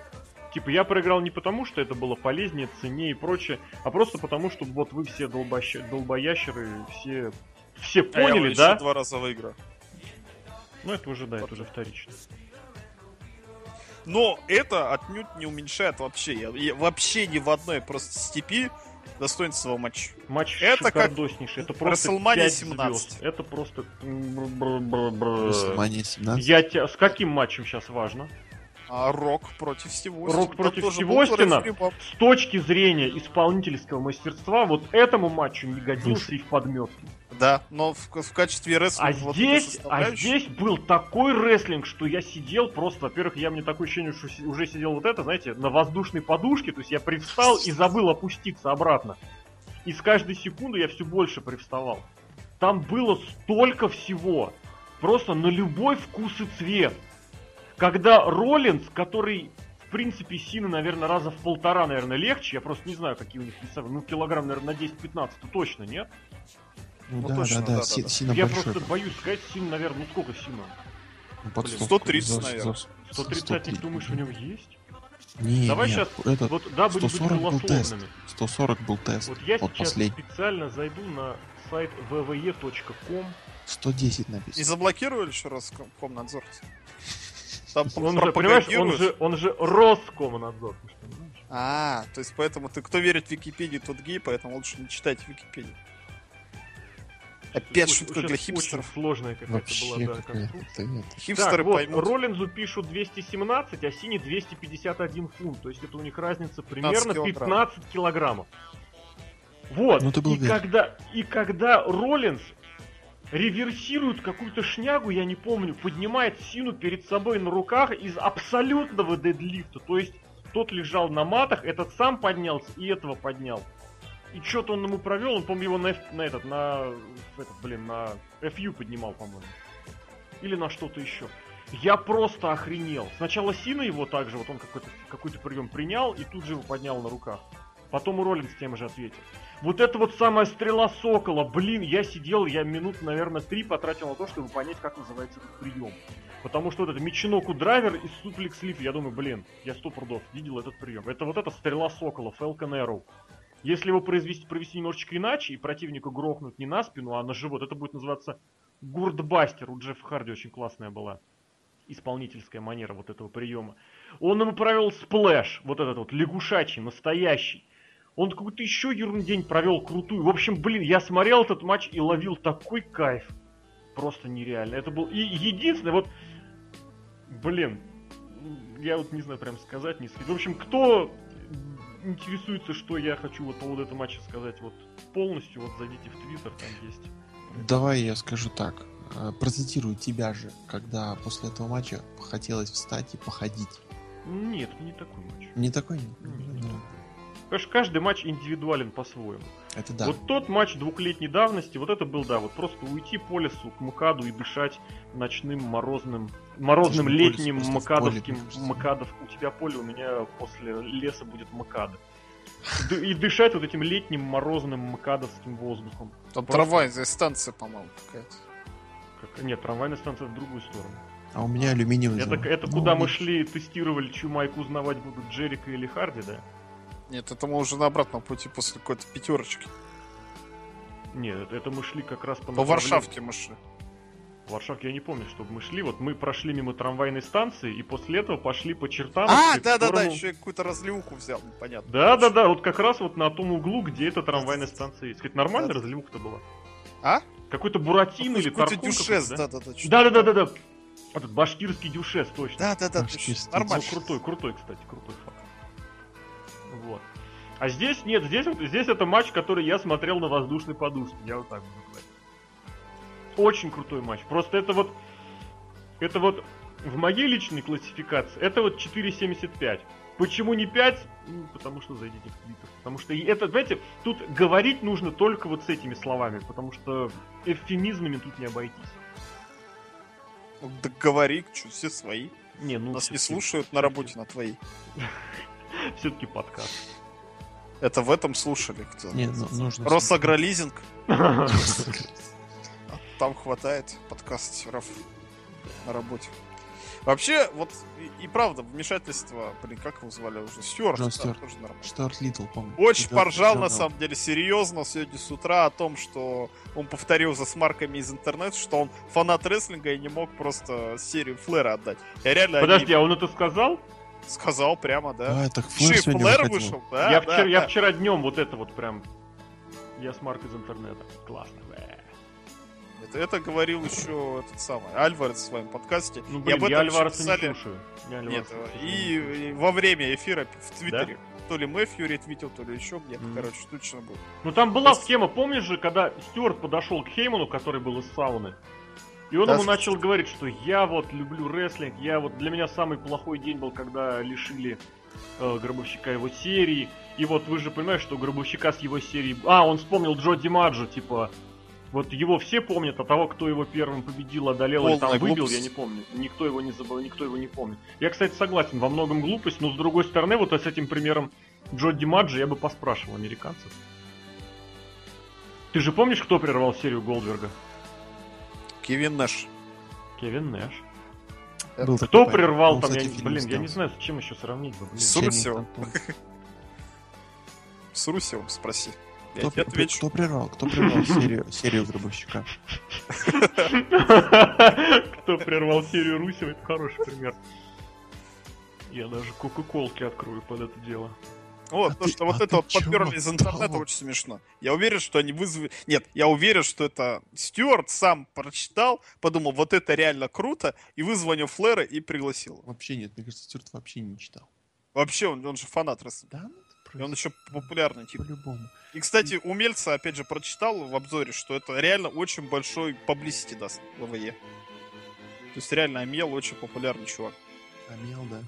Типа, я проиграл не потому, что это было полезнее, ценнее и прочее, а просто потому, что вот вы все долбощ- долбоящеры, все, все А я поняли, вон еще да? два раза выиграю. Ну, это уже, да, это уже вторично. Но это отнюдь не уменьшает вообще. Я, я вообще ни в одной просто степи достоинства матча. Матч Это как это просто WrestleMania 5 17. звезд. Это просто... бр-бр-бр-бр. WrestleMania 17. Я тебя... С каким матчем сейчас важно? А Рок против всего Рок против тоже Стива был Остина? рефери-баб. С точки зрения исполнительского мастерства, вот этому матчу не годился и в подметке. Да, но в, в качестве А рестлинга вот этой здесь, а здесь был такой рестлинг, что я сидел просто, во-первых, я мне такое ощущение, что уже сидел вот это, знаете, на воздушной подушке, то есть я привстал и забыл опуститься обратно. И с каждой секунды я все больше привставал. Там было столько всего. Просто на любой вкус и цвет. Когда Роллинс, который, в принципе, Сина, наверное, раза в полтора, наверное, легче, я просто не знаю, какие у них веса, ну, килограмм, наверное, на 10-15, то точно, нет? Ну, Ну, да, точно, да, да, да, Си- да. Сина я большой. просто боюсь сказать, Сина, наверное, ну сколько Сина? Ну, под блин, 130, за- наверное. за- 130, не 130. думаешь, у него есть? Не, Давай нет, сейчас, этот, вот да, будем быть 140 был тест. голословными. 140 был тест. Вот я вот сейчас последний. специально зайду на сайт www.com. 110 Не написано. заблокировали еще раз ком- Комнадзор? Там Он же, понимаешь, он же, он же Роскомнадзор. понимаешь? А, то есть поэтому ты кто верит в Википедию, тот гей, поэтому лучше не читать Википедию. Опять шутка для хипстеров. Очень сложная какая-то Вообще была, да, конструкция. Хипстеры так, вот, поймут. Роллинзу пишут 217, а Сине 251 фунт. То есть это у них разница примерно 15 15 килограммов. Вот. Ну, ты был и, когда, и когда Роллинс реверсирует какую-то шнягу, я не помню, поднимает Сину перед собой на руках из абсолютного дедлифта. То есть тот лежал на матах, этот сам поднялся и этого поднял. И что-то он ему провел, он, по-моему, его на, на этот, на, этот, блин, на FU поднимал, по-моему. Или на что-то еще. Я просто охренел. Сначала Сина его также, вот он какой-то какой прием принял и тут же его поднял на руках. Потом и Роллинс тем же ответил. Вот это вот самая стрела сокола. Блин, я сидел, я минут, наверное, три потратил на то, чтобы понять, как называется этот прием. Потому что вот это Мечиноку драйвер и суплекс слип. Я думаю, блин, я сто прудов видел этот прием. Это вот эта стрела сокола, Falcon Arrow. Если его произвести, провести немножечко иначе и противника грохнуть не на спину, а на живот, это будет называться Gourdbuster. У Джеффа Харди очень классная была исполнительская манера вот этого приема. Он ему провел splash, вот этот вот лягушачий, настоящий. Он какую-то еще ерундень провел крутую. В общем, блин, я смотрел этот матч и ловил такой кайф. Просто нереально. Это был и единственное, вот, блин, я вот не знаю прям сказать, не сказать. В общем, кто интересуется, что я хочу вот по поводу этого матча сказать вот полностью, вот зайдите в Твиттер, там есть. Давай я скажу так. Э, Процитирую тебя же, когда после этого матча хотелось встать и походить. Нет, не такой матч. Не такой? Не, не такой. Конечно, каждый матч индивидуален по-своему. Это да. Вот тот матч двухлетней давности, вот это был, да, вот просто уйти по лесу к Макаду и дышать ночным морозным, морозным Даже летним поле, мне кажется. макадов, у тебя поле, у меня после леса будет макада. Д- И дышать вот этим летним морозным макадовским воздухом. Там Просто- трамвайная станция, по-моему, какая-то. Как- Нет, трамвайная станция в другую сторону. А у меня алюминиевый Это, завод. это Ну, куда мы шли, тестировали, чью майку узнавать будут, Джерика или Харди, да? Нет, это мы уже на обратном пути после какой-то пятерочки. Нет, это- мы шли как раз по По Варшавке мы шли. В Варшавке я не помню, чтобы мы шли. Вот мы прошли мимо трамвайной станции и после этого пошли по чертам. А, да-да-да, еще я какую-то разливуху взял, ну, понятно. Да, да, да, вот как раз вот на том углу, где эта трамвайная станция есть. Сказать, нормальная разливуха-то была? А? Какой-то Буратино или Какой-то дюшес, да? да-да-да. что-то Да, да, да, да, да. Этот башкирский дюшес, точно. Башкирский точно. Ну, Нормально. крутой, крутой, крутой, крутой факт. А здесь нет, здесь, здесь это матч, который я смотрел на воздушной подушке. Я вот так буду говорить. Очень крутой матч. Просто это вот... Это вот в моей личной классификации, это вот 4.75. Почему не 5? Ну, потому что зайдите в Твиттер. Потому что это, знаете, тут говорить нужно только вот с этими словами, потому что эвфемизмами тут не обойтись. Да говори, что, все свои. Не, ну, Нас не слушают на работе на твоей. Все-таки подкаст. Это в этом слушали кто? Не, ну, нужно... Росагролизинг. Там хватает подкастеров на работе. Вообще, вот и, и правда, вмешательство, блин, как его звали уже? Стюарт. Джон да, Стюарт. тоже нормально. Штарт Литл, помню. Очень Идёт поржал, на журнал. самом деле, серьезно, сегодня с утра о том, что он повторил за смарками из интернета, что он фанат рестлинга и не мог просто серию Флэра отдать. Я реально Подожди, не- а он это сказал? Сказал прямо, да. А, так Еще Флэр и сегодня Флэр вышел, да, я, да, вчера, я да. вчера днем вот это вот прям. Я смарк из интернета. Классно. Это, это говорил еще этот самый Альварес в своем подкасте. Ну, и блин, об этом я Альвареса не писали- слушаю. Я Нет, не слушаю. и, и во время эфира в Твиттере. То ли Мэфью ретвитил, то ли еще где-то, Мгм. короче, точно был. Ну там была То есть- тема, помнишь же, когда Стюарт подошел к Хейману, который был из сауны, и он Да, ему с- начал говорить, что я вот люблю рестлинг, я вот для меня самый плохой день был, когда лишили э, Гробовщика его серии, и вот вы же понимаете, что Гробовщика с его серии... А, он вспомнил Джо Димаджо, типа, вот его все помнят, а того, кто его первым победил, одолел или там Полная выбил, глупость. я не помню. Никто его не забыл, никто его не помнит. Я, кстати, согласен, во многом глупость, но с другой стороны, вот с этим примером Джо Димаджо я бы поспрашивал американцев. Ты же помнишь, кто прервал серию Голдберга? Кевин Нэш. Кевин Нэш. Был Кто прервал там, я, блин, я не снял. знаю, с чем еще сравнить бы, блин. С Русевым. С Русевым спроси. Я Кто, тебе при- отвечу. кто прервал? Кто прервал серию, серию Гробовщика? Кто прервал серию Русева, это хороший пример. Я даже кока-колки открою под это дело. Вот, А потому ты- что вот а это вот подперли из интернета того? очень смешно. Я уверен, что они вызвали... Нет, я уверен, что это Стюарт сам прочитал, подумал, вот это реально круто, и вызвонил Флэра и пригласил. Вообще нет, мне кажется, Стюарт вообще не читал. Вообще, он, он же фанат рестлинга. Да, ну И он еще популярный тип. по-любому. И, кстати, умельца, опять же, прочитал в обзоре, что это реально очень большой паблисити даст ВВЕ. То есть реально Амел очень популярный чувак. Амел, да.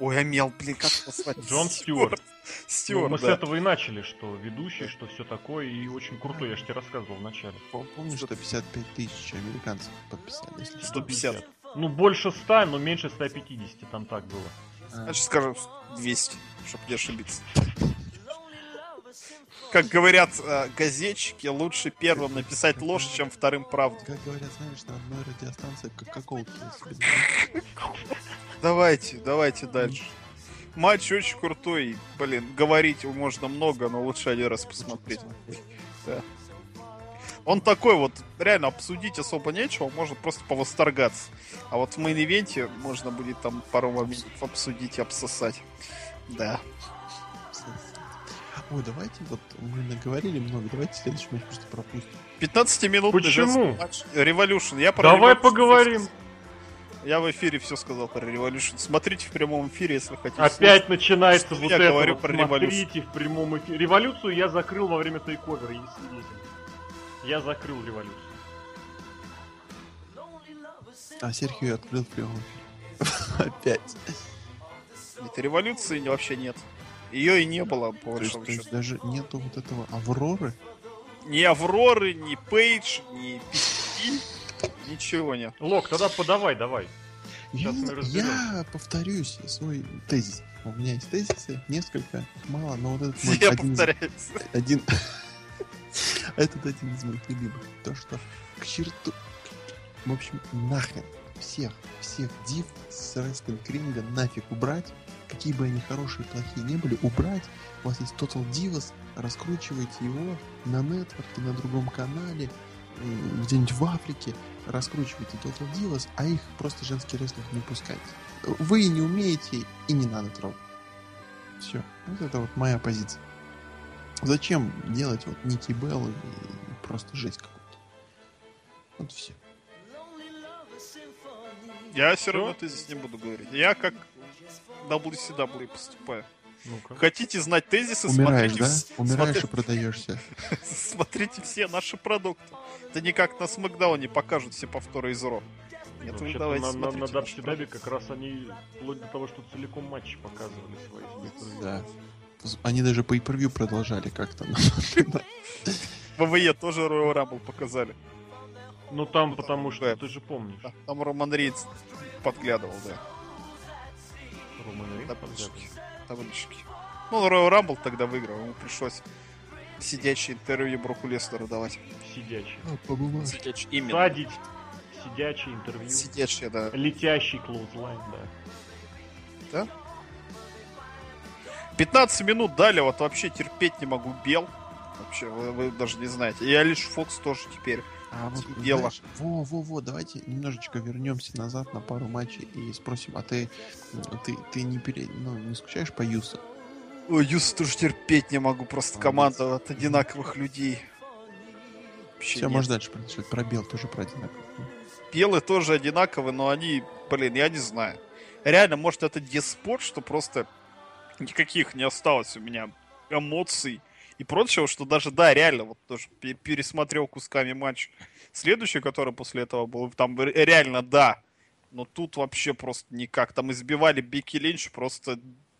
Ой, Амел, блин, как его звать? Джон Стюарт. Ну, Стюарт, мы с да. этого и начали, что ведущий, что все такое, и очень крутой, я же тебе рассказывал вначале. Пом- Помнишь, что 55 тысяч американцев подписали, если что? 150. Ну, больше 100, но меньше 150, там так было. А, Значит, скажем 200, чтобы не ошибиться. Как говорят э, газетчики, лучше первым написать ложь, чем вторым правду. Как говорят, знаешь, на одной радиостанции кока-колки. Давайте, давайте дальше. Матч очень крутой. Блин, говорить можно много, но лучше один раз посмотреть. Он такой вот, реально обсудить особо нечего, можно просто повосторгаться. А вот в main event е можно будет там пару моментов обсудить и обсосать. Да. Ой, давайте, вот мы наговорили много, давайте следующий матч просто пропустим. 15 минут Почему? матч Revolution. Я про Давай Revolution поговорим. Я в эфире все сказал про революцию. Смотрите в прямом эфире, если хотите. Опять начинается Что вот я это говорю вот, про смотрите в прямом эфире. Революцию я закрыл во время тейковера, если. Я закрыл революцию. А Серхио открыл в прямом эфире. Опять. Нет, революции вообще нет. Ее и не было, по То есть, большому то есть даже нету вот этого Авроры. Ни Авроры, ни Пейдж, ни Пи, ничего нет. Лок, тогда подавай, давай. Я, Сейчас разберем. я повторюсь свой тезис. У меня есть тезисы, несколько, мало, но вот этот мой Все один, повторяются. один этот один из моих любимых. То, что к черту... В общем, нахрен всех, всех див с Wrestling Кринга нафиг убрать. Какие бы они хорошие, плохие не были, убрать. У вас есть Total Divas, раскручивайте его на нетворке, на другом канале, м, где-нибудь в Африке, раскручивайте Total Divas, а их просто женский рестлинг не пускайте. Вы не умеете и не надо трогать. Все. Вот это вот моя позиция. Зачем делать вот Ники Белл и просто жесть какую-то? Вот все. Я все равно тезис не буду говорить. Я как WCW поступаю. Ну-ка. Хотите знать тезисы, Умираешь, смотрите, да? Умираешь и смотри- продаешься. смотрите все наши продукты. Это не как на Смакдауне покажут все повторы из Ро. Нет, вы давайте на, на, на смотрите наши WCW как раз они вплоть до того, что целиком матчи показывали свои. Да. Они даже по pay продолжали как-то. ВВЕ тоже Royal Rumble показали. Ну там потому что, Да. ты же помнишь, Там Роман Рейдс подглядывал, да. Роман подглядывал. Таблички. Ну, Royal Rumble тогда выиграл. Ему пришлось сидячее интервью Броку Леснеру давать. Сидячий. Бумажке. Сидячий, именно. Садить, сидячий интервью. Сидячее, да. Летящий клоузлайн, да. 15 минут дали, вот вообще терпеть не могу. Бел. Вообще, вы, вы даже не знаете. И Алиш Фокс тоже теперь. А вот, Дело. знаешь, во, во, во, давайте немножечко вернемся назад на пару матчей и спросим, а ты, ты, ты не, пере, ну, не скучаешь по Юсу? Ой, Юс тоже терпеть не могу. Просто Молодец. команда от одинаковых людей. Вообще Все, нет. можно дальше продолжать. Про Бел тоже про одинаково. Белые тоже одинаковые, но они, блин, я не знаю. Реально, может, это деспот, что просто никаких не осталось у меня эмоций и прочего, что даже, да, реально, вот тоже пе- пересмотрел кусками матч. Следующий, который после этого был, там ре- реально, да. Но тут вообще просто никак. Там избивали Бекки Линч, просто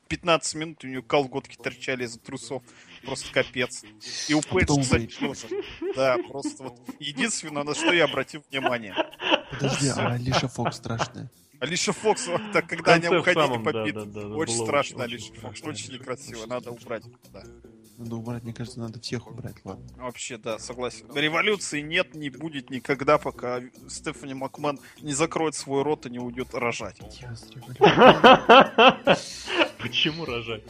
15 минут у нее колготки торчали из трусов. Просто капец. И у Пейдж, потом кстати, Пейдж. тоже. Да, просто вот. Единственное, на что я обратил внимание. Подожди, а Алиша Фокс страшная. Алиша Фокс, так, когда они уходили самом, по да, битве, да, да, да, очень страшно, очень- Алиша очень Фокс, очень некрасиво, надо убрать. Да. Надо убрать, мне кажется, надо всех убрать, ладно. Вообще, да, согласен. Революции нет, не будет никогда, пока Стефани Макмен не закроет свой рот и не уйдет рожать. Почему рожать?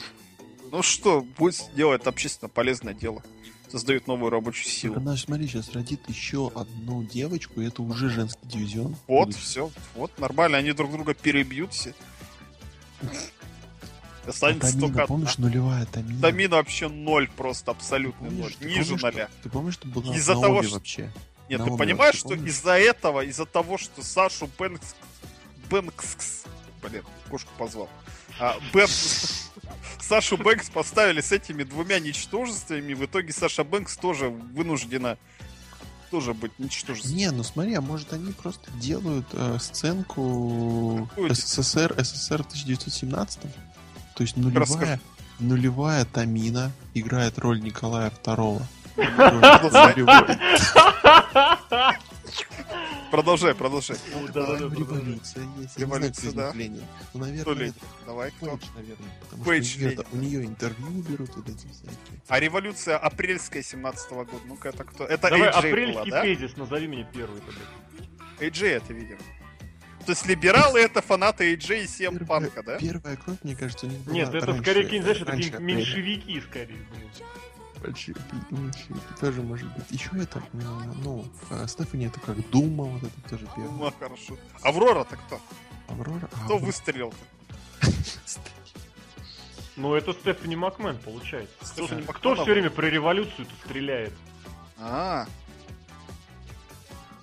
Ну что, пусть делает общественно полезное дело. Создает новую рабочую силу. Она, смотри, сейчас родит еще одну девочку, и это уже женский дивизион. Вот, все, вот, нормально, они друг друга перебьют все. Останется Тамина, только одна. помнишь, нулевая Тамина? Тамина вообще ноль, просто абсолютный ноль. Помнишь, ты Ниже помнишь, ноля. что- Ты помнишь, что была Из-за того, что- вообще? Нет, На ты понимаешь, вообще, что из-за этого, из-за того, что Сашу Бэнкс... Бэнкс... Блин, кошку позвал. А, Бэн... Сашу Бэнкс поставили с этими двумя ничтожествами, в итоге Саша Бэнкс тоже вынуждена тоже быть ничтожеством. Не, ну смотри, а может они просто делают э, сценку Какую? СССР, СССР в 1917 То есть Расскажи. нулевая, нулевая Тамина играет роль Николая II. Продолжай, продолжай. Да-да-да, Революция есть. Революция, да. Ну, наверное, Давай, кто? Пейдж, наверное. Потому Пейдж что у нее интервью берут вот эти всякие. А революция апрельская 17 года. Ну-ка, это кто? Это Давай апрельский да? тезис, назови мне первый тогда. AJ это видел. То есть либералы это фанаты AJ и CM Панка, да? Первая кровь, мне кажется, у них была Нет, это раньше- скорее, знаешь, это апреля. меньшевики, скорее. блин. Большие меньшевики тоже может быть. Еще это, м, ну, э, Стефани это как Дума, вот это тоже первый. Ну, хорошо. Аврора-то кто? Аврора. а, Кто Аврора. выстрелил-то? Ну, это Стефани Макмен, получается. Кто, Стефани кто Макмен, все время про революцию-то стреляет? А,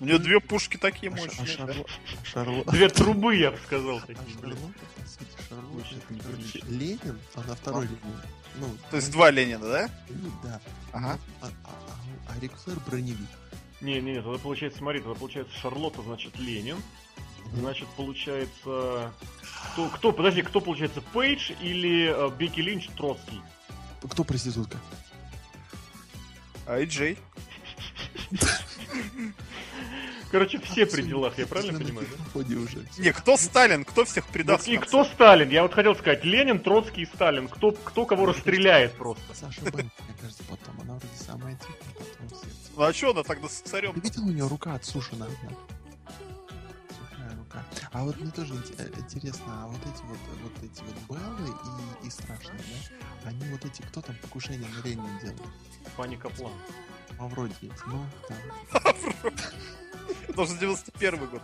У нее две пушки такие А а мощные. Шарло- Шарло- Две трубы, я бы сказал, а. Ленин, она второй Ленин. Ну, То есть два Ленина, да? да. Ага. А, а- а- а Рик Флэр броневик. Не, не, не, тогда получается, смотри, тогда получается Шарлотта, значит, Ленин. Значит, получается... Кто, кто, подожди, кто получается, Пейдж или э, Бекки Линч Троцкий? Кто проститутка? А и Джей. Короче, все при делах, я правильно понимаю? да? Не, кто Сталин, кто всех предаст? Вот и кто Сталин? Я вот хотел сказать, Ленин, Троцкий и Сталин. Кто, кто кого расстреляет просто? Саша Бэнк, мне кажется, потом. Она вроде самая типа, потом сердце. Ну а что она тогда с царем? Ты видел, у нее рука отсушена одна? Рука. А вот мне тоже э, интересно, а вот эти вот, вот эти вот Беллы и, и страшные, да? Они вот эти, кто там покушение на Ленина делал? Паника план. Мавроди эти, ну, там, Должен 91 год.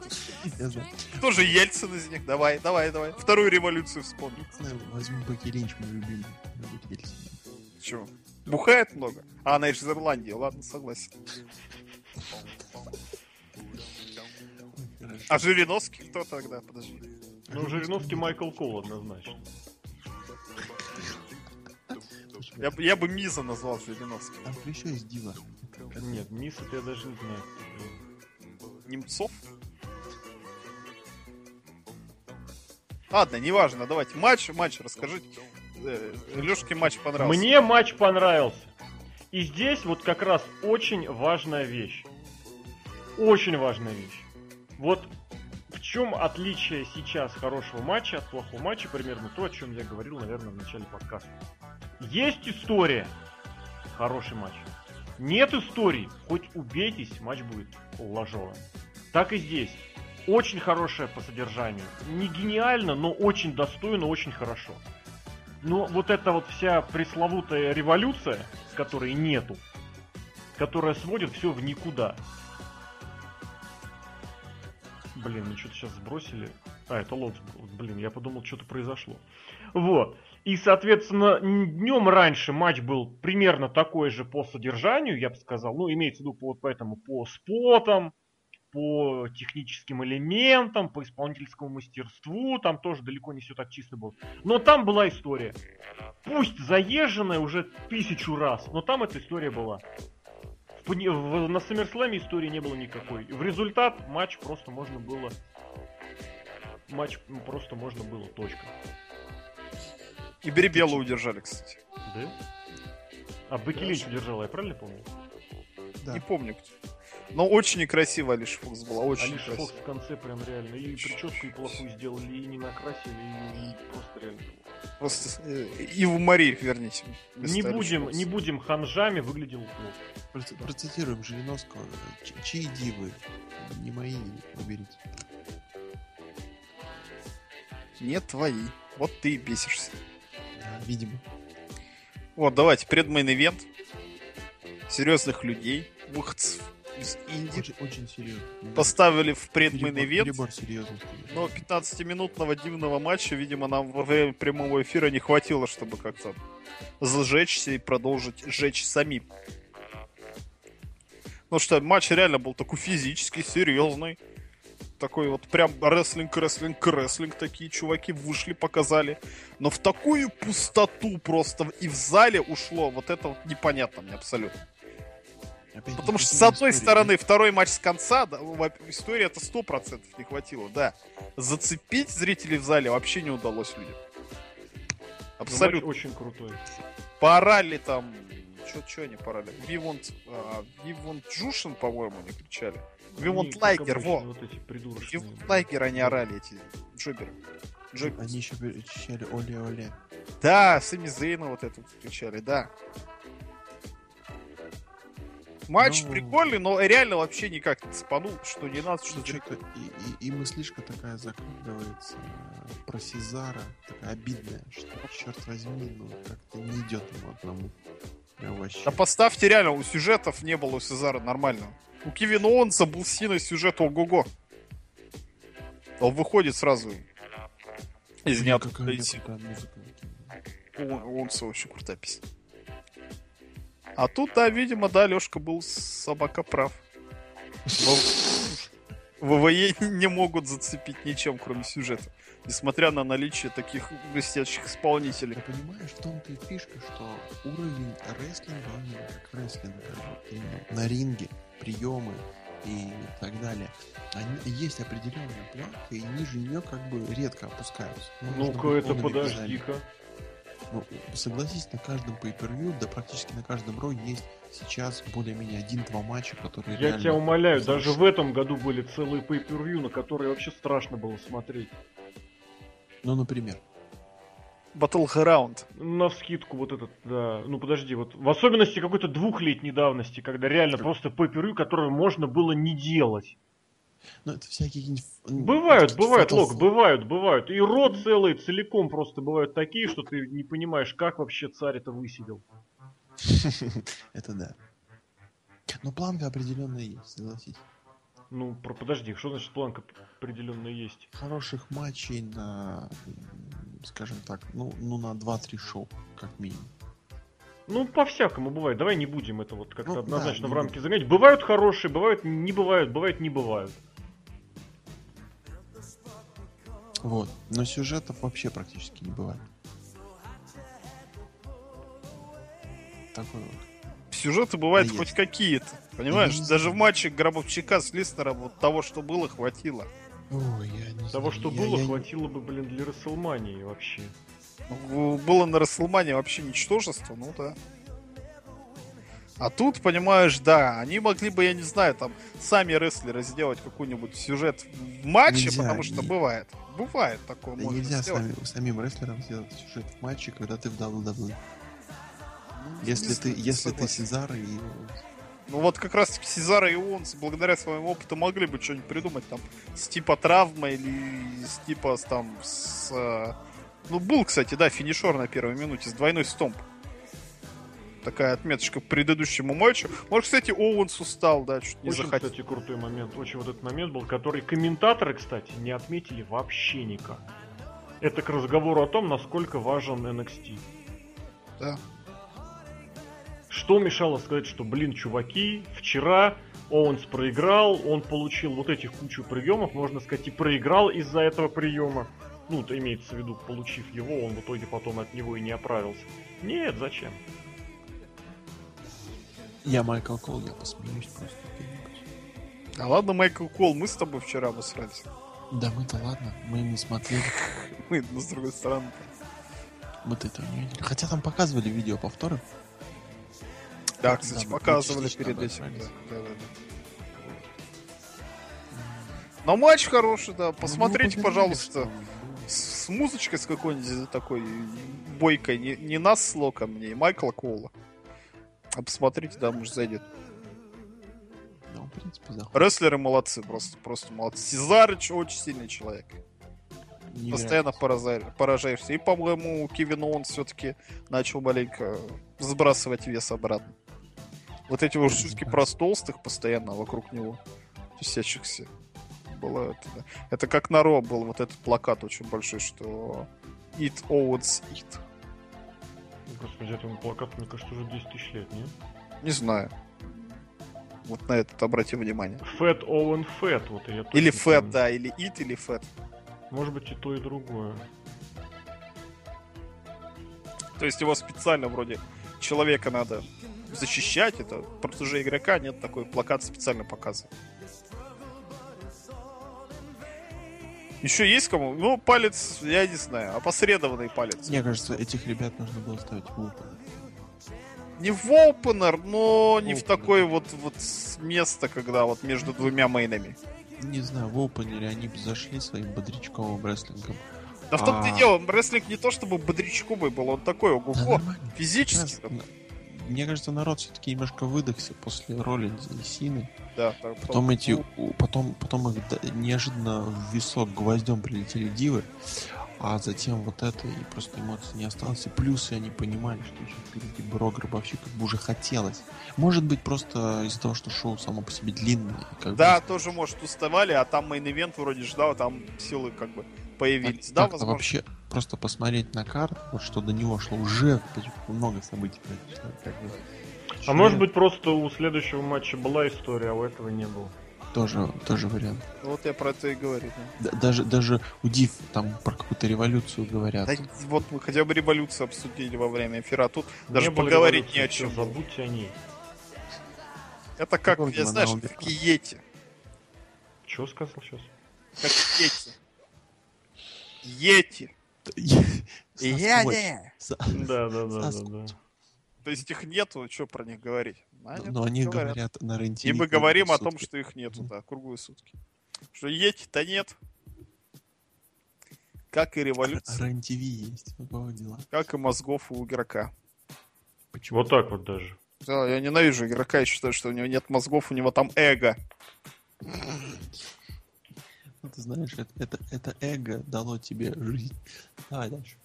я знаю. Кто же Ельцин из них? Давай, давай, давай. Вторую революцию вспомни. Возьму Бекки Линч, мой любимый. Чего? Бухает много? А она из Ирландии, ладно, согласен. А Жириновский кто тогда? Подожди. Ну, Жириновский Майкл Кол однозначно. Я, бы- я бы Миза назвал Жириновским. Там еще есть Дива. Нет, это я даже не знаю. Немцов? Ладно, неважно, давайте. Матч, матч, расскажите. Э, Лешке матч понравился. Мне матч понравился. И здесь вот как раз очень важная вещь. Очень важная вещь. Вот в чем отличие сейчас хорошего матча от плохого матча, примерно то, о чем я говорил, наверное, в начале подкаста. Есть история. Хороший матч. Нет истории. Хоть убейтесь, матч будет ложовым. Так и здесь. Очень хорошее по содержанию. Не гениально, но очень достойно, очень хорошо. Но вот эта вот вся пресловутая революция, которой нету, которая сводит все в никуда. Блин, ну что-то сейчас сбросили. А, это лот. Блин, я подумал, что-то произошло. Вот. И, соответственно, днем раньше матч был примерно такой же по содержанию, я бы сказал. Ну, имеется в виду по, вот поэтому по спотам, по техническим элементам, по исполнительскому мастерству. Там тоже далеко не все так чисто было. Но там была история. Пусть заезженная уже тысячу раз, но там эта история была. В в- на Саммерслэме истории не было никакой. В результат матч просто можно было... Матч ну, просто можно было, точка. И Беребелу удержали, кстати. Да? А Бекки Линч удержала, я правильно помню? Да. Не помню кто. Но очень некрасиво Алиша Фокс была, очень Алиш красиво. Фокс в конце прям реально. И прическу и плохую сделали, и не накрасили, и, и просто реально. Просто э, Иву Мари верните. Не будем, не будем ханжами, выглядел плохо. Проц- Процитируем Жириновского. Ч- Чьи дивы? Не мои, уберите. Не твои. Вот ты и бесишься. Да, видимо. Вот, давайте, предмейн-ивент. Серьезных людей, выходцев из Индии. Очень, очень серьезно. Поставили в предмейн-ивент. Но 15-минутного дивного матча, видимо, нам во время прямого эфира не хватило, чтобы как-то зажечься и продолжить жечь самим. Ну что, матч реально был такой физически серьезный. Такой вот прям рестлинг, рестлинг, рестлинг. Такие чуваки вышли, показали. Но в такую пустоту просто и в зале ушло. Вот это вот непонятно мне абсолютно. Опять Потому что, с одной истории, стороны, второй матч с конца, да, история это сто процентов не хватило, да. Зацепить зрителей в зале вообще не удалось людям. Но Абсолютно. матч очень крутой. Поорали там... Чё, чё они порали? Вивонт... а, Вивонт Джушин, по-моему, они кричали. Как Лайгер, обычно, во. Вот эти придурочные. Вивонт Лайгер они орали, эти джоберы. Джоберы. Они еще кричали оле-оле. Да, Сами Зейна вот это кричали, да. Матч Ну. прикольный, но реально вообще никак не цепанул, что не надо, что Ну, чё-то и, и, и мыслишка такая закрадывается э, про Сезара, такая обидная, что, черт возьми, ну как-то не идет ему одному. Прям вообще. Да поставьте реально, у сюжетов не было у Сезара нормального. У Кевина Оуэнса был сильный сюжет ого-го. Он выходит сразу из ниоткуда Оуэнса очень крутая песня. А тут, да, видимо, да, Лешка был собака прав. ВВЕ не могут зацепить ничем, кроме сюжета. Несмотря на наличие таких блестящих исполнителей. Ты понимаешь, в том-то и фишка, что уровень рестлинга, как рестлинг, именно на ринге, приемы и так далее. Они, есть определенная планка, и ниже нее как бы редко опускаются. Ну, Ну-ка, это подожди-ка. Ну, согласись, на каждом pay-per-view, да практически на каждом ро есть сейчас более-менее один-два матча, которые Я реально тебя умоляю, даже хороши. в этом году были целые pay-per-view, на которые вообще страшно было смотреть. Ну, например. Battleground. На вскидку вот этот, да. Ну подожди, вот в особенности какой-то двухлетней давности, когда реально просто pay-per-view, которое можно было не делать. Ну, это всякие... Бывают, бывают, fatal Лок, бывают, бывают. И рот целый, целиком просто бывают такие, что ты не понимаешь, как вообще царь это высидел. Это да. Но планка определенная есть, согласись. Ну, про, подожди, что значит планка определенно есть? Хороших матчей на, скажем так, ну, ну на 2-3 шоу, как минимум. Ну, по-всякому бывает. Давай не будем это вот как-то Ну, однозначно да, в рамки загонять. Бывают хорошие, бывают не бывают, бывают не бывают. Вот. Но сюжетов вообще практически не бывает. Такой вот. Сюжеты бывают Да хоть какие-то. Понимаешь, не даже в матче Гробовчака с Лиснером вот того, что было, хватило. Ой, я не Того, знаю, что я- было, я хватило бы, блин, для Расселмании вообще. Было на Расселмане вообще ничтожество, ну да. А тут, понимаешь, да, они могли бы, я не знаю, там, сами рестлеры сделать какой-нибудь сюжет в матче, Нельзя, потому что не- бывает. Бывает такое, Да можно нельзя сделать. сами- самим рестлерам сделать сюжет в матче, когда ты в WWE. Если ты, если ты. Сезар и Ну вот как раз таки Сезара и Уонс, благодаря своему опыту, могли бы что-нибудь придумать там с типа травмы или с типа с, там с... э, Ну был, кстати, да, финишер на первой минуте с двойной стомп. Такая отметочка к предыдущему матчу. Может, кстати, Оуэнс устал, да, чуть не Очень, захотел. кстати, крутой момент. Очень вот этот момент был, который комментаторы, кстати, не отметили вообще никак. Это к разговору о том, насколько важен NXT. Да. Что мешало сказать, что, блин, чуваки, вчера Оуэнс проиграл, он получил вот этих кучу приемов, можно сказать, и проиграл из-за этого приема. Ну, это имеется в виду, получив его, он в итоге потом от него и не оправился. Нет, зачем? я Майкл Кол, я посмеюсь просто. А ладно, Майкл Кол, мы с тобой вчера обосрались. Да мы-то ладно, мы не смотрели, Мы, ну, с другой стороны. мы-то этого не видели. Хотя там показывали видео повторы. Да, Да, кстати, мы показывали перед этим. Да, да, да, да. Но матч хороший, да. Посмотрите, Ну, мы понимали, пожалуйста. с, с музычкой с какой-нибудь такой бойкой, не, не нас с Локом, мне, и Майкла Коула. А посмотрите, да, может зайдет. Ну, в принципе, заходит. Рестлеры молодцы, просто, просто молодцы. Сезарыч очень сильный человек. Невероятно. Постоянно пораза- поражаешься. И, по-моему, Кевин он все-таки начал маленько сбрасывать вес обратно. Вот эти вот шутки про толстых постоянно вокруг него тусящихся. Было это, это как на Ро был вот этот плакат очень большой, что Eat Owens Eat. Господи, этому плакату, мне кажется, уже 10 тысяч лет, не? Не знаю. Вот на этот обрати внимание. Фэт Оуэн Фэт, вот я Или Fat, помню. да, или Eat, или Fat. Может быть и то, и другое. То есть его специально вроде человека надо защищать, это просто уже игрока нет, такой плакат специально показывает. Еще есть кому? Ну, палец, я не знаю, опосредованный палец. Мне кажется, этих ребят нужно было ставить в open. Не в опенер, но не в Opener. такое вот, вот место, когда вот между двумя мейнами. Не знаю, в опенере они бы зашли своим бодрячковым рестлингом. Да в том-то и А. дело, рестлинг не то чтобы бодрячковый был, он такой, Да ого, нормально. физически. Мне кажется, народ все-таки немножко выдохся после Роллинза и Сины. Да, так, Потом эти, потом, потом их да- неожиданно в висок гвоздем прилетели дивы, а затем вот это, и просто эмоций не осталось. И плюсы они понимали, что еще впереди Брок, Гробовщик как бы уже хотелось. Может быть, просто из-за того, что шоу само по себе длинное. Как Да, бы, тоже, может, уставали, а там main event вроде ждал, там силы как бы появились. так- да, возможно. вообще просто посмотреть на карту, вот что до него шло уже много событий. Как бы. А может быть просто у следующего матча была история, а у этого не было. Тоже, тоже вариант. Вот я про это и говорю. Да. Даже, даже у Див там про какую-то революцию говорят. Да, вот мы хотя бы революцию обсудили во время эфира, а тут не даже поговорить не о чем. Забудьте о ней. Это как, я знаешь, как Йети. Чего сказал сейчас? Как Йети. Йети. Йети. Да, да, да, да, да. То есть их нету, что про них говорить? Но они говорят, говорят на ренте. И мы говорим о том, что их нету, да, круглые сутки. Что Йети-то нет. Как и революция. рен есть, какого дела. Как и мозгов у игрока. Почему? Вот так вот даже. Да, я ненавижу игрока, я считаю, что у него нет мозгов, у него там эго. Ну, ты знаешь, это, это, это эго дало тебе жизнь. Давай дальше.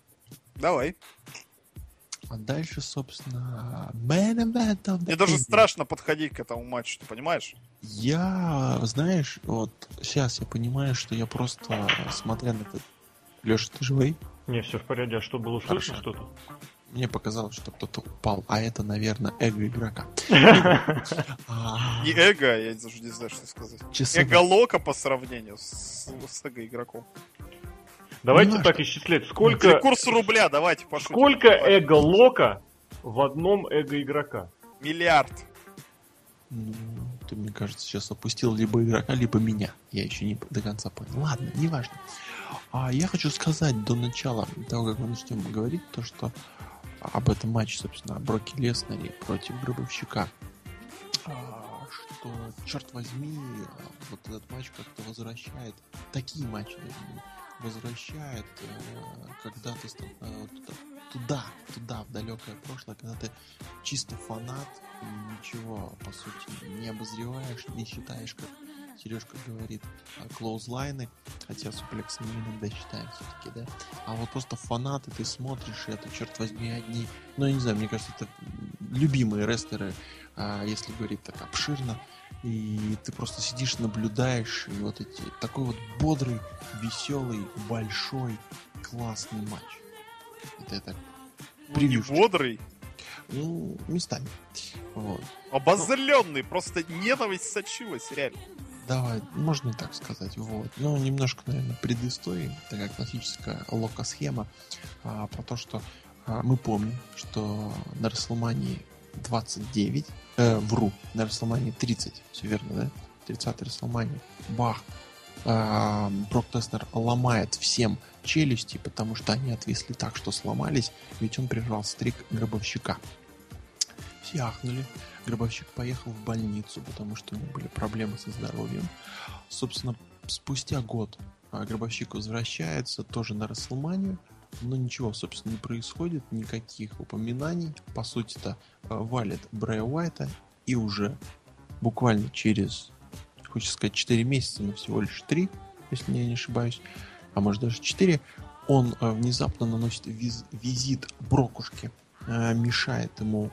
Давай. А дальше, собственно, Man Мне даже страшно подходить к этому матчу, ты понимаешь? Я, знаешь, вот сейчас я понимаю, что я просто, смотря на это... Леша, ты живой? Не, все в порядке. А что, было слышно что-то? Мне показалось, что кто-то упал, а это, наверное, эго игрока. Не эго, я даже не знаю, что сказать. Эго Лока по сравнению с эго игроком. Давайте так исчислять, сколько... Курс рубля, давайте пошутим. Сколько эго Лока в одном эго игрока? Миллиард. Ну, ты, мне кажется, сейчас опустил либо игрока, либо меня. Я еще не до конца понял. Ладно, неважно. А я хочу сказать до начала того, как мы начнем говорить, то, что об этом матче, собственно, Броки Леснери против Гробовщика. А, что, черт возьми, вот этот матч как-то возвращает, такие матчи возвращает, э, когда ты э, туда, туда, в далекое прошлое, когда ты чисто фанат и ничего, по сути, не обозреваешь, не считаешь, как Сережка говорит, клоузлайны, хотя суплексы мы иногда считаем все-таки, да. А вот просто фанаты, ты смотришь это, черт возьми, одни, ну, я не знаю, мне кажется, это любимые рестлеры, а, если говорить так обширно, и ты просто сидишь, наблюдаешь, и вот эти, такой вот бодрый, веселый, большой, классный матч. Это я так ну, не бодрый, ну, местами. Вот. Обозленный, просто ненависть сочилась, реально. Давай, можно и так сказать. Вот. Ну, немножко, наверное, предыстории, такая классическая лока-схема а, про то, что а, мы помним, что на Расселмании 29, э, вру, на Расселмании 30, все верно, да? 30 Расселмании, бах, а, Брок Теснер ломает всем челюсти, потому что они отвисли так, что сломались, ведь он прервал стрик гробовщика. Все ахнули. Гробовщик поехал в больницу, потому что у него были проблемы со здоровьем. Собственно, спустя год а, Гробовщик возвращается тоже на Расселманию, но ничего, собственно, не происходит, никаких упоминаний. По сути-то а, валит Брэя Уайта и уже буквально через, хочется сказать, 4 месяца, но всего лишь 3, если я не ошибаюсь, а может даже 4, он а, внезапно наносит виз- визит Брокушке мешает ему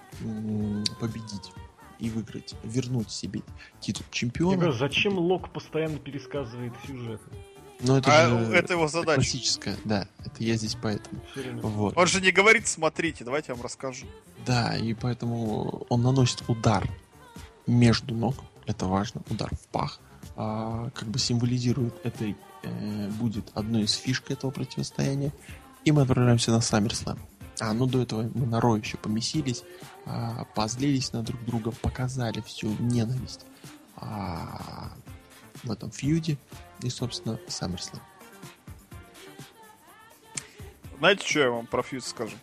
победить и выиграть, вернуть себе титул чемпиона. говорю, зачем Лок постоянно пересказывает сюжет? Ну, это а же это его задача. Классическая, да. Это я здесь поэтому. Вот. Он же не говорит, смотрите, давайте я вам расскажу. Да, и поэтому он наносит удар между ног. Это важно, удар в пах. А, как бы символизирует это э, будет одной из фишек этого противостояния. И мы отправляемся на SummerSlam. А, ну до этого мы на Ро еще помесились, а, позлились на друг друга, показали всю ненависть а, в этом фьюде и, собственно, SummerSlam. Знаете, что я вам про фьюд скажу?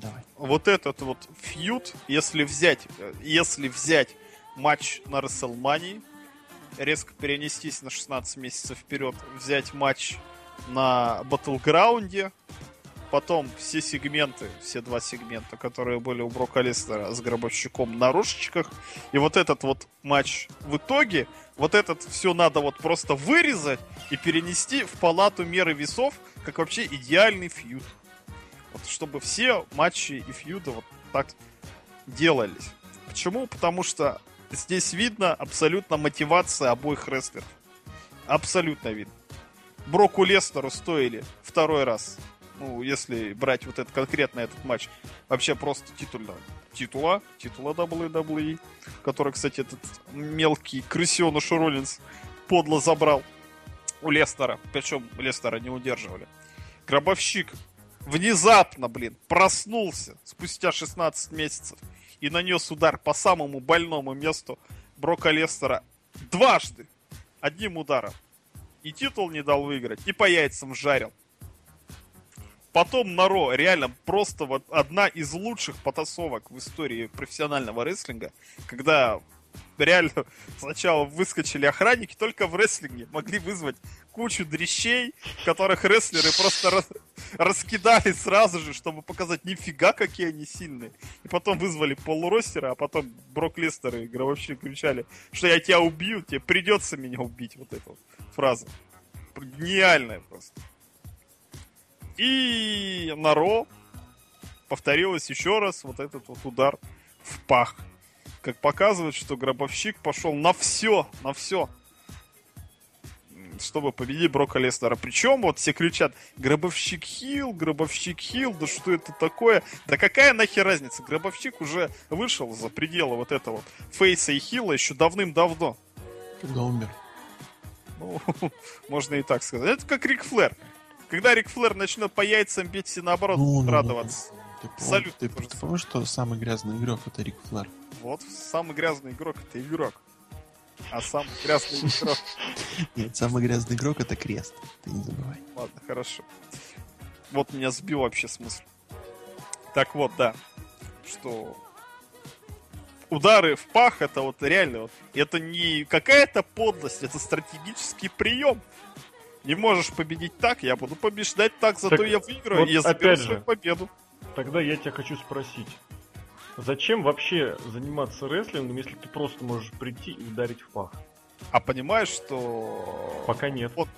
Давай. Вот этот вот фьюд, если взять, если взять матч на WrestleMania, резко перенестись на 16 месяцев вперед, взять матч на Battleground, потом все сегменты, все два сегмента, которые были у Брока Лестера с гробовщиком на рушечках, и вот этот вот матч в итоге, вот этот все надо вот просто вырезать и перенести в палату меры весов, как вообще идеальный фьюд. Вот чтобы все матчи и фьюды вот так делались. Почему? Потому что здесь видно абсолютно мотивация обоих рестлеров. Абсолютно видно. Броку Лестеру стоили второй раз ну, если брать вот этот конкретно этот матч, вообще просто титула, титула, титула WWE, который, кстати, этот мелкий крысеныш Роллинс подло забрал у Лестера, причем Лестера не удерживали. Гробовщик внезапно, блин, проснулся спустя 16 месяцев и нанес удар по самому больному месту Брока Лестера дважды, одним ударом. И титул не дал выиграть, и по яйцам жарил. Потом на Ро реально просто вот одна из лучших потасовок в истории профессионального рестлинга, когда реально сначала выскочили охранники, только в рестлинге могли вызвать кучу дрещей, которых рестлеры просто рас, раскидали сразу же, чтобы показать нифига какие они сильные. И потом вызвали полуростера, а потом Брок Лестер и вообще кричали, что я тебя убью, тебе придется меня убить. Вот эта вот фраза. Гениальная просто. И на Ро повторилось еще раз вот этот вот удар в пах. Как показывает, что гробовщик пошел на все, на все чтобы победить Брока Леснера. Причем вот все кричат, гробовщик хил, гробовщик хил, да что это такое? Да какая нахер разница? Гробовщик уже вышел за пределы вот этого фейса и хила еще давным-давно. Когда умер. Ну, можно и так сказать. Это как Рик Флэр. Когда Рик Флэр начнет по яйцам бить, все наоборот Ну, будут ну, радоваться. Ты, пом- Салют, ты, ты помнишь, что самый грязный игрок это Рик Флэр? Вот, самый грязный игрок это игрок. А самый грязный игрок... Нет, самый грязный игрок это крест. Ты не забывай. Ладно, хорошо. Вот меня сбил вообще смысл. Так вот, да. Что удары в пах это вот реально вот, это не какая-то подлость, это стратегический прием. Не можешь победить так, я буду побеждать так, зато Так я выиграю, вот и я заберу свою же. победу. Тогда я тебя хочу спросить. Зачем вообще заниматься рестлингом, если ты просто можешь прийти и ударить в пах? А понимаешь, что Пока нет. Вот,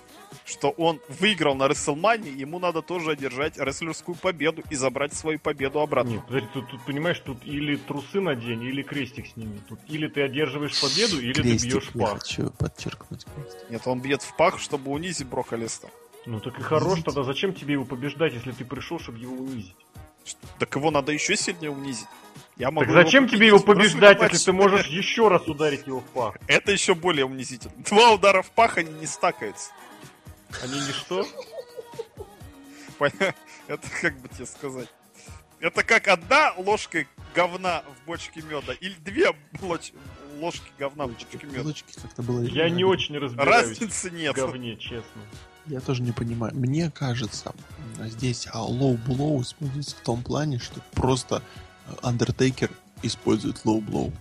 что он выиграл на Рестлмане, ему надо тоже одержать рестлерскую победу и забрать свою победу обратно. Нет, подожди, тут, тут, понимаешь, тут или трусы надень, или крестик сними. Тут или ты одерживаешь победу, или ты Крестик, бьешь в я пах. хочу подчеркнуть крестик. Нет, он бьет в пах, чтобы унизить Брока Лестера. Ну так и хорош, тогда зачем тебе его побеждать, если ты пришел, чтобы его унизить? Так его надо еще сильнее унизить. Я могу Так зачем тебе его победить побеждать, если ты можешь еще раз ударить его в пах? Это еще более унизительно. Два удара в пах, они не стакаются. Они не что? Поня- Это как бы тебе сказать. Это как одна ложка говна в бочке меда или две лоч- ложки говна в бочке меда. Как-то было... Я не очень разбираюсь Разницы в нет. говне, честно. Я тоже не понимаю. Мне кажется, здесь low blow используется в том плане, что просто э, Undertaker использует low blow.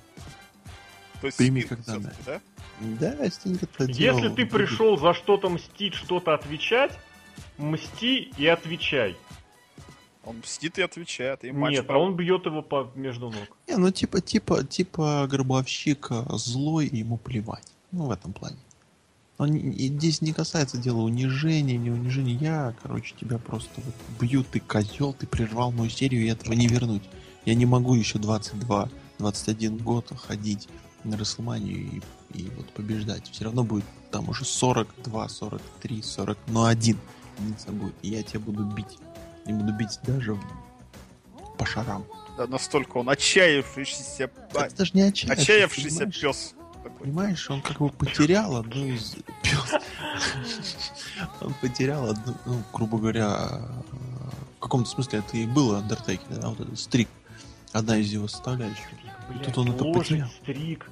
То есть Прими как данное. да? Да, Стинг это делал. Если ты пришел за что-то мстить, что-то отвечать, мсти и отвечай. Он мстит и отвечает. И матч Нет, а он бьет его по между ног. Не, ну типа, типа, типа гробовщик э, злой, и ему плевать. Ну, в этом плане. Он и здесь не касается дела унижения, не унижения. Я, короче, тебя просто вот бью, ты козел, ты прервал мою серию, и этого не вернуть. Я не могу еще 22-21 год ходить на Расселманию и, и вот побеждать. Все равно будет там уже 42, 43, 40, но один единица будет. И я тебя буду бить. Не буду бить даже по шарам. Да, настолько он отчаявшийся, Это даже не отчаявшийся, отчаявшийся понимаешь? пес. такой. Понимаешь, он как бы потерял одну из... пёс. Он потерял одну, ну, грубо говоря, в каком-то смысле это и было Undertaker, да, вот этот стрик. Одна из его составляющих. Блядь, Тут он это лошадь, потерял. стрик.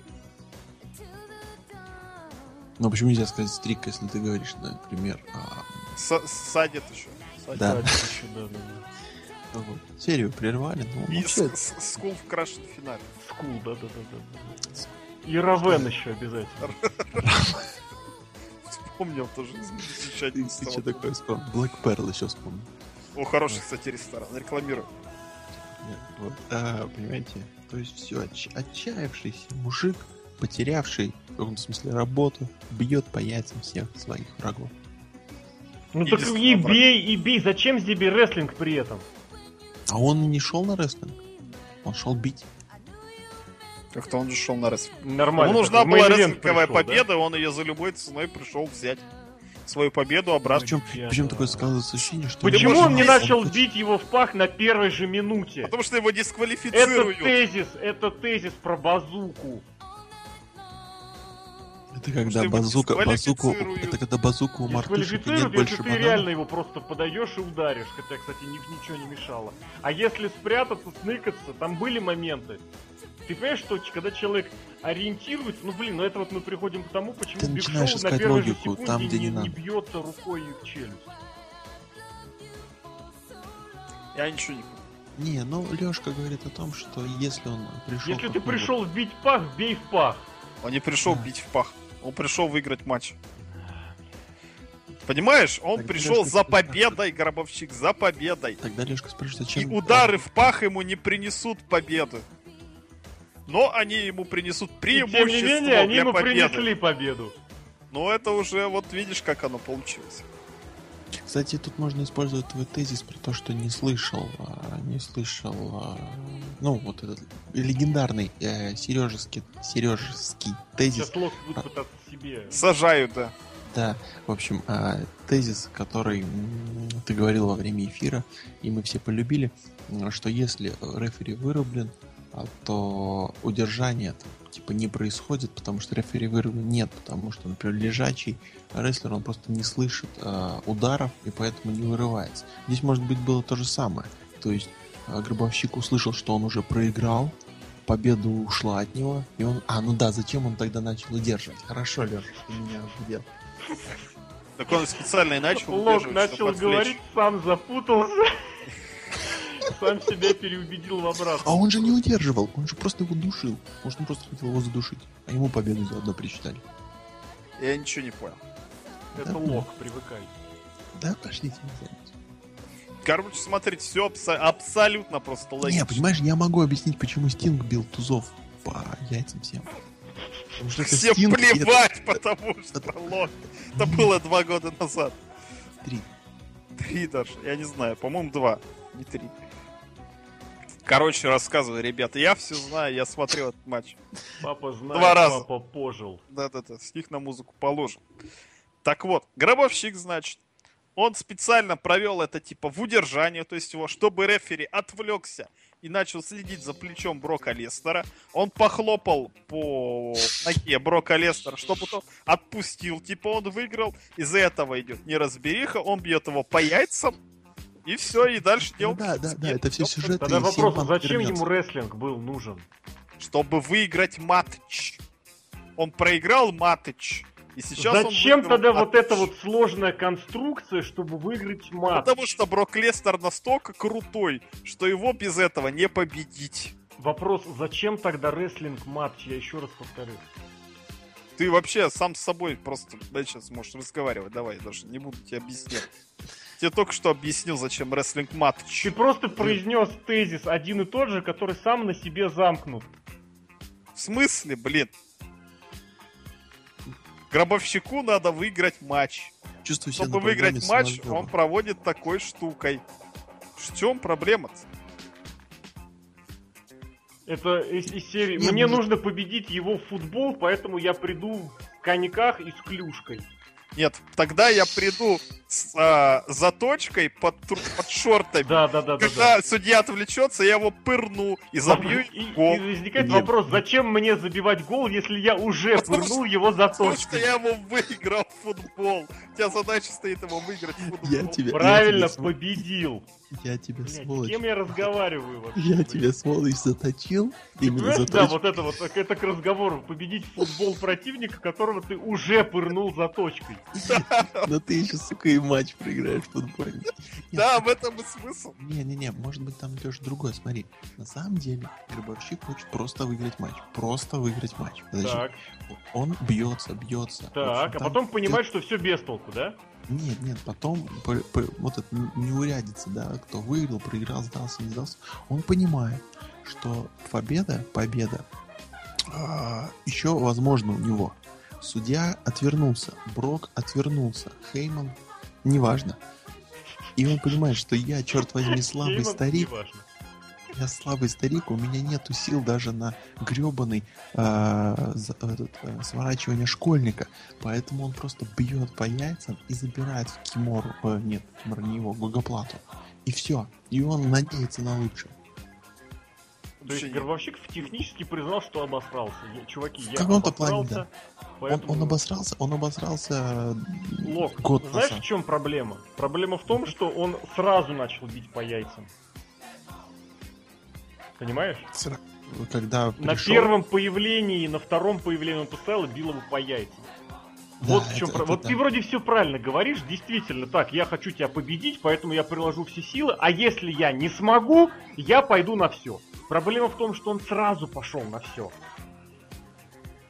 Но почему нельзя сказать стрик, если ты говоришь, например, а, С- Садит еще. Садит. Да. Еще, да, да, да. вот, серию прервали, но И вообще, Скул в крашен финале. Скул, да, да, да, да. И Равен еще обязательно. Вспомнил тоже 2011 ты что такое вспомнил? Black Pearl еще вспомнил. О, хороший, кстати, ресторан. Рекламирую. Нет, вот, а, понимаете, то есть все, отчаявшийся мужик, потерявший в каком-то смысле работу, бьет по яйцам всех своих врагов. Ну И так и бей, и бей. Зачем тебе рестлинг при этом? А он и не шел на рестлинг, он шел бить. Как-то он же шел на рестлинг. Нормально. Ему нужна была рестлинговая пришел, да? победа, он ее за любой ценой пришел взять. Свою победу обратно. Причем, Ребята. причем такое складывается ощущение, что... Почему он не начал бить его в пах на первой же минуте? Потому что его Это дисквалифицируют. тезис, это тезис про базуку. Это когда базука, базуку, это когда базуку у мартышек нет больше если ты банана. реально его просто подойдешь и ударишь, хотя, кстати, ни- ничего не мешало. А если спрятаться, сныкаться, там были моменты. Ты понимаешь, что когда человек ориентируется, ну блин, ну это вот мы приходим к тому, почему Ты Биг начинаешь Шоу на искать первой же логику секунде там, где не, не не бьется рукой в челюсть. Я ничего не. Не, ну Лешка говорит о том, что если он пришел... Если ты пришел бить пах, бей в пах. Он не пришел Да. бить в пах. Он пришел выиграть матч. Понимаешь, он Так, пришел Лёшка, за победой, Гробовщик, за победой. Тогда Лешка спрашивает, И зачем... удары в пах ему не принесут победы. Но они ему принесут И преимущество тем не менее, они ему победы. принесли победу. Но это уже, вот видишь, как оно получилось. Кстати, тут можно использовать твой тезис про то, что не слышал, а, не слышал, а, ну, вот этот легендарный э, Сережеский, Сережеский тезис. Сейчас Лок будет пытаться себе. Сажают, да. Да, в общем, а, тезис, который ты говорил во время эфира, и мы все полюбили, что если рефери вырублен, то удержание там, типа не происходит, потому что рефери вырублен нет, потому что, например, лежачий рестлер, он просто не слышит а, ударов и поэтому не вырывается. Здесь, может быть, было то же самое. То есть а, гробовщик услышал, что он уже проиграл, победа ушла от него, и он... А, ну да, зачем он тогда начал удерживать? Хорошо, Леша, ты меня убедил. Так он специально и начал Лок начал говорить, сам запутался. Сам себя переубедил в А обратном. он же не удерживал, он же просто его душил. Может, он просто хотел его задушить. А ему победу заодно причитали. Я ничего не понял. Это Лок, привыкай. Да, пошлите. Короче, смотрите, все абсолютно просто логично. Не, понимаешь, я могу объяснить, почему Стинг бил тузов по яйцам всем. Потому что это Всем Стинг, и это- плевать, потому что лох. Это было два года назад. Три. Три даже, я не знаю, по-моему, два, не три. Короче, рассказываю, ребята, я все знаю, я смотрел этот матч. Папа знает, Два раза. папа пожил. Да-да-да, с них на музыку положим. Так вот, гробовщик, значит, он специально провел это типа в удержании, то есть его, чтобы рефери отвлекся и начал следить за плечом Брока Лестера. Он похлопал по ноге Брока Лестера, чтобы тот отпустил, типа он выиграл. Из-за этого идет неразбериха, он бьет его по яйцам, и все, и дальше Ну дело... да, да, да, это все сюжеты. Тогда вопрос, зачем ему рестлинг был нужен? Чтобы выиграть матч. Он проиграл матч. И сейчас Зачем тогда вот матч. эта вот сложная конструкция, чтобы выиграть матч? Потому что Брок Лестер настолько крутой, что его без этого не победить. Вопрос, зачем тогда рестлинг матч? Я еще раз повторю. Ты вообще сам с собой просто да, сейчас можешь разговаривать. Давай, я даже не буду тебе объяснять. Тебе только что объяснил, зачем рестлинг матч. Ты просто произнес тезис один и тот же, который сам на себе замкнут. В смысле, блин? Гробовщику надо выиграть матч. Чувствую себя Чтобы выиграть матч, он проводит такой штукой. В чем проблема-то? Это из, из серии. Не, Мне может- нужно победить его в футбол, поэтому я приду в коньках и с клюшкой. Нет, тогда я приду с а, заточкой под, под шортами. Да, да, да, да. Когда судья отвлечется, я его пырну и забью И, и гол. возникает Нет. вопрос, зачем мне забивать гол, если я уже Потому пырнул его за Потому что я его выиграл в футбол. У тебя задача стоит его выиграть в футбол. Я тебе, Правильно, я тебе, св- победил. я Блядь, с сволочь. кем я разговариваю вообще? Я тебе сволочь заточил. Именно Понимаешь, за да, вот это вот, так это к разговору. Победить футбол противника, которого ты уже пырнул за точкой. Но ты еще, сука, и матч проиграешь в футболе. Да, в этом и смысл. Не-не-не, может быть там Леш другой, смотри. На самом деле, Гробовщик хочет просто выиграть матч. Просто выиграть матч. Значит, Так, он бьется, бьется. Общем, так, а потом понимает, что все без толку, да? Нет, нет, потом по- по- вот это неурядица, да, кто выиграл, проиграл, сдался, не сдался, он понимает, что победа, победа а, еще возможно у него. Судья отвернулся, Брок отвернулся, Хейман, неважно. И он понимает, что я, черт возьми, слабый старик, я слабый старик, у меня нету сил даже на гребаный э, за- этот, э, сворачивание школьника. Поэтому он просто бьет по яйцам и забирает в Кимору. э, нет, Кимора не его, Гогоплату. И все. И он надеется на лучшее. То есть Вообще Гробовщик технически признал, что обосрался. Я- чуваки, я плане, обосрался, Он, поэтому... он обосрался, он обосрался э, Лок, год знаешь, в назад. чем проблема? Проблема в том, что он сразу начал бить по яйцам. Понимаешь? Когда На пришел- первом появлении на втором появлении он поставил и бил его по яйцам. Да, вот в чем это- про- это Вот да. ты вроде все правильно говоришь, действительно так, я хочу тебя победить, поэтому я приложу все силы, а если я не смогу, я пойду на все. Проблема в том, что он сразу пошел на все.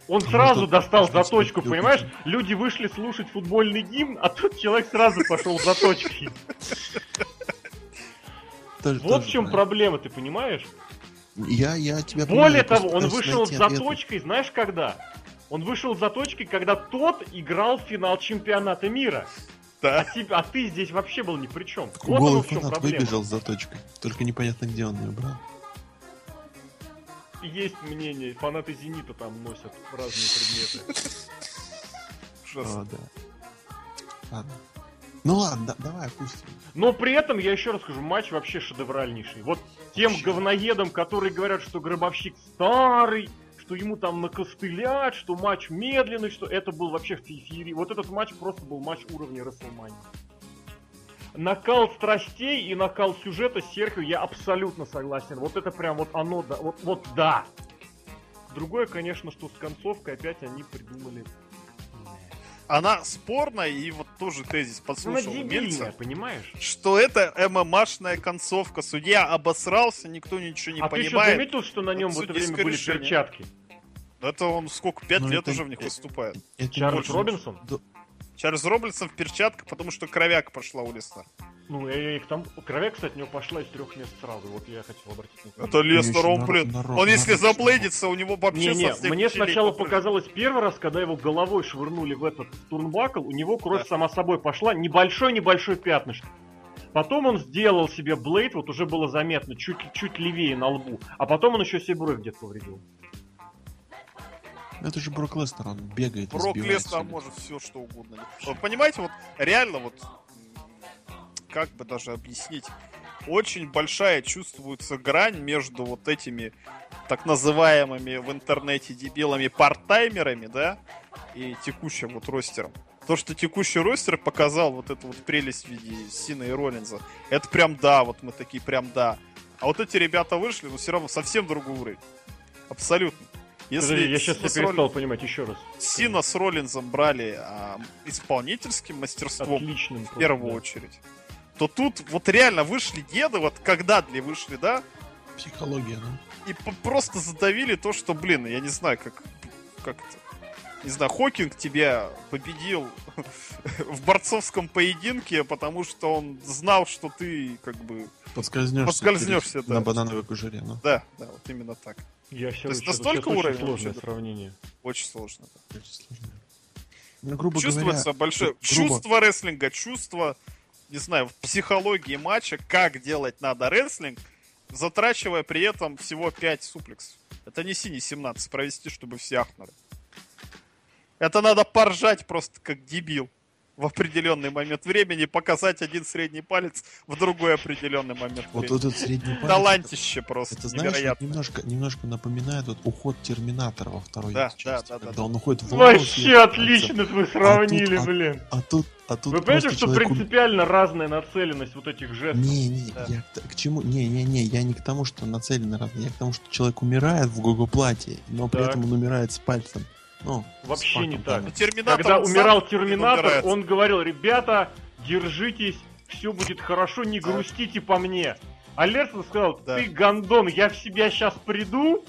Он А сразу может, достал может, заточку, любитель. понимаешь? Люди вышли слушать футбольный гимн, а тут человек сразу пошел заточкой. Тоже- Вот в чем проблема, ты понимаешь? Я, я тебя Более того, он вышел с заточкой, знаешь когда? Он вышел с заточкой, когда тот играл в финал чемпионата мира. А, Да. тебе- а ты здесь вообще был ни при чем. Вот Голый оно в чем фанат проблема. выбежал с заточкой. Только непонятно, где он ее брал. Есть мнение, фанаты Зенита там носят разные предметы. Ужасно. О, да. Ладно. Ну ладно, да- давай опустим. Но при этом, я еще раз скажу, матч вообще шедевральнейший. Вот тем Вообще. говноедам, которые говорят, что Гробовщик старый, что ему там накостылят, что матч медленный, что это был вообще в. Вот этот матч просто был матч уровня Расселмании. Накал страстей и накал сюжета с Серхио я абсолютно согласен. Вот это прям вот оно, да, вот, вот да. Другое, конечно, что с концовкой опять они придумали. Она спорная, и вот тоже тезис Она подслушал у дебильная, Мельца, понимаешь? что это ММАшная концовка. Судья обосрался, никто ничего не а ты что, понимает. заметил, что на нем в это время были решение. перчатки? Это он сколько, пять Ну, лет это- уже в них это- выступает. Это Чарльз Робинсон? Да, Чарльз Робинсон в перчатках, потому что кровяк пошла у Леснера. Ну, и, и к тому, кровя, кстати, у него пошла из трех мест сразу. Вот я хотел обратить на Это Леснер, он, блин, он если заблейдится, у него вообще Не-не, со всех мне сначала попрыгнет. показалось первый раз, когда его головой швырнули в этот турнбакл, у него кровь Да. сама собой пошла, небольшой-небольшой пятнышко. Потом он сделал себе блейд, вот уже было заметно, чуть, чуть левее на лбу. А потом он еще себе бровь где-то повредил. Это же Брок Лестер, он бегает. Брок себя. может все что угодно. Понимаете, вот реально вот как бы даже объяснить, очень большая чувствуется грань между вот этими так называемыми в интернете дебилами парттаймерами, да, и текущим вот ростером. То, что текущий ростер показал вот эту вот прелесть в виде Сина и Роллинза, это прям да, вот мы такие прям да. А вот эти ребята вышли, но все равно совсем другой уровень. Абсолютно. Если Подожди, я сейчас тебя перестал понимать еще раз. Сина с Роллинзом брали а, исполнительским мастерством Отличным. в первую очередь, то тут вот реально вышли деды, вот когда для вышли, да, Психология, да? и просто задавили то, что, блин, я не знаю, как, как это, не знаю, Хокинг тебя победил в борцовском поединке, потому что он знал, что ты, как бы, Подскользнешься. Подскользнешься, да. На банановой кожуре, ну. да, да, вот именно так. Я все То есть настолько уровень сложное вообще? сравнение. Очень сложно. да. Очень сложно. Ну, грубо Чувствуется говоря, большое гру- грубо- чувство рестлинга, чувство, не знаю, в психологии матча, как делать надо рестлинг, затрачивая при этом всего 5 суплексов. Это не синий 17 провести, чтобы все ахнули. Это надо поржать просто как дебил в определенный момент времени, показать один средний палец в другой определенный момент Вот времени. этот средний палец. Талантище просто Это, знаешь, вот невероятно. немножко, немножко напоминает вот уход Терминатора во второй Да, части. да, да, да, когда да. он уходит в Вообще съехал отлично вы сравнили, а- блин. А тут, а тут Вы понимаете, что человек принципиально разная нацеленность вот этих жестов? Не, не, Да. я к, чему? Не, не, не, я не к тому, что нацелено разные, я к тому, что человек умирает в гого платье, но при Так. этом он умирает с пальцем. Ну, Вообще не так. Ну, Терминатор Когда умирал Терминатор, он говорил, ребята, держитесь, все будет хорошо, не грустите по мне. А Лерсон сказал, Да. ты гандон, я в себя сейчас приду,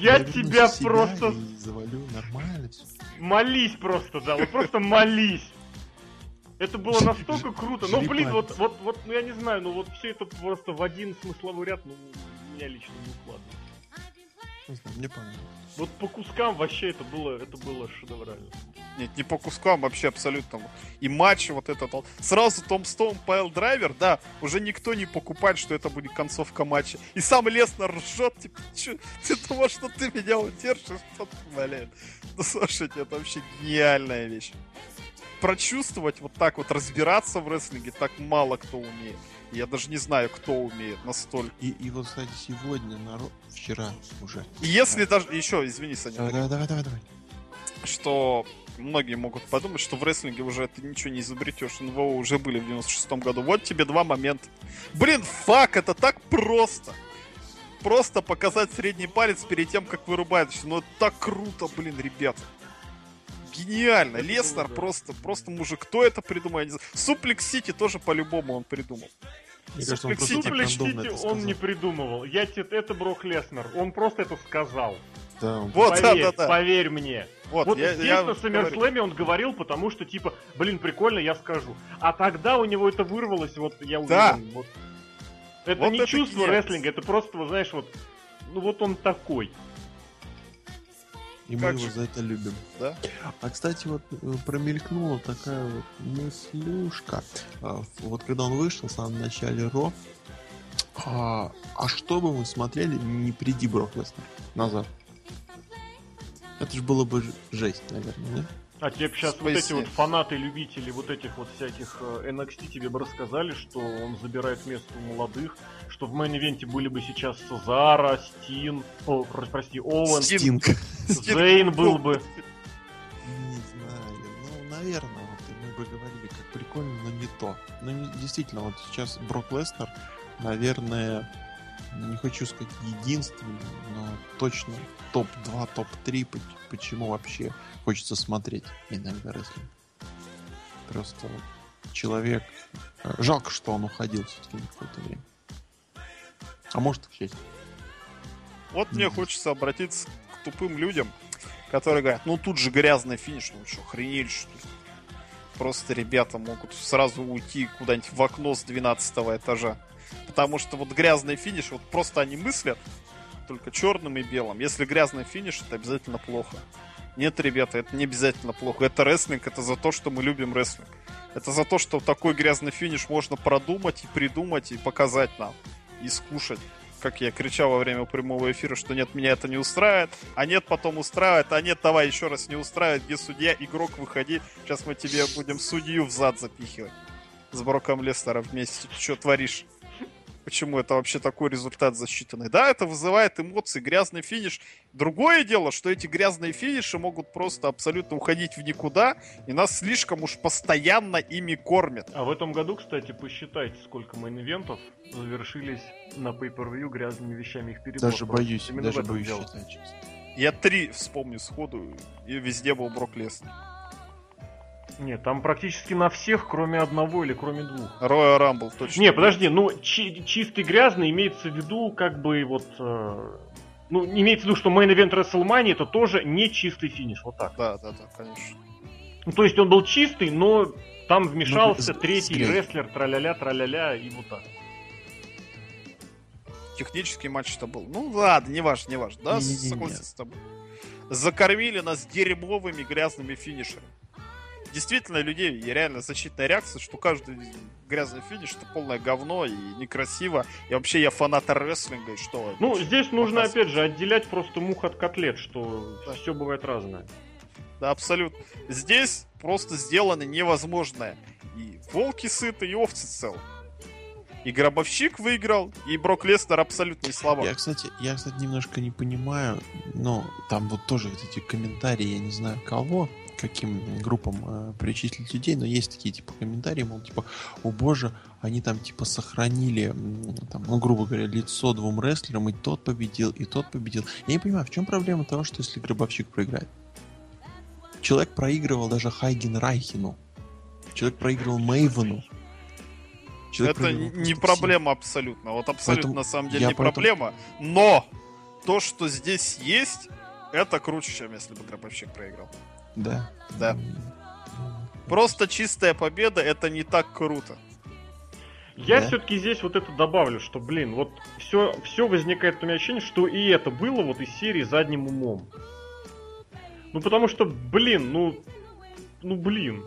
Я, тебя просто- завалю нормально молись просто, да, вот просто молись. Это было настолько круто. Ну, блин, вот, вот, вот, ну я не знаю, ну вот все это просто в один смысловой ряд, ну, у меня лично не укладывается. прекрасно знаю, мне понравилось. Вот по кускам вообще это было, это было шедеврально. Нет, не по кускам, вообще абсолютно. И матч вот этот. Сразу Том Стоун, Пайл Драйвер, да, уже никто не покупает, что это будет концовка матча. И сам Леснер ржет, типа, чё, ты думаешь, что ты меня удержишь? Что ты, блин? Ну, слушайте, это вообще гениальная вещь. Прочувствовать вот так вот, разбираться в рестлинге, так мало кто умеет. Я даже не знаю, кто умеет настолько. И, и вот, кстати, сегодня, народ, вчера уже. И если даже... Еще, извини, Саня. Давай, давай, давай, давай, давай. что многие могут подумать, что в рестлинге уже ты ничего не изобретешь. НВО уже были в 96-м году. Вот тебе два момента. Блин, fuck, это так просто. Просто показать средний палец перед тем, как вырубает. Ну это так круто, блин, ребята. Гениально. Леснер просто, просто мужик. Кто это придумал? Я не знаю. Suplex City тоже по-любому он придумал. Мне кажется, он просто Suplex рандомно Сити это он не придумывал. Я тебе, это Брок Леснер. Он просто это сказал. Да, он Вот, да, поверь, да, да. поверь мне. Вот, Вот я, здесь я на. Саммерслэме он говорил, потому что, типа, блин, прикольно, я скажу. А тогда у него это вырвалось, вот я уверен. Да. Вот. Это Вот не это чувство гениально. рестлинга, это просто, вот, знаешь, вот, ну вот он такой. И мы Как его же? за это любим. Да? А, кстати, вот э, промелькнула такая вот мыслюшка. А, Вот когда он вышел в самом начале Ро, а, а что бы мы смотрели, не приди Брок Леснер назад? Это же было бы жесть, наверное, да? А тебе сейчас вот эти вот фанаты, любители вот этих вот всяких э, NXT тебе бы рассказали, что он забирает место у молодых, что в main event е были бы сейчас Зара, Стин, о, про- прости, Оуэн, Стин. Стинг. Зейн был бы. Не знаю. Ну, наверное, вот мы бы говорили, как прикольно, но не то. Но не- действительно, вот сейчас Брок Леснер, наверное, не хочу сказать единственный, но точно топ-2, топ-3, поч- почему вообще хочется смотреть иногда рестлинг. Просто вот человек... Жалко, что он уходил все-таки на какое-то время. А может, к счастью. Вот мне Мгм. хочется обратиться к тупым людям, которые говорят, ну тут же грязный финиш, ну что, охренели что ли? Просто ребята могут сразу уйти куда-нибудь в окно с 12 этажа. Потому что вот грязный финиш, вот просто они мыслят только черным и белым. Если грязный финиш, это обязательно плохо. Нет, ребята, это не обязательно плохо. Это рестлинг, это за то, что мы любим рестлинг. Это за то, что такой грязный финиш можно продумать и придумать и показать нам. И скушать как я кричал во время прямого эфира, что нет, меня это не устраивает, а нет, потом устраивает, а нет, давай еще раз не устраивает, где судья, игрок, выходи, сейчас мы тебе будем судью в зад запихивать с Броком Лестером вместе. Ты что творишь? Почему это вообще такой результат засчитанный? Да, это вызывает эмоции, грязный финиш. Другое дело, что эти грязные финиши могут просто абсолютно уходить в никуда, и нас слишком уж постоянно ими кормят. А в этом году, кстати, посчитайте, сколько мейн-ивентов завершились на Pay-Per-View грязными вещами их перебор. Даже боюсь, Именно в даже этом боюсь дело. считать, честно. Я три вспомню сходу, и везде был Брок Леснер. Нет, там практически на всех, кроме одного или кроме двух. Royal Rumble точно. Не, подожди, ну чи- чистый грязный имеется в виду как бы вот... э, ну, имеется в виду, что main event WrestleMania это тоже не чистый финиш, вот так. Да, да, да, конечно. Ну, то есть он был чистый, но там вмешался Ну, третий с грязью. рестлер, траля-ля, траля-ля, и вот так. Технический матч-то был. Ну ладно, не важно, не важно. Да, согласен с тобой. Закормили нас дерьмовыми грязными финишерами. Действительно, людей и реально защитная реакция, что каждый грязный финиш это полное говно и некрасиво. И вообще я фанат рестлинга, и что... Ну, здесь нужно, показывать. опять же, отделять просто мух от котлет, что Да. все бывает разное. Да, абсолютно. Здесь просто сделано невозможное. И волки сыты, и овцы целы. И Гробовщик выиграл, и Брок Леснер абсолютно не слабак. Я, кстати, я, кстати, немножко не понимаю, но там вот тоже вот эти комментарии, я не знаю кого, каким группам э, причислить людей, но есть такие типа комментарии, мол, типа, о боже, они там типа сохранили, там, ну, грубо говоря, лицо двум рестлерам, и тот победил, и тот победил. Я не понимаю, в чем проблема того, что если Гробовщик проиграет? Человек проигрывал даже Хайген Райхину. Человек проигрывал Мейвену. Человек Это не просто всем. проблема абсолютно. Вот абсолютно Поэтому на самом деле не поэтому- проблема. Но то, что здесь есть, это круче, чем если бы Гробовщик проиграл. Да. Да. Просто чистая победа это не так круто. Я Да. все-таки здесь вот это добавлю, что, блин, вот все, все возникает у меня ощущение, что и это было вот из серии задним умом. Ну потому что, блин, ну, ну блин.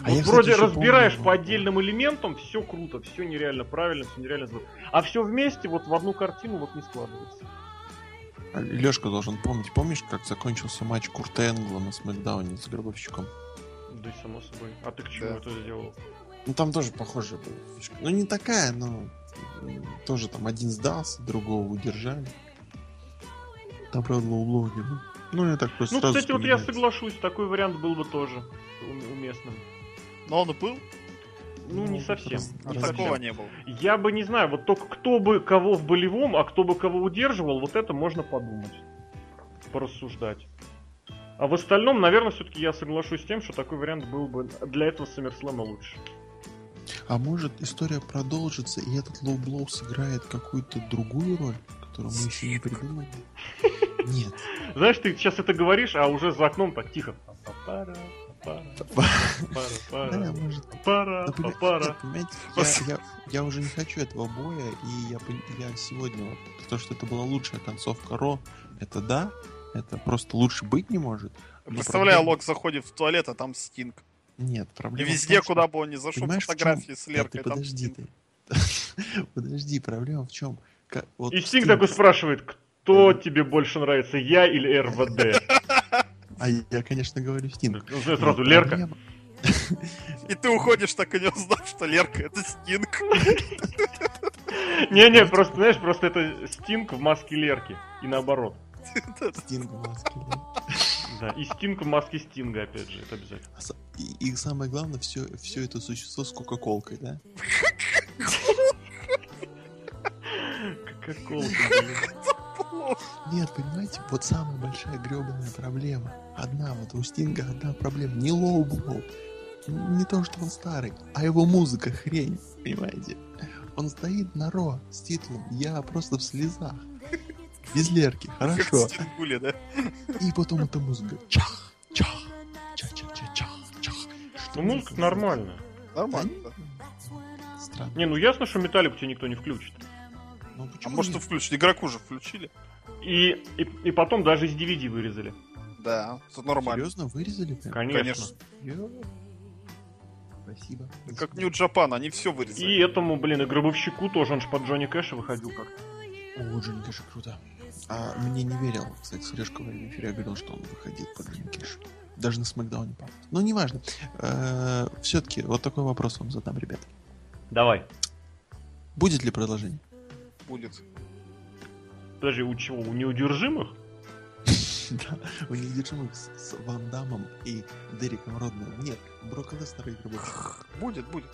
А Вот я, кстати, вроде еще разбираешь помню- по отдельным элементам, все круто, все нереально правильно, все нереально здорово. А все вместе вот в одну картину вот не складывается. Лешка должен помнить. Помнишь, как закончился матч Курта Энгла на Смакдауне с Гробовщиком? Да и само собой. А ты к чему Да. это сделал? Ну там тоже похожая была фишка. Ну не такая, но тоже там один сдался, другого удержали. Там, правда, было. Ну, я так просто Ну, сразу кстати, вот я соглашусь, такой вариант был бы тоже ум- уместным. Но он и был, Ну, не Ну, совсем. раз- не такого не было. Я бы не знаю, вот только кто бы кого в болевом, а кто бы кого удерживал, вот это можно подумать. Порассуждать. А в остальном, наверное, все-таки я соглашусь с тем, что такой вариант был бы для этого Саммерслэма лучше. А может история продолжится, и этот low blow сыграет какую-то другую роль, которую мы еще не придумали? Нет. Знаешь, ты сейчас это говоришь, а уже за окном так тихо. Пара, пара, пара, пара, Ну, понимаете, я, уже не хочу этого боя, и я, сегодня, вот, то, что это была лучшая концовка Ро, это да, это просто лучше быть не может. Представляю, проблема- Лок заходит в туалет, а там Стинг. Нет, проблема везде, том, что- куда бы он ни зашел, Понимаешь, фотографии с Да, Леркой, ты подожди ты. Подожди, проблема в чем? Вот И Стинг- такой спрашивает, кто тебе больше нравится, я или РВД? А я, конечно, говорю Стинг. Ну, Но сразу Лерка. проблема- И ты уходишь, так и не узнав, что Лерка это Стинг. Не-не, просто, знаешь, просто это Стинг в маске Лерки. И наоборот. Стинг в маске, да. Да, и Стинг в маске Стинга, опять же, это обязательно. А И, и самое главное, все, все это существо с кока-колкой, да? Кока-кола, Нет, понимаете, вот самая большая гребаная проблема. Одна вот у Стинга одна проблема. Не лоу-блоу. Не то, что он старый, а его музыка хрень, понимаете? Он стоит на Ро с титулом «Я просто в слезах». Без Лерки, хорошо. Стингуле, да? И потом эта музыка. Чах, чах, чах-чах-чах, чах. Что Ну, музыка нормальная. Нормально. Странно. Не, ну ясно, что металлику тебе никто не включит. Ну, А может, нет? включили? Игроку же включили. И, и, и потом даже из DVD вырезали. Да, это нормально. Серьезно, вырезали прям? Конечно. Конечно. Спасибо. Как Нью Джапан, они все вырезали. И этому, блин, и Гробовщику тоже, он же под Джонни Кэша выходил как-то. О, Джонни Кэш круто. А мне не верил, кстати, Сережка во время эфира говорил, что он выходил по Джонни Кэшу. Даже на Смакдауне, по Ну, неважно. Все-таки вот такой вопрос вам задам, ребят. Давай. Будет ли продолжение? Будет. Подожди, у чего? У неудержимых? Да, у неудержимых с, Ван Дамом и Дереком Родманом. Нет, Брока Лестера и Гробовщик. Будет, будет.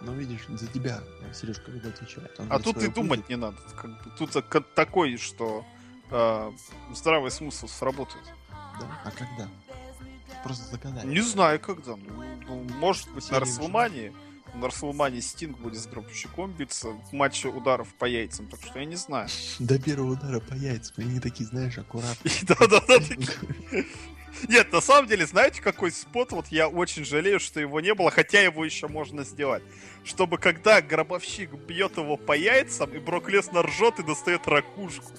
Но видишь, за тебя Сережка видно отвечает. А тут и «Своё думать будет». не надо. Как бы, тут так- такой, что э, здравый смысл сработает. Да? А когда? Просто загадай. Не знаю, когда. Ну, ну, может быть, на Расселмании. На Расселмании Стинг будет с гробовщиком биться в матче ударов по яйцам. Так что я не знаю. До первого удара по яйцам. Они такие, знаешь, аккуратные. Да-да-да. Нет, на самом деле, знаете, какой спот? Вот я очень жалею, что его не было, хотя его еще можно сделать. Чтобы когда гробовщик бьет его по яйцам, и Брок Леснар ржет и достает ракушку.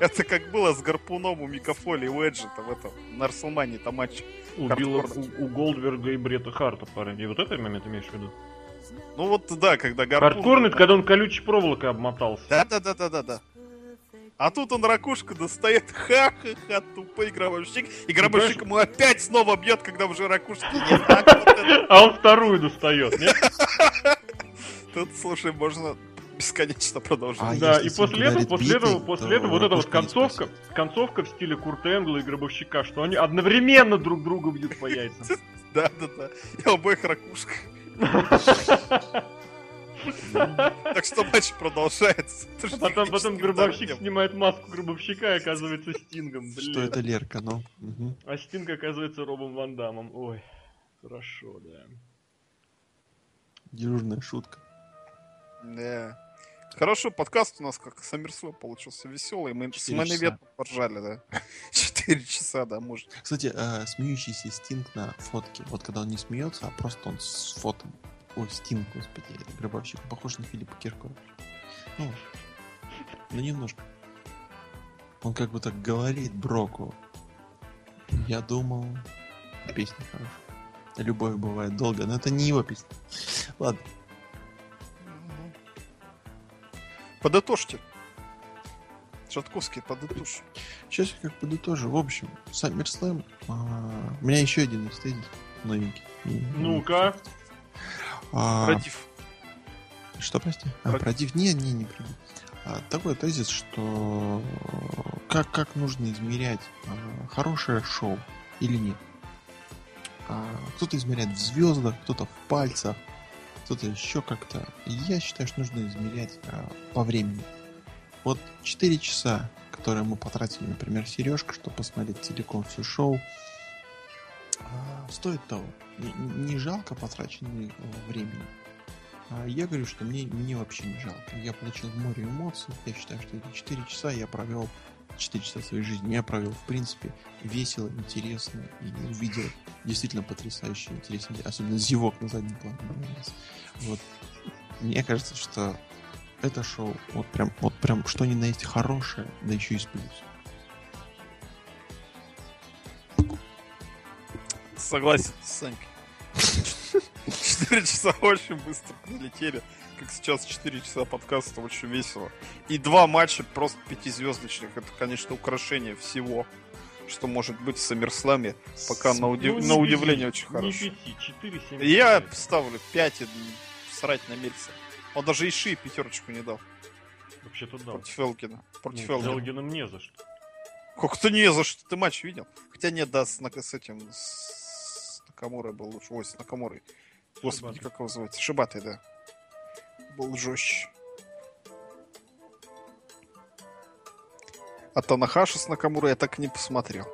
Это как было с гарпуном у Микафоли и Уэджета в этом, на Расселмании там матч. У, Билла, у, у Голдберга и Брета Харта парень. И вот этот момент имеешь в виду? Ну вот да, когда гарпун... Хардкорный, когда он колючей проволокой обмотался. Да-да-да-да-да-да. А тут он ракушку достает, ха-ха-ха, тупой гробовщик. И гробовщик ему опять снова бьет, когда уже ракушки нет. А он вторую достает, нет? Тут, слушай, можно бесконечно продолжить. А да, и после этого, после этого, после то этого вот эта вот ракушка концовка, концовка в стиле Курта Энгла и Гробовщика, что они одновременно друг друга бьют по яйцам. Да-да-да. И обоих ракушка. Так что матч продолжается. Потом, потом Гробовщик снимает маску Гробовщика и оказывается Стингом, Что блин. это Лерка, ну? Мгм. А Стинг оказывается Робом Ван Дамом. Ой, хорошо, да. Дежурная шутка. Да. Хорошо, подкаст у нас как Саммерслэм получился веселый. Мы с Мэнэвет поржали, да. Четыре часа, да, может. Кстати, э, смеющийся Стинг на фотке. Вот когда он не смеется, а просто он с фотом. Ой, Стинг, господи, гробовщик. Похож на Филиппа Киркора. Ну, ну немножко. Он как бы так говорит Броку. Я думал, песня хорошая. Любовь бывает долго, но это не его песня. Ладно. Подытожьте. Шатковский, подытожь. Сейчас я как подытожу. В общем, SummerSlam. а, У меня еще один есть тезис новенький. Ну-ка. А, Против. Что, прости? А, Против. против? Не, не, не против. А, такой тезис, что как, как нужно измерять а, хорошее шоу или нет. А, кто-то измеряет в звездах, кто-то в пальцах, кто-то еще как-то. Я считаю, что нужно измерять а, по времени. Вот 4 часа, которые мы потратили, например, Сережка, чтобы посмотреть целиком все шоу, а, стоит того. Не, не жалко потраченного времени. А я говорю, что мне, мне вообще не жалко. Я получил море эмоций. Я считаю, что эти 4 часа я провел 4 часа своей жизни я провел, в принципе, весело, интересно и увидел действительно потрясающе интересно, особенно зевок на заднем плане. Вот. Мне кажется, что это шоу вот прям, вот прям что ни на есть хорошее, да еще и с плюсом. Согласен с. Четыре часа очень быстро пролетели. Как сейчас 4 часа подкаста очень весело. И два матча просто пятизвездочных. Это, конечно, украшение всего, что может быть в Саммерсламе. Пока на, удив- Ну, на удивление очень хорошо. Не. Я ставлю 5 и срать на Мельца. Он даже Иши пятерочку не дал. Вообще-то да. Против Элгина. Против Ну, Элгина. Зелгиным не за что. Как то не за что? Ты матч видел? Хотя нет, да, с, с этим... С Накамурой был лучше. Ой, с Накамурой. Господи, Шибатой. как его называется? Шибатой, да. Был жестче. А Танахаша с Накамурой я так и не посмотрел.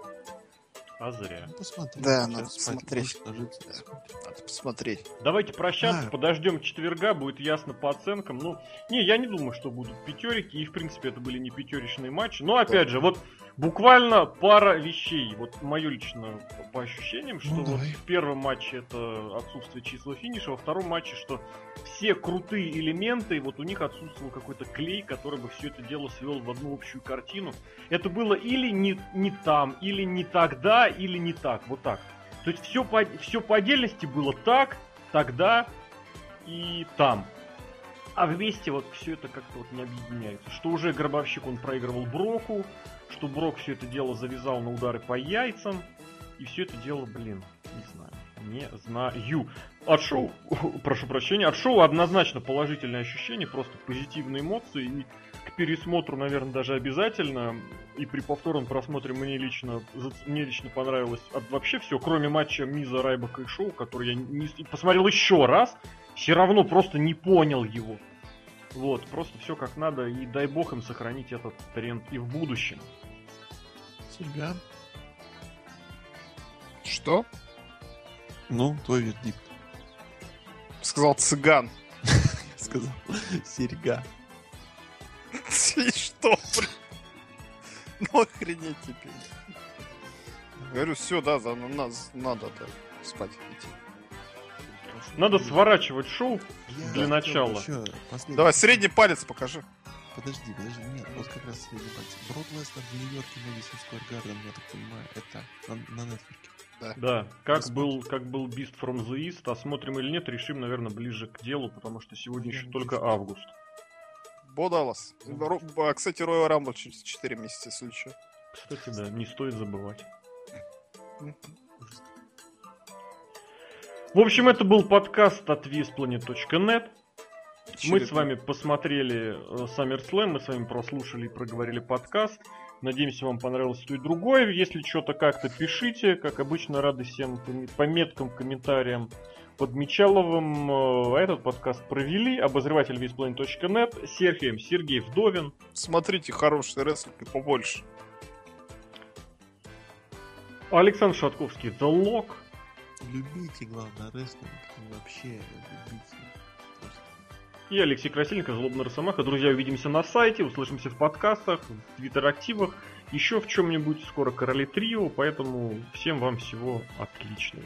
А зря. Посмотри. Да, надо посмотреть. ложиться, Да. Надо посмотреть. Давайте прощаться, А. подождем четверга, будет ясно по оценкам. Ну, не, я не думаю, что будут пятерики, и в принципе это были не пятеричные матчи. Но опять же, вот буквально пара вещей. Вот мое лично по- по ощущениям, что Ну, вот давай. в первом матче это отсутствие числа финиша, во втором матче, что все крутые элементы, вот у них отсутствовал какой-то клей, который бы все это дело свел в одну общую картину. Это было или не, не там, или не тогда, или не так. Вот так. То есть все по, все по отдельности было так, тогда и там. А вместе вот все это как-то вот не объединяется. Что уже Гробовщик он проигрывал Броку, что Брок все это дело завязал на удары по яйцам. И все это дело, блин, не знаю. Не знаю. От шоу, прошу прощения, от шоу однозначно положительное ощущение, просто позитивные эмоции. И к пересмотру, наверное, даже обязательно. И при повторном просмотре мне лично, мне лично понравилось от вообще все, кроме матча Миза, Райбака и Шоу, который я не, посмотрел еще раз, все равно просто не понял его. Вот, просто все как надо, и дай бог им сохранить этот тренд и в будущем. Серьга. Что? Ну, твой вердикт. Сказал цыган. Сказал. Серьга. И что, блин? Ну охренеть теперь. Говорю, все, да, за на- нас надо да, спать идти. Надо сворачивать шоу. Я для начала. Давай, средний палец покажи. Подожди, подожди, нет, вот как раз пальцы. Брод Лестер в Нью-Йорке, Мэдисон Сквер Гарден, я так понимаю, это на, на Netflix. Да, как Посмотрим. был, как был Beast from the East, а смотрим или нет, решим, наверное, ближе к делу, потому что сегодня еще только август. Бо Даллас. Ро- а, Кстати, Роя Рамбл через 4 месяца, если что. Кстати, да, не стоит забывать. В общем, это был подкаст от visplanet.net. Мы с вами посмотрели э, SummerSlam, мы с вами прослушали и проговорили подкаст. Надеемся, вам понравилось то и другое. Если что-то как-то пишите. Как обычно, рады всем пом- пометкам, комментариям под Мечаловым. Э, Этот подкаст провели. Обозреватель visplanet.net. Сергей, Сергей Вдовин. Смотрите хороший рестлинг и побольше. Александр Шатковский, The Lock. Любите, главное, рестлинг, и вообще любите. И Алексей Красильников, Злобный Росомаха. Друзья, увидимся на сайте, услышимся в подкастах, в твиттер-активах, еще в чем-нибудь. Скоро Короли Трио, поэтому всем вам всего отличного.